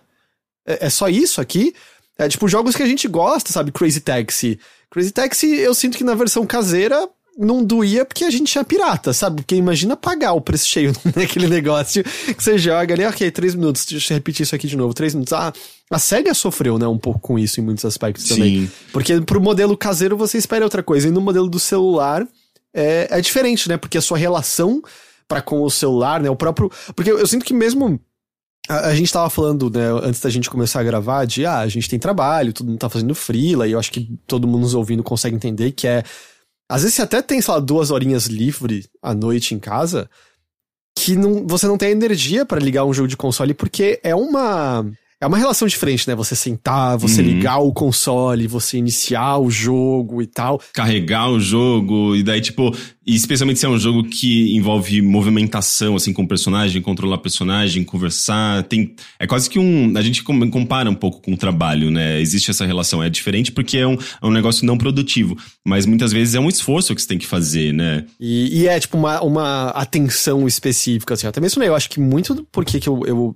é, é, só isso aqui? É tipo jogos que a gente gosta, sabe? Crazy Taxi. Crazy Taxi, eu sinto que na versão caseira não doía porque a gente tinha pirata, sabe? Porque imagina pagar o preço cheio <laughs> naquele negócio que você joga ali, ok, três minutos, deixa eu repetir isso aqui de novo, três minutos. Ah, a SEGA sofreu, né, um pouco com isso em muitos aspectos Sim. também. Porque pro modelo caseiro você espera outra coisa, e no modelo do celular é, é diferente, né? Porque a sua relação para com o celular, né, o próprio... Porque eu, eu sinto que mesmo a, a, gente tava falando, né, antes da gente começar a gravar, de ah, a gente tem trabalho, todo mundo tá fazendo freela, e eu acho que todo mundo nos ouvindo consegue entender que é às vezes você até tem, sei lá, duas horinhas livre à noite em casa, que não, você não tem energia para ligar um jogo de console, porque é uma. É uma relação diferente, né? Você sentar, você uhum. ligar o console, você iniciar o jogo e tal. Carregar o jogo, e daí, tipo, especialmente se é um jogo que envolve movimentação, assim, com o personagem, controlar personagem, conversar. Tem. É quase que um. A gente compara um pouco com o trabalho, né? Existe essa relação. É diferente porque é um, é um negócio não produtivo. Mas muitas vezes é um esforço que você tem que fazer, né? E, e é, tipo, uma, uma atenção específica, assim. Até mesmo, né? Eu acho que muito porque que eu, eu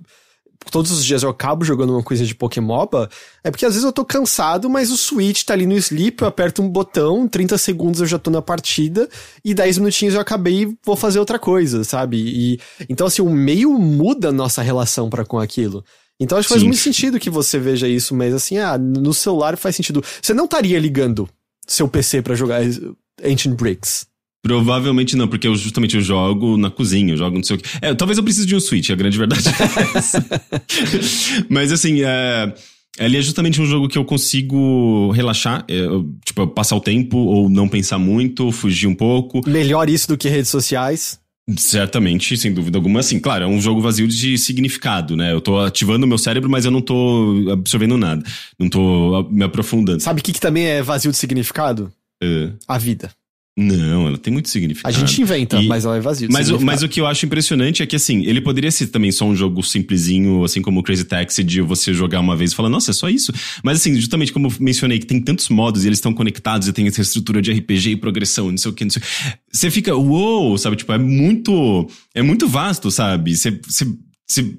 todos os dias eu acabo jogando uma coisa de Pokémoba, é porque às vezes eu tô cansado, mas o Switch tá ali no sleep, eu aperto um botão, 30 segundos eu já tô na partida, e 10 minutinhos eu acabei e vou fazer outra coisa, sabe? E, então, assim, o meio muda a nossa relação para com aquilo. Então acho que faz Sim. muito sentido que você veja isso, mas assim, ah, no celular faz sentido. Você não estaria ligando seu PC para jogar Ancient Bricks. Provavelmente não, porque eu justamente eu jogo na cozinha, eu jogo não sei o que. É, talvez eu precise de um Switch, a grande verdade é essa. <laughs> Mas assim, é, ele é justamente um jogo que eu consigo relaxar, é, tipo, passar o tempo ou não pensar muito, fugir um pouco. Melhor isso do que redes sociais. Certamente, sem dúvida alguma. Assim, claro, é um jogo vazio de significado, né? Eu tô ativando o meu cérebro, mas eu não tô absorvendo nada. Não tô me aprofundando. Sabe o que, que também é vazio de significado? Uh. A vida. Não, ela tem muito significado. A gente inventa, e, mas ela é vazia. Mas o, mas o que eu acho impressionante é que, assim, ele poderia ser também só um jogo simplesinho, assim como o Crazy Taxi, de você jogar uma vez e falar, nossa, é só isso. Mas, assim, justamente como eu mencionei, que tem tantos modos e eles estão conectados e tem essa estrutura de RPG e progressão, não sei o que, não sei Você fica, uou, wow, sabe? Tipo, é muito. É muito vasto, sabe? Você. você, você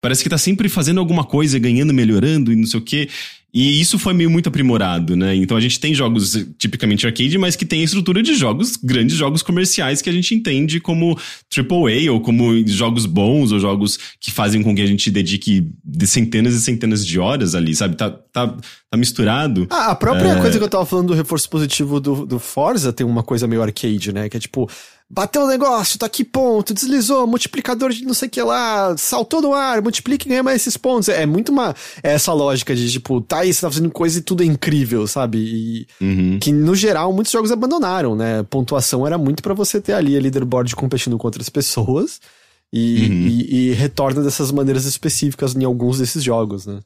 parece que tá sempre fazendo alguma coisa, ganhando, melhorando e não sei o que. E isso foi meio muito aprimorado, né? Então a gente tem jogos tipicamente arcade, mas que tem a estrutura de jogos, grandes jogos comerciais que a gente entende como AAA, ou como jogos bons, ou jogos que fazem com que a gente dedique de centenas e centenas de horas ali, sabe? Tá, tá, tá misturado. Ah, a própria é... coisa que eu tava falando do reforço positivo do, do Forza tem uma coisa meio arcade, né? Que é tipo, Bateu o negócio, tá aqui ponto, deslizou, multiplicador de não sei o que lá, saltou no ar, multiplica e ganha mais esses pontos. É muito uma. É essa lógica de, tipo, tá aí, você tá fazendo coisa e tudo é incrível, sabe? E uhum. que, no geral, muitos jogos abandonaram, né? Pontuação era muito para você ter ali a leaderboard competindo com outras pessoas. E, uhum. e, e retorna dessas maneiras específicas em alguns desses jogos, né?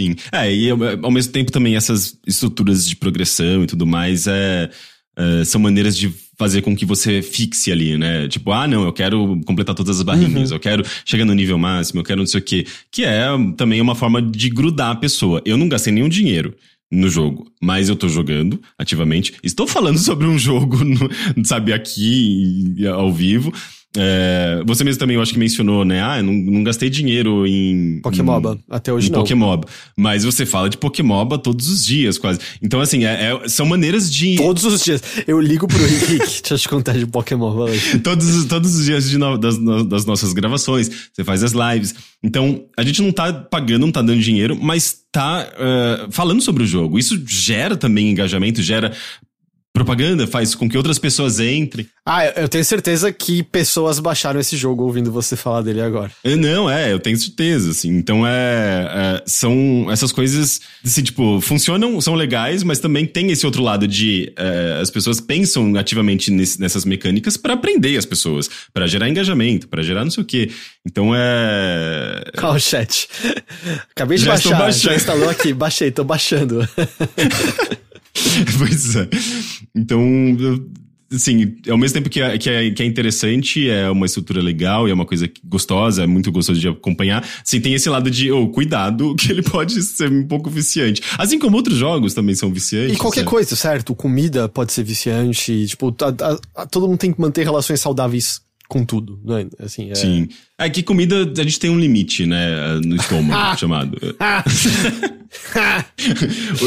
Sim. É, e ao mesmo tempo também essas estruturas de progressão e tudo mais é, é são maneiras de fazer com que você fixe ali, né? Tipo, ah, não, eu quero completar todas as barrinhas, uhum. eu quero chegar no nível máximo, eu quero não sei o quê. Que é também uma forma de grudar a pessoa. Eu não gastei nenhum dinheiro no jogo, mas eu tô jogando ativamente. Estou falando <laughs> sobre um jogo, no, sabe, aqui ao vivo. É, você mesmo também, eu acho que mencionou, né? Ah, não, não gastei dinheiro em. Pokémoba. Em, Até hoje em não. Pokémoba. Mas você fala de Pokémoba todos os dias, quase. Então, assim, é, é, são maneiras de. Todos os dias. Eu ligo pro Rick, <laughs> deixa eu te contar de Pokémon. <laughs> todos, todos os dias no, das, das nossas gravações, você faz as lives. Então, a gente não tá pagando, não tá dando dinheiro, mas tá uh, falando sobre o jogo. Isso gera também engajamento, gera propaganda, faz com que outras pessoas entrem. Ah, eu tenho certeza que pessoas baixaram esse jogo ouvindo você falar dele agora. Não, é, eu tenho certeza, assim. Então é, é, são essas coisas, assim, tipo, funcionam, são legais, mas também tem esse outro lado de é, as pessoas pensam ativamente nesse, nessas mecânicas para aprender as pessoas, para gerar engajamento, para gerar não sei o quê. Então é. Qual o chat? <laughs> Acabei de Já baixar, já instalou aqui, baixei, tô baixando. <laughs> <laughs> pois é. Então, assim, ao mesmo tempo que é, que, é, que é interessante, é uma estrutura legal e é uma coisa gostosa, é muito gostoso de acompanhar, assim, tem esse lado de, oh, cuidado, <laughs> que ele pode ser um pouco viciante. Assim como outros jogos também são viciantes. E qualquer certo? coisa, certo? Comida pode ser viciante, tipo, a, a, todo mundo tem que manter relações saudáveis com tudo, né? Assim, é... Sim. É que comida, a gente tem um limite, né? No estômago, <laughs> chamado. <laughs>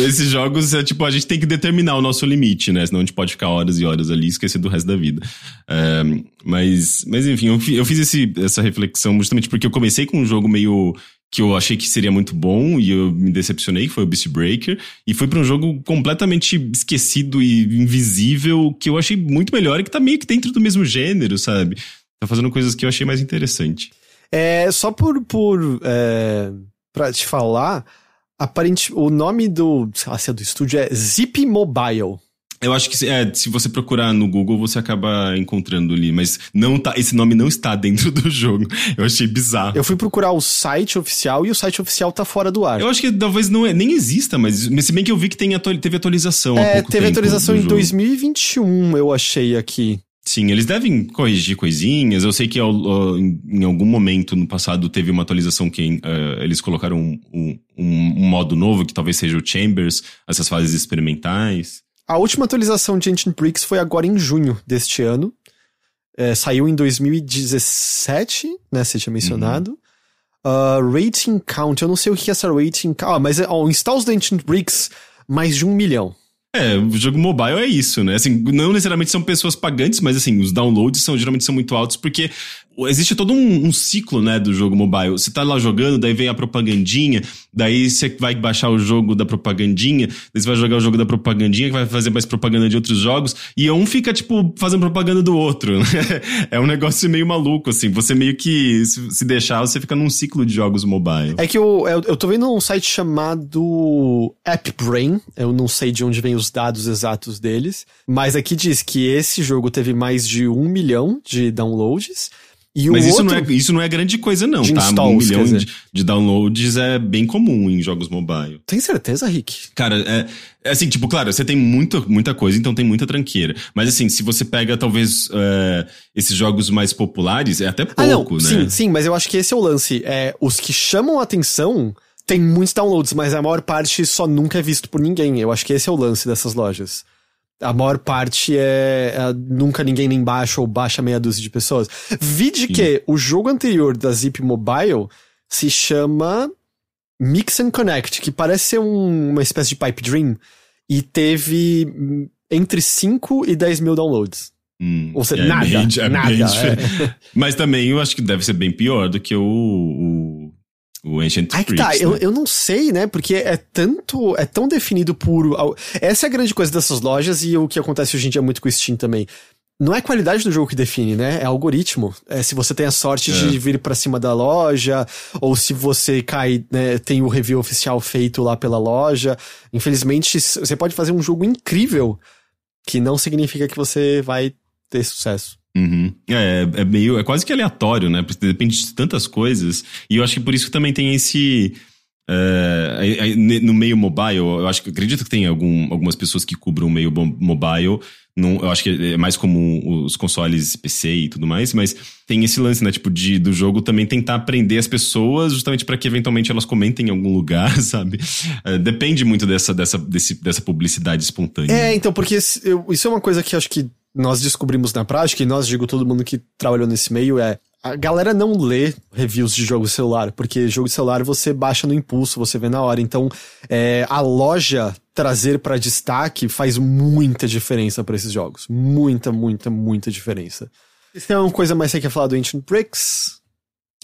Esses jogos, é tipo, a gente tem que determinar o nosso limite, né? Senão a gente pode ficar horas e horas ali e esquecer do resto da vida. É, mas, mas enfim, eu, eu fiz esse, essa reflexão justamente porque eu comecei com um jogo meio que eu achei que seria muito bom e eu me decepcionei, que foi o Beast Breaker, e foi para um jogo completamente esquecido e invisível, que eu achei muito melhor e que tá meio que dentro do mesmo gênero, sabe? Tá fazendo coisas que eu achei mais interessante. É, só por, por é, pra te falar, aparente, o nome do, sei lá, se é do estúdio é Zip Mobile. Eu acho que é, se você procurar no Google, você acaba encontrando ali, mas não tá, esse nome não está <laughs> dentro do jogo. Eu achei bizarro. Eu fui procurar o site oficial e o site oficial tá fora do ar. Eu acho que talvez não é, nem exista, mas se bem que eu vi que tem teve atualização. É, teve atualização em jogo. 2021, eu achei aqui. Sim, eles devem corrigir coisinhas. Eu sei que uh, em algum momento no passado teve uma atualização que uh, eles colocaram um, um, um, modo novo, que talvez seja o Chambers, essas fases experimentais. A última atualização de Ancient Bricks foi agora em junho deste ano. É, saiu em 2017, né? Você tinha mencionado. Uhum. Uh, rating Count, eu não sei o que é essa Rating Count. Ah, mas ó, installs da Ancient Bricks, mais de um milhão. É, o jogo mobile é isso, né? Assim, não necessariamente são pessoas pagantes, mas assim, os downloads são geralmente são muito altos porque existe todo um, um, ciclo, né, do jogo mobile. Você tá lá jogando, daí vem a propagandinha, daí você vai baixar o jogo da propagandinha, daí você vai jogar o jogo da propagandinha, que vai fazer mais propaganda de outros jogos, e um fica, tipo, fazendo propaganda do outro. <laughs> Né? é um negócio meio maluco, assim. Você meio que, se, deixar, você fica num ciclo de jogos mobile. É que eu, eu, eu tô vendo um site chamado AppBrain, eu não sei de onde vem os dados exatos deles, mas aqui diz que esse jogo teve mais de um milhão de downloads, e Mas isso, não é, isso não é grande coisa, não, tá? Installs, um milhão de, de, downloads é bem comum em jogos mobile. Tem certeza, Rick? Cara, é, é, assim, tipo, claro, você tem muita, muita coisa, então tem muita tranqueira. Mas assim, se você pega talvez é, esses jogos mais populares, é até pouco, ah, não, né? Sim, sim, mas eu acho que esse é o lance. É, os que chamam a atenção tem muitos downloads, mas a maior parte só nunca é visto por ninguém. Eu acho que esse é o lance dessas lojas. A maior parte é, é, nunca ninguém nem baixa ou baixa meia dúzia de pessoas. Vide que o jogo anterior da Zip Mobile se chama Mix and Connect, que parece ser um, uma espécie de pipe dream, e teve entre 5 e 10 mil downloads. Hum, Ou seja, é nada, bem, é nada. É. <laughs> Mas também eu acho que deve ser bem pior do que o, o o Ancient Aí que tá, né? eu, eu não sei, né? Porque é tanto, é tão definido por. Essa é a grande coisa dessas lojas e o que acontece hoje em dia muito com o Steam também. Não é a qualidade do jogo que define, né? É algoritmo. É se você tem a sorte é. de vir para cima da loja, ou se você cai, né, tem o review oficial feito lá pela loja. Infelizmente, você pode fazer um jogo incrível, que não significa que você vai ter sucesso. Uhum. É, é meio. É quase que aleatório, né? Porque depende de tantas coisas. E eu acho que por isso que também tem esse. É, no meio mobile, eu acho que acredito que tem algum, algumas pessoas que cubram o meio mobile. Não, eu acho que é mais como os consoles PC e tudo mais, mas tem esse lance, né? Tipo, de, do jogo também tentar aprender as pessoas, justamente para que eventualmente elas comentem em algum lugar, <laughs> sabe? É, depende muito dessa, dessa, desse, dessa publicidade espontânea. É, então, porque isso é uma coisa que acho que nós descobrimos na prática, e nós, digo, todo mundo que trabalhou nesse meio, é a galera não lê reviews de jogo celular, porque jogo celular você baixa no impulso, você vê na hora. Então, é, a loja trazer para destaque faz muita diferença para esses jogos. Muita, muita, muita diferença. Se tem alguma coisa mais que você quer falar do Ancient Bricks?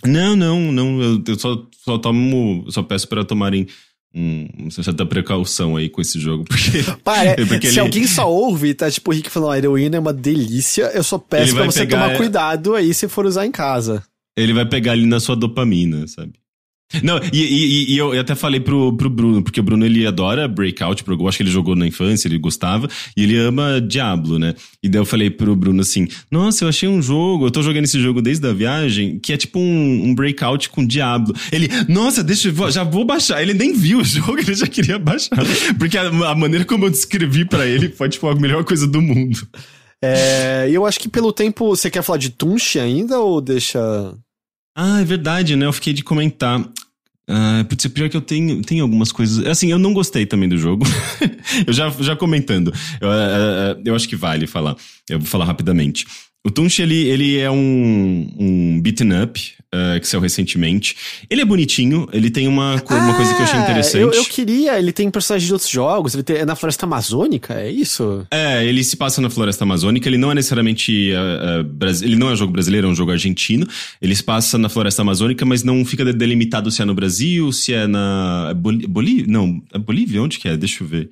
Não, não, não. Eu só, só tomo. Só peço para tomarem um, uma certa precaução aí com esse jogo, porque. <laughs> Para, <laughs> porque se ele... alguém só ouve e tá tipo o Rick falando, a heroína é uma delícia, eu só peço pra você pegar... tomar cuidado aí se for usar em casa. Ele vai pegar ali na sua dopamina, sabe? Não, e, e, e, eu até falei pro, pro Bruno, porque o Bruno ele adora Breakout, eu acho que ele jogou na infância, ele gostava, e ele ama Diablo, né? E daí eu falei pro Bruno assim: Nossa, eu achei um jogo, eu tô jogando esse jogo desde a viagem, que é tipo um, um Breakout com Diablo. Ele, nossa, deixa eu, já vou baixar. Ele nem viu o <laughs> jogo, ele já queria baixar. Porque a, a maneira como eu descrevi para ele foi tipo a melhor coisa do mundo. É, eu acho que pelo tempo, você quer falar de Tunchi ainda ou deixa. Ah, é verdade, né? Eu fiquei de comentar. Ah, putz, é pior que eu tenho, tenho algumas coisas. Assim, eu não gostei também do jogo. <laughs> eu já, já comentando. Eu, uh, eu acho que vale falar. Eu vou falar rapidamente. O Tunch, ele, ele é um, um beaten up, uh, que saiu recentemente. Ele é bonitinho, ele tem uma, ah, uma coisa que eu achei ah, interessante. Eu, eu queria, ele tem personagens de outros jogos, ele tem, é na Floresta Amazônica, é isso? É, ele se passa na Floresta Amazônica, ele não é necessariamente. Uh, uh, ele não é um jogo brasileiro, é um jogo argentino. Ele se passa na Floresta Amazônica, mas não fica delimitado se é no Brasil, se é na. É Bolívia? Não, é Bolívia? Onde que é? Deixa eu ver.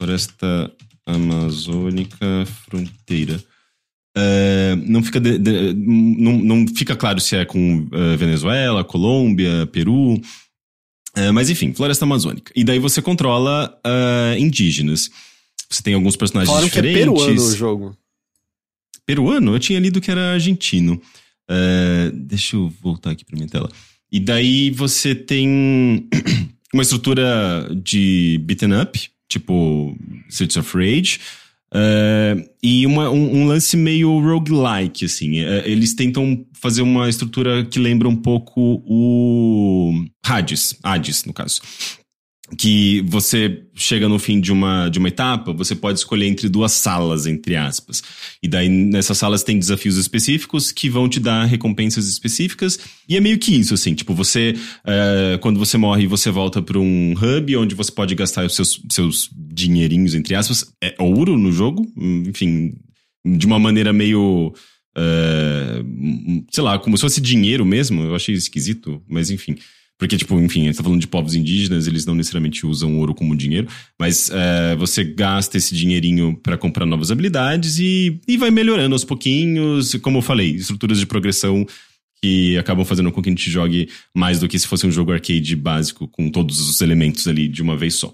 Floresta Amazônica Fronteira. Uh, não, fica de, de, não, não fica claro se é com uh, Venezuela, Colômbia, Peru. Uh, mas enfim, Floresta Amazônica. E daí você controla indígenas. Você tem alguns personagens Falaram diferentes. Que é peruano o jogo. Peruano? Eu tinha lido que era argentino. deixa eu voltar aqui pra minha tela. E daí você tem <clears throat> uma estrutura de beaten up, tipo Streets of Rage. Uh, e uma, um, um, lance meio roguelike, assim. Uh, eles tentam fazer uma estrutura que lembra um pouco o Hades, Hades, no caso que você chega no fim de uma, de uma etapa, você pode escolher entre duas salas, entre aspas. E daí nessas salas tem desafios específicos que vão te dar recompensas específicas. E é meio que isso, assim, tipo, você, é, quando você morre, você volta para um hub onde você pode gastar os seus, seus dinheirinhos, entre aspas. É ouro no jogo, enfim, de uma maneira meio. Uh, sei lá, como se fosse dinheiro mesmo. Eu achei esquisito, mas enfim. Porque, tipo, enfim, a gente tá falando de povos indígenas, eles não necessariamente usam ouro como dinheiro, mas é, você gasta esse dinheirinho para comprar novas habilidades e, e vai melhorando aos pouquinhos. Como eu falei, estruturas de progressão que acabam fazendo com que a gente jogue mais do que se fosse um jogo arcade básico, com todos os elementos ali de uma vez só.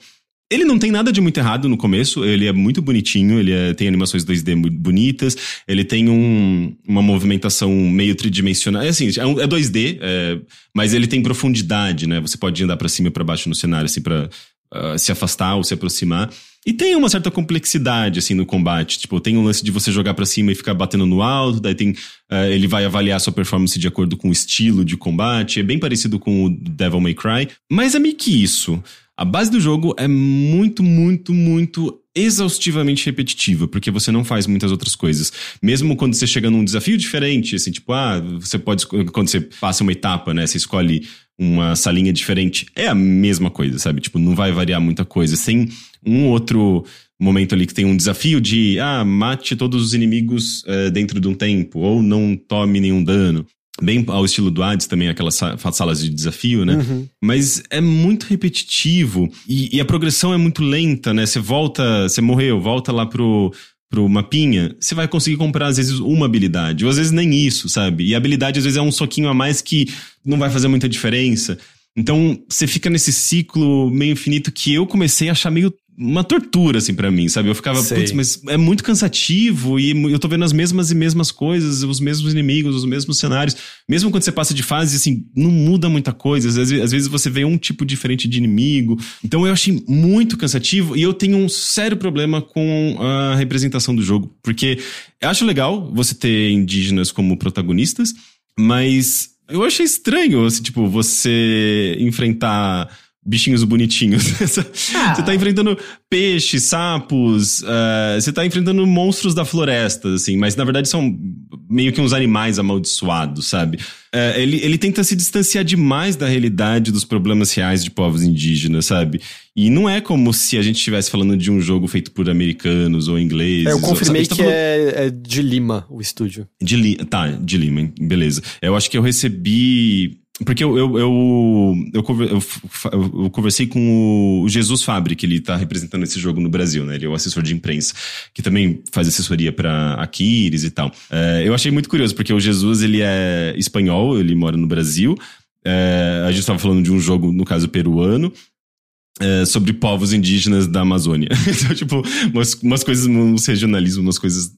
Ele não tem nada de muito errado no começo, ele é muito bonitinho, ele é, tem animações 2D bonitas, ele tem um, uma movimentação meio tridimensional. É assim, é, um, é 2D, é, mas ele tem profundidade, né? Você pode andar para cima e pra baixo no cenário, assim, pra uh, se afastar ou se aproximar. E tem uma certa complexidade, assim, no combate. Tipo, tem um lance de você jogar para cima e ficar batendo no alto, daí tem. Uh, ele vai avaliar sua performance de acordo com o estilo de combate. É bem parecido com o Devil May Cry. Mas é meio que isso. A base do jogo é muito, muito, muito exaustivamente repetitiva, porque você não faz muitas outras coisas. Mesmo quando você chega num desafio diferente, assim, tipo, ah, você pode. Quando você passa uma etapa, né? Você escolhe uma salinha diferente. É a mesma coisa, sabe? Tipo, não vai variar muita coisa. Sem um outro momento ali que tem um desafio de, ah, mate todos os inimigos uh, dentro de um tempo, ou não tome nenhum dano bem ao estilo do Hades também, aquelas salas de desafio, né? Uhum. Mas é muito repetitivo e, e, a progressão é muito lenta, né? Você volta, você morreu, volta lá pro, pro mapinha, você vai conseguir comprar às vezes uma habilidade, ou às vezes nem isso, sabe? E a habilidade às vezes é um soquinho a mais que não vai fazer muita diferença. Então, você fica nesse ciclo meio infinito que eu comecei a achar meio uma tortura, assim, para mim, sabe? Eu ficava, putz, mas é muito cansativo e eu tô vendo as mesmas e mesmas coisas, os mesmos inimigos, os mesmos cenários. Mesmo quando você passa de fase, assim, não muda muita coisa. Às vezes, às vezes você vê um tipo diferente de inimigo. Então eu achei muito cansativo e eu tenho um sério problema com a representação do jogo. Porque eu acho legal você ter indígenas como protagonistas, mas eu achei estranho, assim, tipo, você enfrentar bichinhos bonitinhos. <laughs> Ah. Você tá enfrentando peixes, sapos, uh, você tá enfrentando monstros da floresta, assim, mas na verdade são meio que uns animais amaldiçoados, sabe? Uh, ele, ele tenta se distanciar demais da realidade dos problemas reais de povos indígenas, sabe? E não é como se a gente estivesse falando de um jogo feito por americanos ou ingleses. É, eu confirmei tá que falando... é, é, de Lima o estúdio. De Li... Tá, de Lima, beleza. Eu acho que eu recebi porque eu, eu, eu, eu, conversei com o Jesus Fabre, que ele tá representando esse jogo no Brasil, né? Ele é o assessor de imprensa, que também faz assessoria para Aquiles e tal. É, eu achei muito curioso, porque o Jesus, ele é espanhol, ele mora no Brasil. É, a gente estava falando de um jogo, no caso, peruano. É, sobre povos indígenas da Amazônia. <laughs> então, tipo, umas, umas coisas, uns regionalismos, umas coisas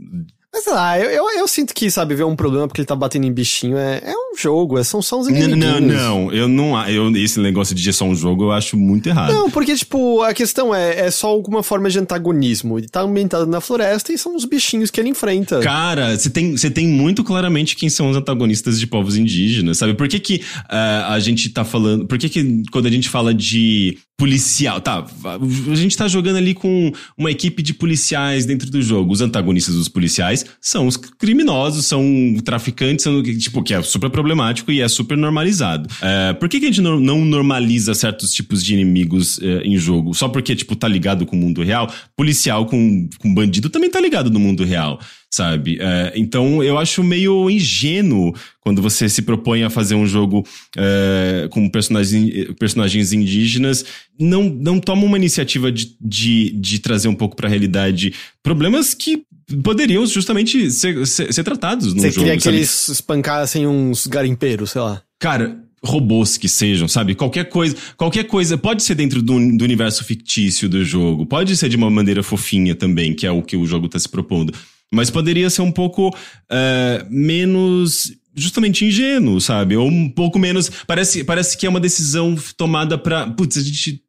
mas sei lá, eu, eu, eu, sinto que, sabe, ver um problema porque ele tá batendo em bichinho é, é um jogo, é, são só uns inimigos. Não, não, eu não. Eu, esse negócio de ser só um jogo eu acho muito errado. Não, porque, tipo, a questão é, é só alguma forma de antagonismo. Ele tá ambientado na floresta e são os bichinhos que ele enfrenta. Cara, você tem, você tem muito claramente quem são os antagonistas de povos indígenas, sabe? Por que que uh, a gente tá falando. Por que que quando a gente fala de policial. Tá, a gente tá jogando ali com uma equipe de policiais dentro do jogo. Os antagonistas dos policiais são os criminosos, são traficantes, são, tipo, que é super problemático e é super normalizado. É, por que, que a gente não normaliza certos tipos de inimigos é, em jogo? Só porque, tipo, tá ligado com o mundo real? Policial com, com bandido também tá ligado no mundo real sabe? É, então eu acho meio ingênuo quando você se propõe a fazer um jogo é, com personagens, personagens indígenas, não, não toma uma iniciativa de, de, de trazer um pouco para a realidade problemas que poderiam justamente ser, ser, ser tratados no você jogo. Você queria que eles espancassem uns garimpeiros, sei lá. Cara, robôs que sejam, sabe? Qualquer coisa, qualquer coisa pode ser dentro do, do, universo fictício do jogo, pode ser de uma maneira fofinha também, que é o que o jogo está se propondo. Mas poderia ser um pouco uh, menos justamente ingênuo, sabe? Ou um pouco menos. Parece, parece que é uma decisão tomada pra. Putz, a gente.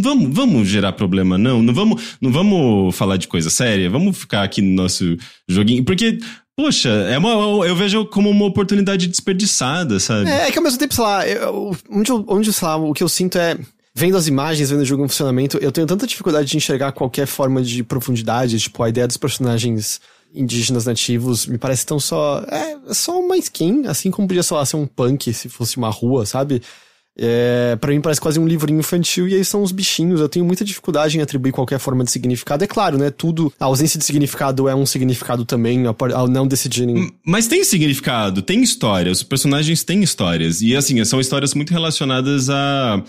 Vamos, vamos gerar problema, não. Não vamos, não vamos falar de coisa séria. Vamos ficar aqui no nosso joguinho. Porque Poxa, é uma, eu vejo como uma oportunidade desperdiçada, sabe? É, é que ao mesmo tempo, sei lá, eu, onde, onde, sei lá, o que eu sinto é. Vendo as imagens, vendo o jogo em funcionamento, eu tenho tanta dificuldade de enxergar qualquer forma de profundidade, tipo, a ideia dos personagens indígenas nativos me parece tão só. É, só uma skin, assim como podia, sei lá, ser um punk se fosse uma rua, sabe? É, para mim parece quase um livrinho infantil e aí são os bichinhos. Eu tenho muita dificuldade em atribuir qualquer forma de significado. É claro, né? Tudo, a ausência de significado é um significado também, ao não decidirem. Mas tem significado, tem história. Os personagens têm histórias. E assim, são histórias muito relacionadas a.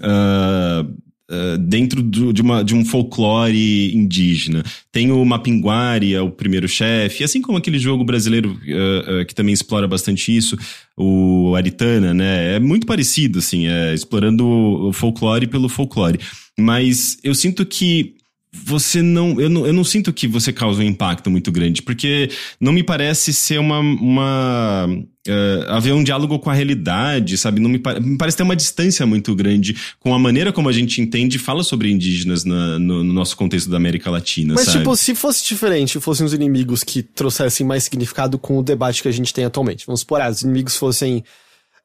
Uh Uh, dentro do, de, uma, de um folclore indígena. Tem o Mapinguari, é o primeiro chefe, assim como aquele jogo brasileiro uh, uh, que também explora bastante isso, o Aritana, né? É muito parecido, assim, é, explorando o folclore pelo folclore. Mas eu sinto que você não eu, não. eu não sinto que você causa um impacto muito grande, porque não me parece ser uma. uma uh, haver um diálogo com a realidade, sabe? Não me, me, parece ter uma distância muito grande com a maneira como a gente entende e fala sobre indígenas na, no, no, nosso contexto da América Latina. Mas, sabe? tipo, se fosse diferente, fossem os inimigos que trouxessem mais significado com o debate que a gente tem atualmente. Vamos supor, ah, os inimigos fossem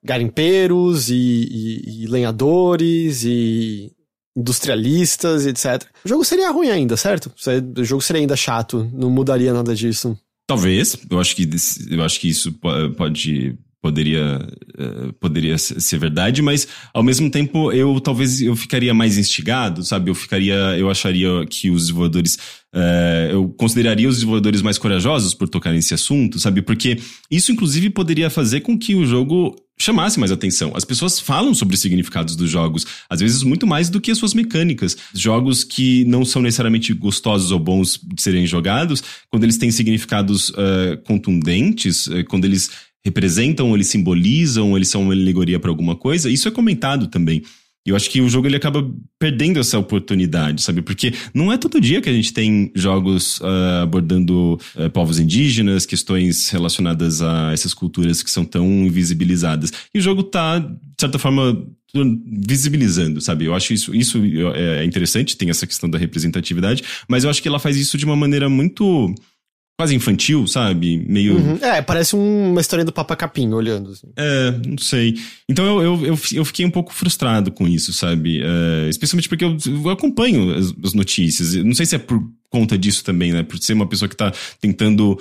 garimpeiros e, e, e lenhadores e industrialistas, etc. O jogo seria ruim ainda, certo? O jogo seria ainda chato, não mudaria nada disso. Talvez, eu acho que, eu acho que isso pode poderia uh, poderia ser verdade, mas ao mesmo tempo eu talvez eu ficaria mais instigado, sabe? Eu ficaria, eu acharia que os desenvolvedores, uh, eu consideraria os desenvolvedores mais corajosos por tocar nesse assunto, sabe? Porque isso inclusive poderia fazer com que o jogo chamasse mais atenção. As pessoas falam sobre os significados dos jogos, às vezes muito mais do que as suas mecânicas. Jogos que não são necessariamente gostosos ou bons de serem jogados, quando eles têm significados uh, contundentes, uh, quando eles representam, eles simbolizam, eles são uma alegoria para alguma coisa, isso é comentado também. E eu acho que o jogo ele acaba perdendo essa oportunidade, sabe? Porque não é todo dia que a gente tem jogos uh, abordando uh, povos indígenas, questões relacionadas a essas culturas que são tão invisibilizadas. E o jogo tá, de certa forma, visibilizando, sabe? Eu acho isso, isso é interessante, tem essa questão da representatividade, mas eu acho que ela faz isso de uma maneira muito quase infantil, sabe? Meio. Uhum. É, parece uma história do Papa Capim olhando. Assim. É, não sei. Então eu, eu, eu, eu, fiquei um pouco frustrado com isso, sabe? É, especialmente porque eu, eu acompanho as, as, notícias. Não sei se é por conta disso também, né? Por ser uma pessoa que tá tentando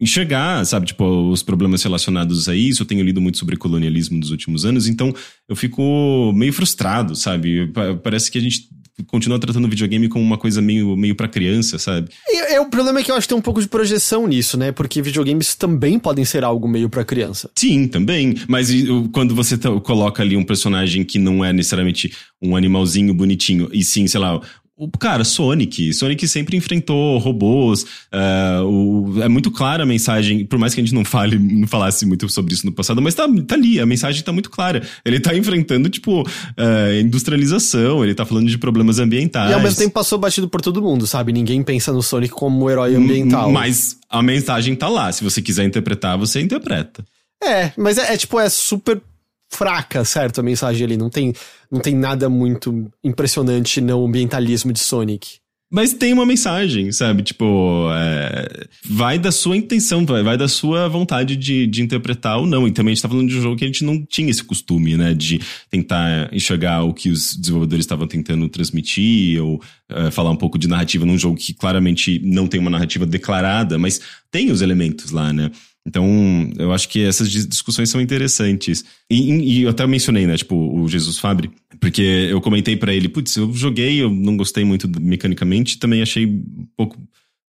enxergar, sabe, tipo, os problemas relacionados a isso. Eu tenho lido muito sobre colonialismo nos últimos anos, então eu fico meio frustrado, sabe? Parece que a gente continua tratando o videogame como uma coisa meio, meio para criança, sabe? E, e, o problema é que eu acho que tem um pouco de projeção nisso, né? Porque videogames também podem ser algo meio para criança. Sim, também. Mas quando você coloca ali um personagem que não é necessariamente um animalzinho bonitinho, e sim, sei lá, cara, Sonic. Sonic sempre enfrentou robôs. Uh, o, é muito clara a mensagem, por mais que a gente não fale, não falasse muito sobre isso no passado, mas tá, tá ali, a mensagem tá muito clara. Ele tá enfrentando, tipo, uh, industrialização, ele tá falando de problemas ambientais. E ao mesmo tempo passou batido por todo mundo, sabe? Ninguém pensa no Sonic como um herói ambiental. Mas a mensagem tá lá. Se você quiser interpretar, você interpreta. É, mas é, é tipo, é super fraca, certo? A mensagem ali. Não tem, não tem nada muito impressionante no ambientalismo de Sonic. Mas tem uma mensagem, sabe? Tipo, é... vai da sua intenção, vai, vai da sua vontade de, de interpretar ou não. E também a gente tá falando de um jogo que a gente não tinha esse costume, né? De tentar enxergar o que os desenvolvedores estavam tentando transmitir, ou é, falar um pouco de narrativa num jogo que claramente não tem uma narrativa declarada, mas tem os elementos lá, né? Então, eu acho que essas discussões são interessantes. E, e eu até mencionei, né, tipo, o Jesus Fabre, porque eu comentei para ele, putz, eu joguei, eu não gostei muito mecanicamente, também achei um pouco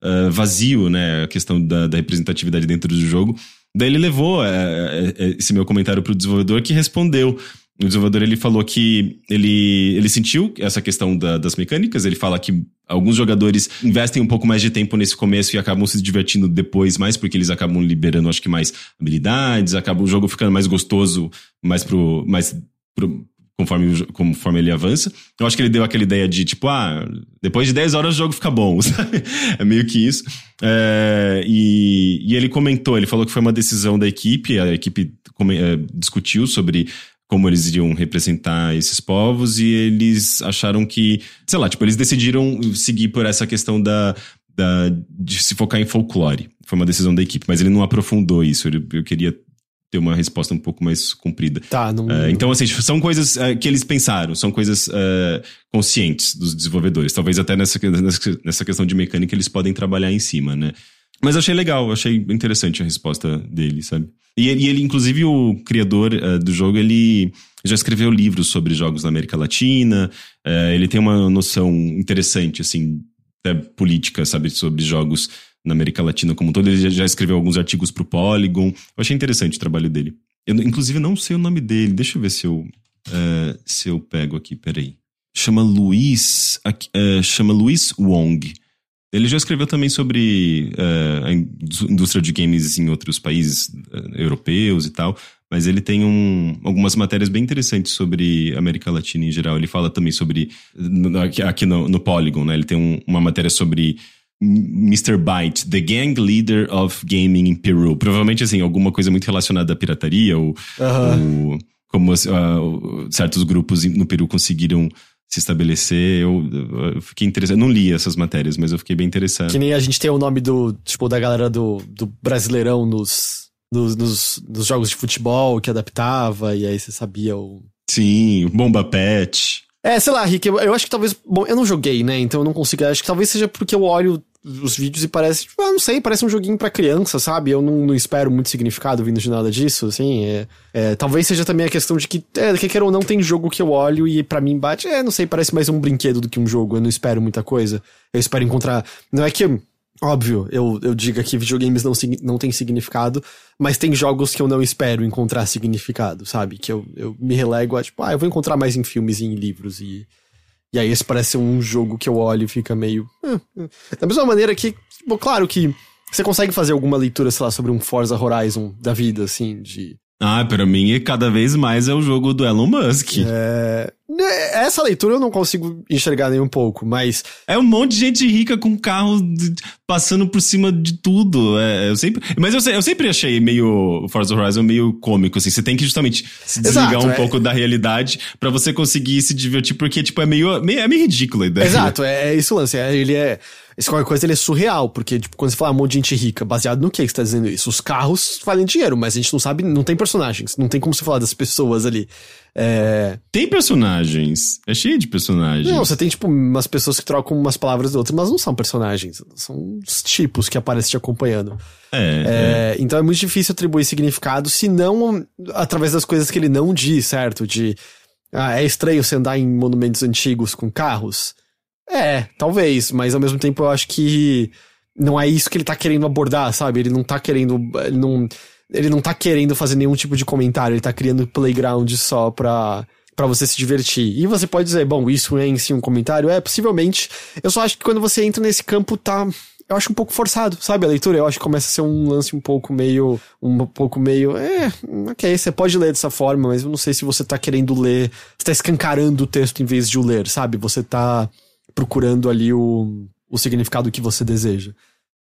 uh, vazio, né, a questão da, da, representatividade dentro do jogo. Daí ele levou uh, esse meu comentário pro desenvolvedor que respondeu. O desenvolvedor ele falou que ele, ele sentiu essa questão da, das mecânicas, ele fala que alguns jogadores investem um pouco mais de tempo nesse começo e acabam se divertindo depois mais, porque eles acabam liberando, acho que, mais habilidades, acaba o jogo ficando mais gostoso, mais pro. Mais pro conforme, conforme ele avança. Eu acho que ele deu aquela ideia de, tipo, ah, depois de 10 horas o jogo fica bom, <laughs> sabe? É meio que isso. É, e, e ele comentou, ele falou que foi uma decisão da equipe, a equipe é, discutiu sobre como eles iriam representar esses povos e eles acharam que, sei lá, tipo, eles decidiram seguir por essa questão da, da de se focar em folclore. Foi uma decisão da equipe, mas ele não aprofundou isso. Eu, eu queria ter uma resposta um pouco mais comprida. Tá, não... Uh, então, assim, são coisas uh, que eles pensaram, são coisas uh, conscientes dos desenvolvedores. Talvez até nessa, nessa questão de mecânica eles podem trabalhar em cima, né? Mas achei legal, achei interessante a resposta dele, sabe? E, e ele, inclusive, o criador uh, do jogo, ele já escreveu livros sobre jogos na América Latina. Uh, ele tem uma noção interessante, assim, até política, sabe, sobre jogos na América Latina como um todo. Ele já escreveu alguns artigos pro Polygon. Eu achei interessante o trabalho dele. Eu, inclusive, não sei o nome dele. Deixa eu ver se eu, uh, se eu pego aqui, peraí. Chama Luiz, chama Luiz Wong. Ele já escreveu também sobre uh, a indústria de games em outros países uh, europeus e tal, mas ele tem um, algumas matérias bem interessantes sobre América Latina em geral. Ele fala também sobre, aqui, aqui no, no, Polygon, né? Ele tem um, uma matéria sobre Mr. Byte, The Gang Leader of Gaming in Peru. Provavelmente, assim, alguma coisa muito relacionada à pirataria ou, ou como uh, certos grupos no Peru conseguiram se estabelecer. Eu, eu fiquei interessado. Não li essas matérias, mas eu fiquei bem interessado. Que nem a gente tem o nome do, tipo, da galera do, do Brasileirão nos, nos, nos, nos jogos de futebol que adaptava, e aí você sabia o. Sim, Bomba Pet. É, sei lá, Rick, eu, eu, acho que talvez. Bom, eu não joguei, né? Então eu não consigo. Acho que talvez seja porque eu olho os vídeos e parece, tipo, ah, não sei, parece um joguinho para criança, sabe? Eu não, não, espero muito significado vindo de nada disso, assim. É, é, talvez seja também a questão de que, é, que quer ou não, tem jogo que eu olho e para mim bate, é, não sei, parece mais um brinquedo do que um jogo. Eu não espero muita coisa. Eu espero encontrar. Não é que. Óbvio, eu, eu diga que videogames não, não tem significado, mas tem jogos que eu não espero encontrar significado, sabe? Que eu, eu me relego a, tipo, ah, eu vou encontrar mais em filmes e em livros e e aí esse parece um jogo que eu olho e fica meio. Eh, eh. Da mesma maneira que, bom, claro que você consegue fazer alguma leitura, sei lá, sobre um Forza Horizon da vida, assim, de. Ah, para mim, cada vez mais é o jogo do Elon Musk. É... Né, essa leitura eu não consigo enxergar nem um pouco, mas. É um monte de gente rica com carro passando por cima de tudo. É, eu sempre, mas eu, eu, sempre achei meio Forza Horizon meio cômico, assim. Você tem que justamente se desligar Exato, um é... pouco da realidade para você conseguir se divertir, porque, tipo, é meio, meio, é meio ridículo a ideia. Exato, é, é isso o lance. É, ele é. Esse qualquer coisa ele é surreal, porque, tipo, quando você fala um monte de gente rica, baseado no que você tá dizendo isso? Os carros valem dinheiro, mas a gente não sabe, não tem personagens, não tem como você falar das pessoas ali. É... Tem personagens. É cheio de personagens. Não, você tem, tipo, umas pessoas que trocam umas palavras de outras, mas não são personagens. São os tipos que aparecem te acompanhando. É, é, Então é muito difícil atribuir significado, se não através das coisas que ele não diz, certo? De. Ah, é estranho você andar em monumentos antigos com carros. É, talvez, mas ao mesmo tempo eu acho que não é isso que ele tá querendo abordar, sabe? Ele não tá querendo. Ele não, ele não tá querendo fazer nenhum tipo de comentário, ele tá criando playground só pra, pra você se divertir. E você pode dizer, bom, isso é em si um comentário? É, possivelmente. Eu só acho que quando você entra nesse campo, tá. Eu acho um pouco forçado, sabe? A leitura, eu acho que começa a ser um lance um pouco meio. Um pouco meio. É, ok, você pode ler dessa forma, mas eu não sei se você tá querendo ler. Você tá escancarando o texto em vez de o ler, sabe? Você tá procurando ali o, o significado que você deseja.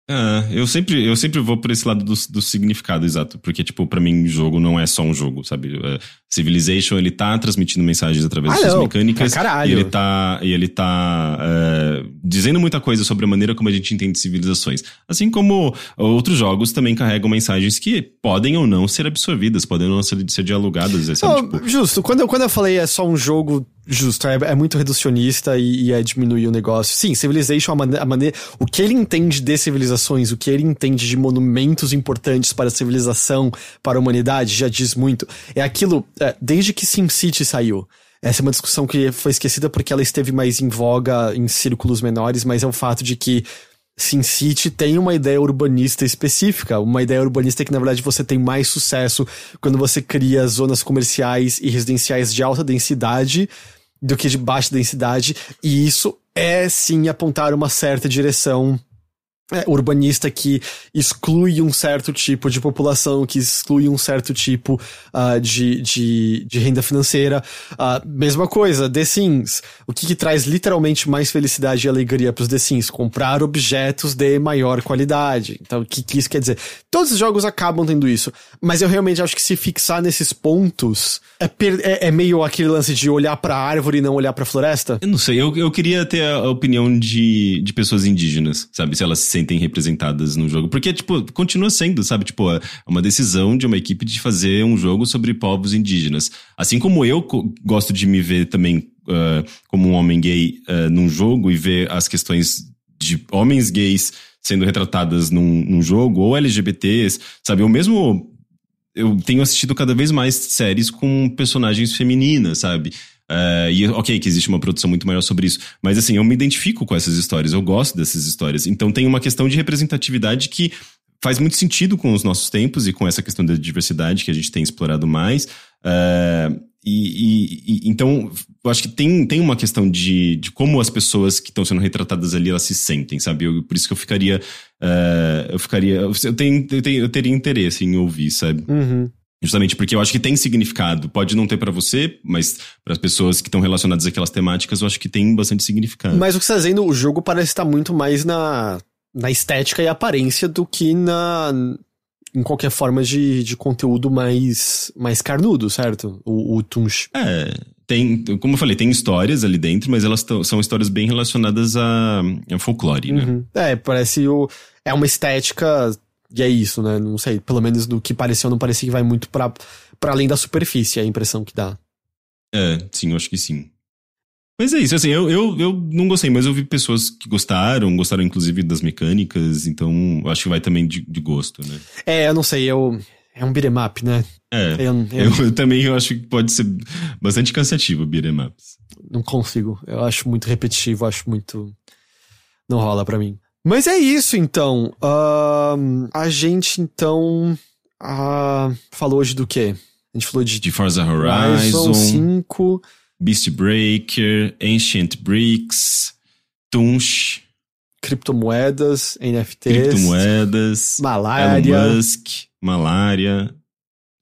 É, eu sempre, eu sempre vou por esse lado do, do significado, exato. Porque, tipo, para mim, jogo não é só um jogo, sabe? É, Civilization, ele tá transmitindo mensagens através ah, de suas mecânicas. caralho. E ele tá, e ele tá é, dizendo muita coisa sobre a maneira como a gente entende civilizações. Assim como outros jogos também carregam mensagens que podem ou não ser absorvidas, podem ou não ser, ser dialogadas. Sabe? Oh, tipo... Justo, quando eu, quando eu falei é só um jogo Justo, é, é, muito reducionista e, e, é diminuir o negócio. Sim, Civilization, a, maneira, a maneira. O que ele entende de civilizações, o que ele entende de monumentos importantes para a civilização, para a humanidade, já diz muito. É aquilo. É, desde que SimCity saiu. Essa é uma discussão que foi esquecida porque ela esteve mais em voga em círculos menores, mas é o fato de que SimCity tem uma ideia urbanista específica, uma ideia urbanista que na verdade você tem mais sucesso quando você cria zonas comerciais e residenciais de alta densidade do que de baixa densidade, e isso é sim apontar uma certa direção é, urbanista que exclui um certo tipo de população, que exclui um certo tipo uh, de, de, de, renda financeira. Uh, mesma coisa, The Sims. O que, que traz literalmente mais felicidade e alegria para os The Sims? Comprar objetos de maior qualidade. Então, o que, que isso quer dizer? Todos os jogos acabam tendo isso, mas eu realmente acho que se fixar nesses pontos é, é, é meio aquele lance de olhar para a árvore e não olhar para a floresta. Eu não sei, eu, eu queria ter a opinião de, de pessoas indígenas, sabe? Se elas sentem representadas no jogo. Porque, tipo, continua sendo, sabe? Tipo, é uma decisão de uma equipe de fazer um jogo sobre povos indígenas. Assim como eu gosto de me ver também uh, como um homem gay uh, num jogo e ver as questões de homens gays sendo retratadas num, num jogo, ou LGBTs, sabe? Eu mesmo eu tenho assistido cada vez mais séries com personagens femininas, sabe? Uh, e ok, que existe uma produção muito maior sobre isso. Mas assim, eu me identifico com essas histórias, eu gosto dessas histórias. Então tem uma questão de representatividade que faz muito sentido com os nossos tempos e com essa questão da diversidade que a gente tem explorado mais. Uh, e, e, então, eu acho que tem, tem uma questão de, de como as pessoas que estão sendo retratadas ali elas se sentem, sabe? Eu, por isso que eu ficaria. Uh, eu ficaria. Eu, tenho, eu, tenho, eu teria interesse em ouvir, sabe? Uhum. Justamente porque eu acho que tem significado. Pode não ter para você, mas para as pessoas que estão relacionadas àquelas temáticas, eu acho que tem bastante significado. Mas o que você está dizendo, o jogo parece estar muito mais na, na estética e aparência do que na em qualquer forma de, de conteúdo mais, mais carnudo, certo? O, o Tunch. É, tem, como eu falei, tem histórias ali dentro, mas elas são histórias bem relacionadas a, a folclore, né? uhum. né? É, parece o. É uma estética e é isso, né? Não sei, pelo menos do que pareceu, não parecia que vai muito para além da superfície, é a impressão que dá. É, sim, eu acho que sim. Mas é isso, assim, eu, eu, eu não gostei, mas eu vi pessoas que gostaram, gostaram inclusive das mecânicas, então acho que vai também de, de gosto, né? É, eu não sei, eu, é um beat'em up, né? É, eu, eu, eu, também eu acho que pode ser bastante cansativo beat'em ups. Não consigo, eu acho muito repetitivo, acho muito... Não rola para mim. Mas é isso, então. Uh, a gente, então. Uh, falou hoje do quê? A gente falou de. De Forza Horizon. 5. Beast Breaker. Ancient Bricks. Tunch. Criptomoedas, NFTs. Criptomoedas. Malária. Elon Musk. Malária.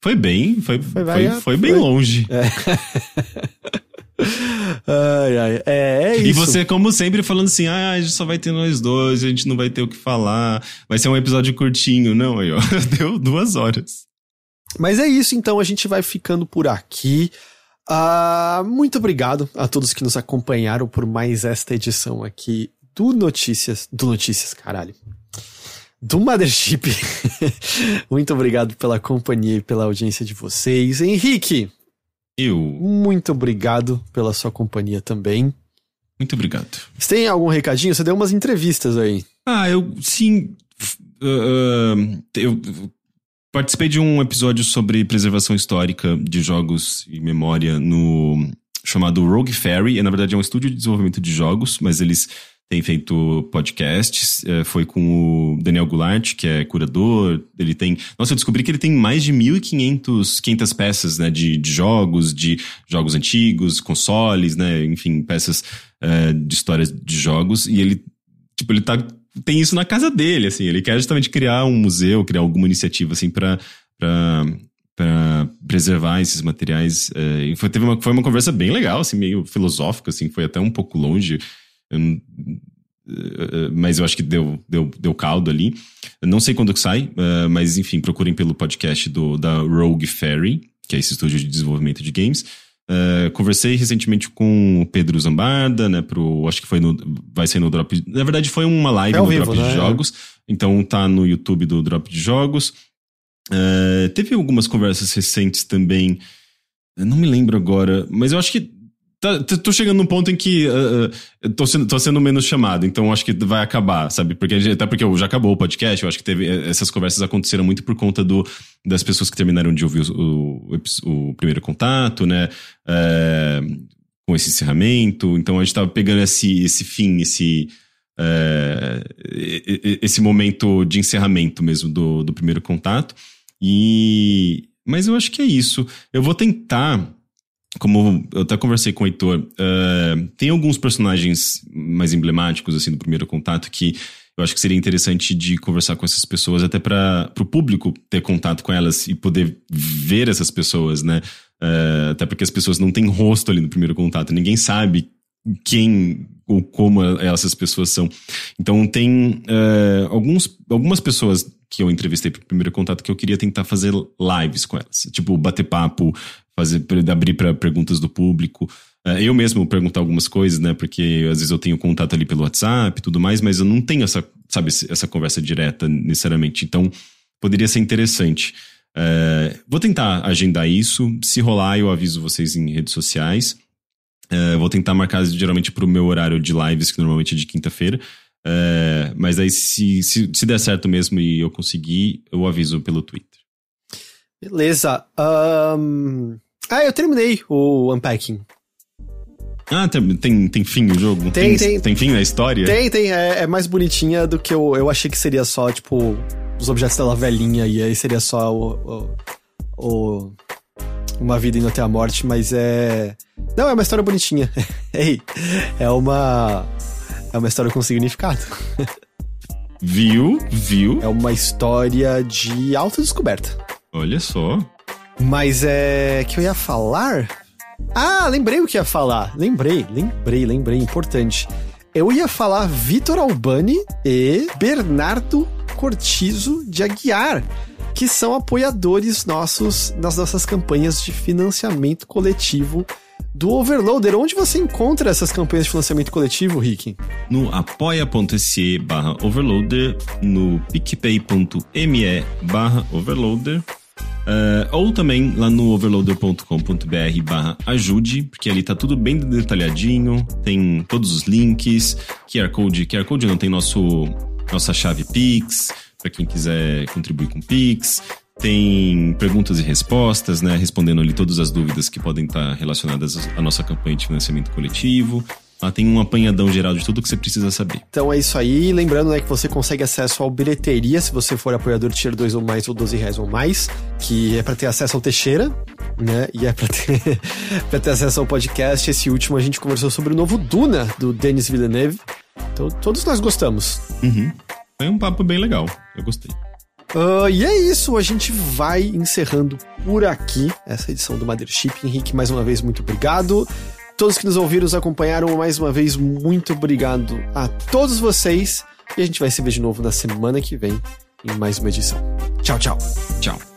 Foi bem, foi, foi, foi, foi bem longe. É. <laughs> Ai, ai. É, é isso. E você, como sempre, falando assim: ah, a gente só vai ter nós dois, a gente não vai ter o que falar, vai ser um episódio curtinho. Não, aí, ó, <laughs> deu duas horas. Mas é isso, então a gente vai ficando por aqui. Uh, muito obrigado a todos que nos acompanharam por mais esta edição aqui do Notícias. Do Notícias, caralho. Do Mothership. <laughs> muito obrigado pela companhia e pela audiência de vocês. Henrique. Eu. Muito obrigado pela sua companhia também. Muito obrigado. Você tem algum recadinho? Você deu umas entrevistas aí. Ah, eu sim. Uh, eu Participei de um episódio sobre preservação histórica de jogos e memória no chamado Rogue Fairy. E, na verdade, é um estúdio de desenvolvimento de jogos, mas eles têm feito podcasts. É, foi com o Daniel Goulart, que é curador. Ele tem. Nossa, eu descobri que ele tem mais de 1.500 500 peças né, de, de jogos, de jogos antigos, consoles, né? Enfim, peças é, de histórias de jogos. E ele, tipo, ele tá tem isso na casa dele, assim. Ele quer justamente criar um museu, criar alguma iniciativa, assim, para para preservar esses materiais. É, foi, teve uma, foi uma conversa bem legal, assim, meio filosófica, assim, foi até um pouco longe. Eu, é, mas eu acho que deu, deu, deu caldo ali. Eu não sei quando que sai, uh, mas enfim, procurem pelo podcast do, da Rogue Fairy, que é esse estúdio de desenvolvimento de games. Uh, conversei recentemente com o Pedro Zambarda, né, pro, acho que foi no, vai ser no Drop, na verdade foi uma live é no vivo, Drop né? de Jogos, então tá no YouTube do Drop de Jogos. Uh, teve algumas conversas recentes também, eu não me lembro agora, mas eu acho que tô chegando num ponto em que uh, tô, sendo, tô sendo menos chamado, então acho que vai acabar, sabe? Porque, até porque já acabou o podcast, eu acho que teve. Eh, essas conversas aconteceram muito por conta do, das pessoas que terminaram de ouvir o, o, o primeiro contato, né? É, com esse encerramento. Então a gente tava pegando esse, esse fim, esse. É, esse momento de encerramento mesmo do, do primeiro contato. E. Mas eu acho que é isso. Eu vou tentar como eu até conversei com o Heitor, uh, tem alguns personagens mais emblemáticos, assim, do primeiro contato que eu acho que seria interessante de conversar com essas pessoas, até para o público ter contato com elas e poder ver essas pessoas, né? Uh, até porque as pessoas não têm rosto ali no primeiro contato, ninguém sabe quem ou como essas pessoas são. Então, tem uh, alguns, algumas pessoas que eu entrevistei para o primeiro contato que eu queria tentar fazer lives com elas. Tipo, bater papo, fazer abrir para perguntas do público. É, eu mesmo perguntar algumas coisas, né? Porque às vezes eu tenho contato ali pelo WhatsApp e tudo mais, mas eu não tenho essa, sabe, essa conversa direta necessariamente. Então, poderia ser interessante. É, vou tentar agendar isso. Se rolar, eu aviso vocês em redes sociais. É, vou tentar marcar geralmente para o meu horário de lives, que normalmente é de quinta-feira. É, mas aí, se, se, se der certo mesmo e eu conseguir, eu aviso pelo Twitter. Beleza. Um... Ah, eu terminei o Unpacking. Ah, tem, tem, tem fim o jogo? Tem, tem. Tem, tem fim na história? Tem, tem. É, é, mais bonitinha do que eu, eu achei que seria só, tipo, os objetos dela velhinha e aí seria só o, o, o uma vida indo até a morte, mas é. Não, é uma história bonitinha. <laughs> Ei, é uma. É uma história com significado. Viu? Viu? É uma história de autodescoberta. Olha só. Mas é. que eu ia falar? Ah, lembrei o que ia falar. Lembrei, lembrei, lembrei. Importante. Eu ia falar Vitor Albani e Bernardo Cortizo de Aguiar, que são apoiadores nossos nas nossas campanhas de financiamento coletivo do Overloader. Onde você encontra essas campanhas de financiamento coletivo, Rick? No apoia.se barra overloader, no picpay.me barra overloader Uh, ou também lá no overloader.com.br barra ajude, porque ali tá tudo bem detalhadinho, tem todos os links, QR Code, QR Code não, tem nosso, nossa chave Pix, para quem quiser contribuir com Pix, tem perguntas e respostas, né, respondendo ali todas as dúvidas que podem estar relacionadas à nossa campanha de financiamento coletivo. Ela tem um apanhadão geral de tudo que você precisa saber. Então é isso aí. Lembrando né, que você consegue acesso ao bilheteria se você for apoiador de Tier 2 ou mais ou 12 reais ou mais, que é para ter acesso ao Teixeira, né? E é para ter, <laughs> pra ter acesso ao podcast. Esse último a gente conversou sobre o novo Duna, do Denis Villeneuve. Então todos nós gostamos. Uhum. Foi um papo bem legal. Eu gostei. Uh, e é isso, a gente vai encerrando por aqui essa edição do Mothership. Henrique, mais uma vez, muito obrigado. Todos que nos ouviram, nos acompanharam mais uma vez, muito obrigado a todos vocês. E a gente vai se ver de novo na semana que vem em mais uma edição. Tchau, tchau. Tchau.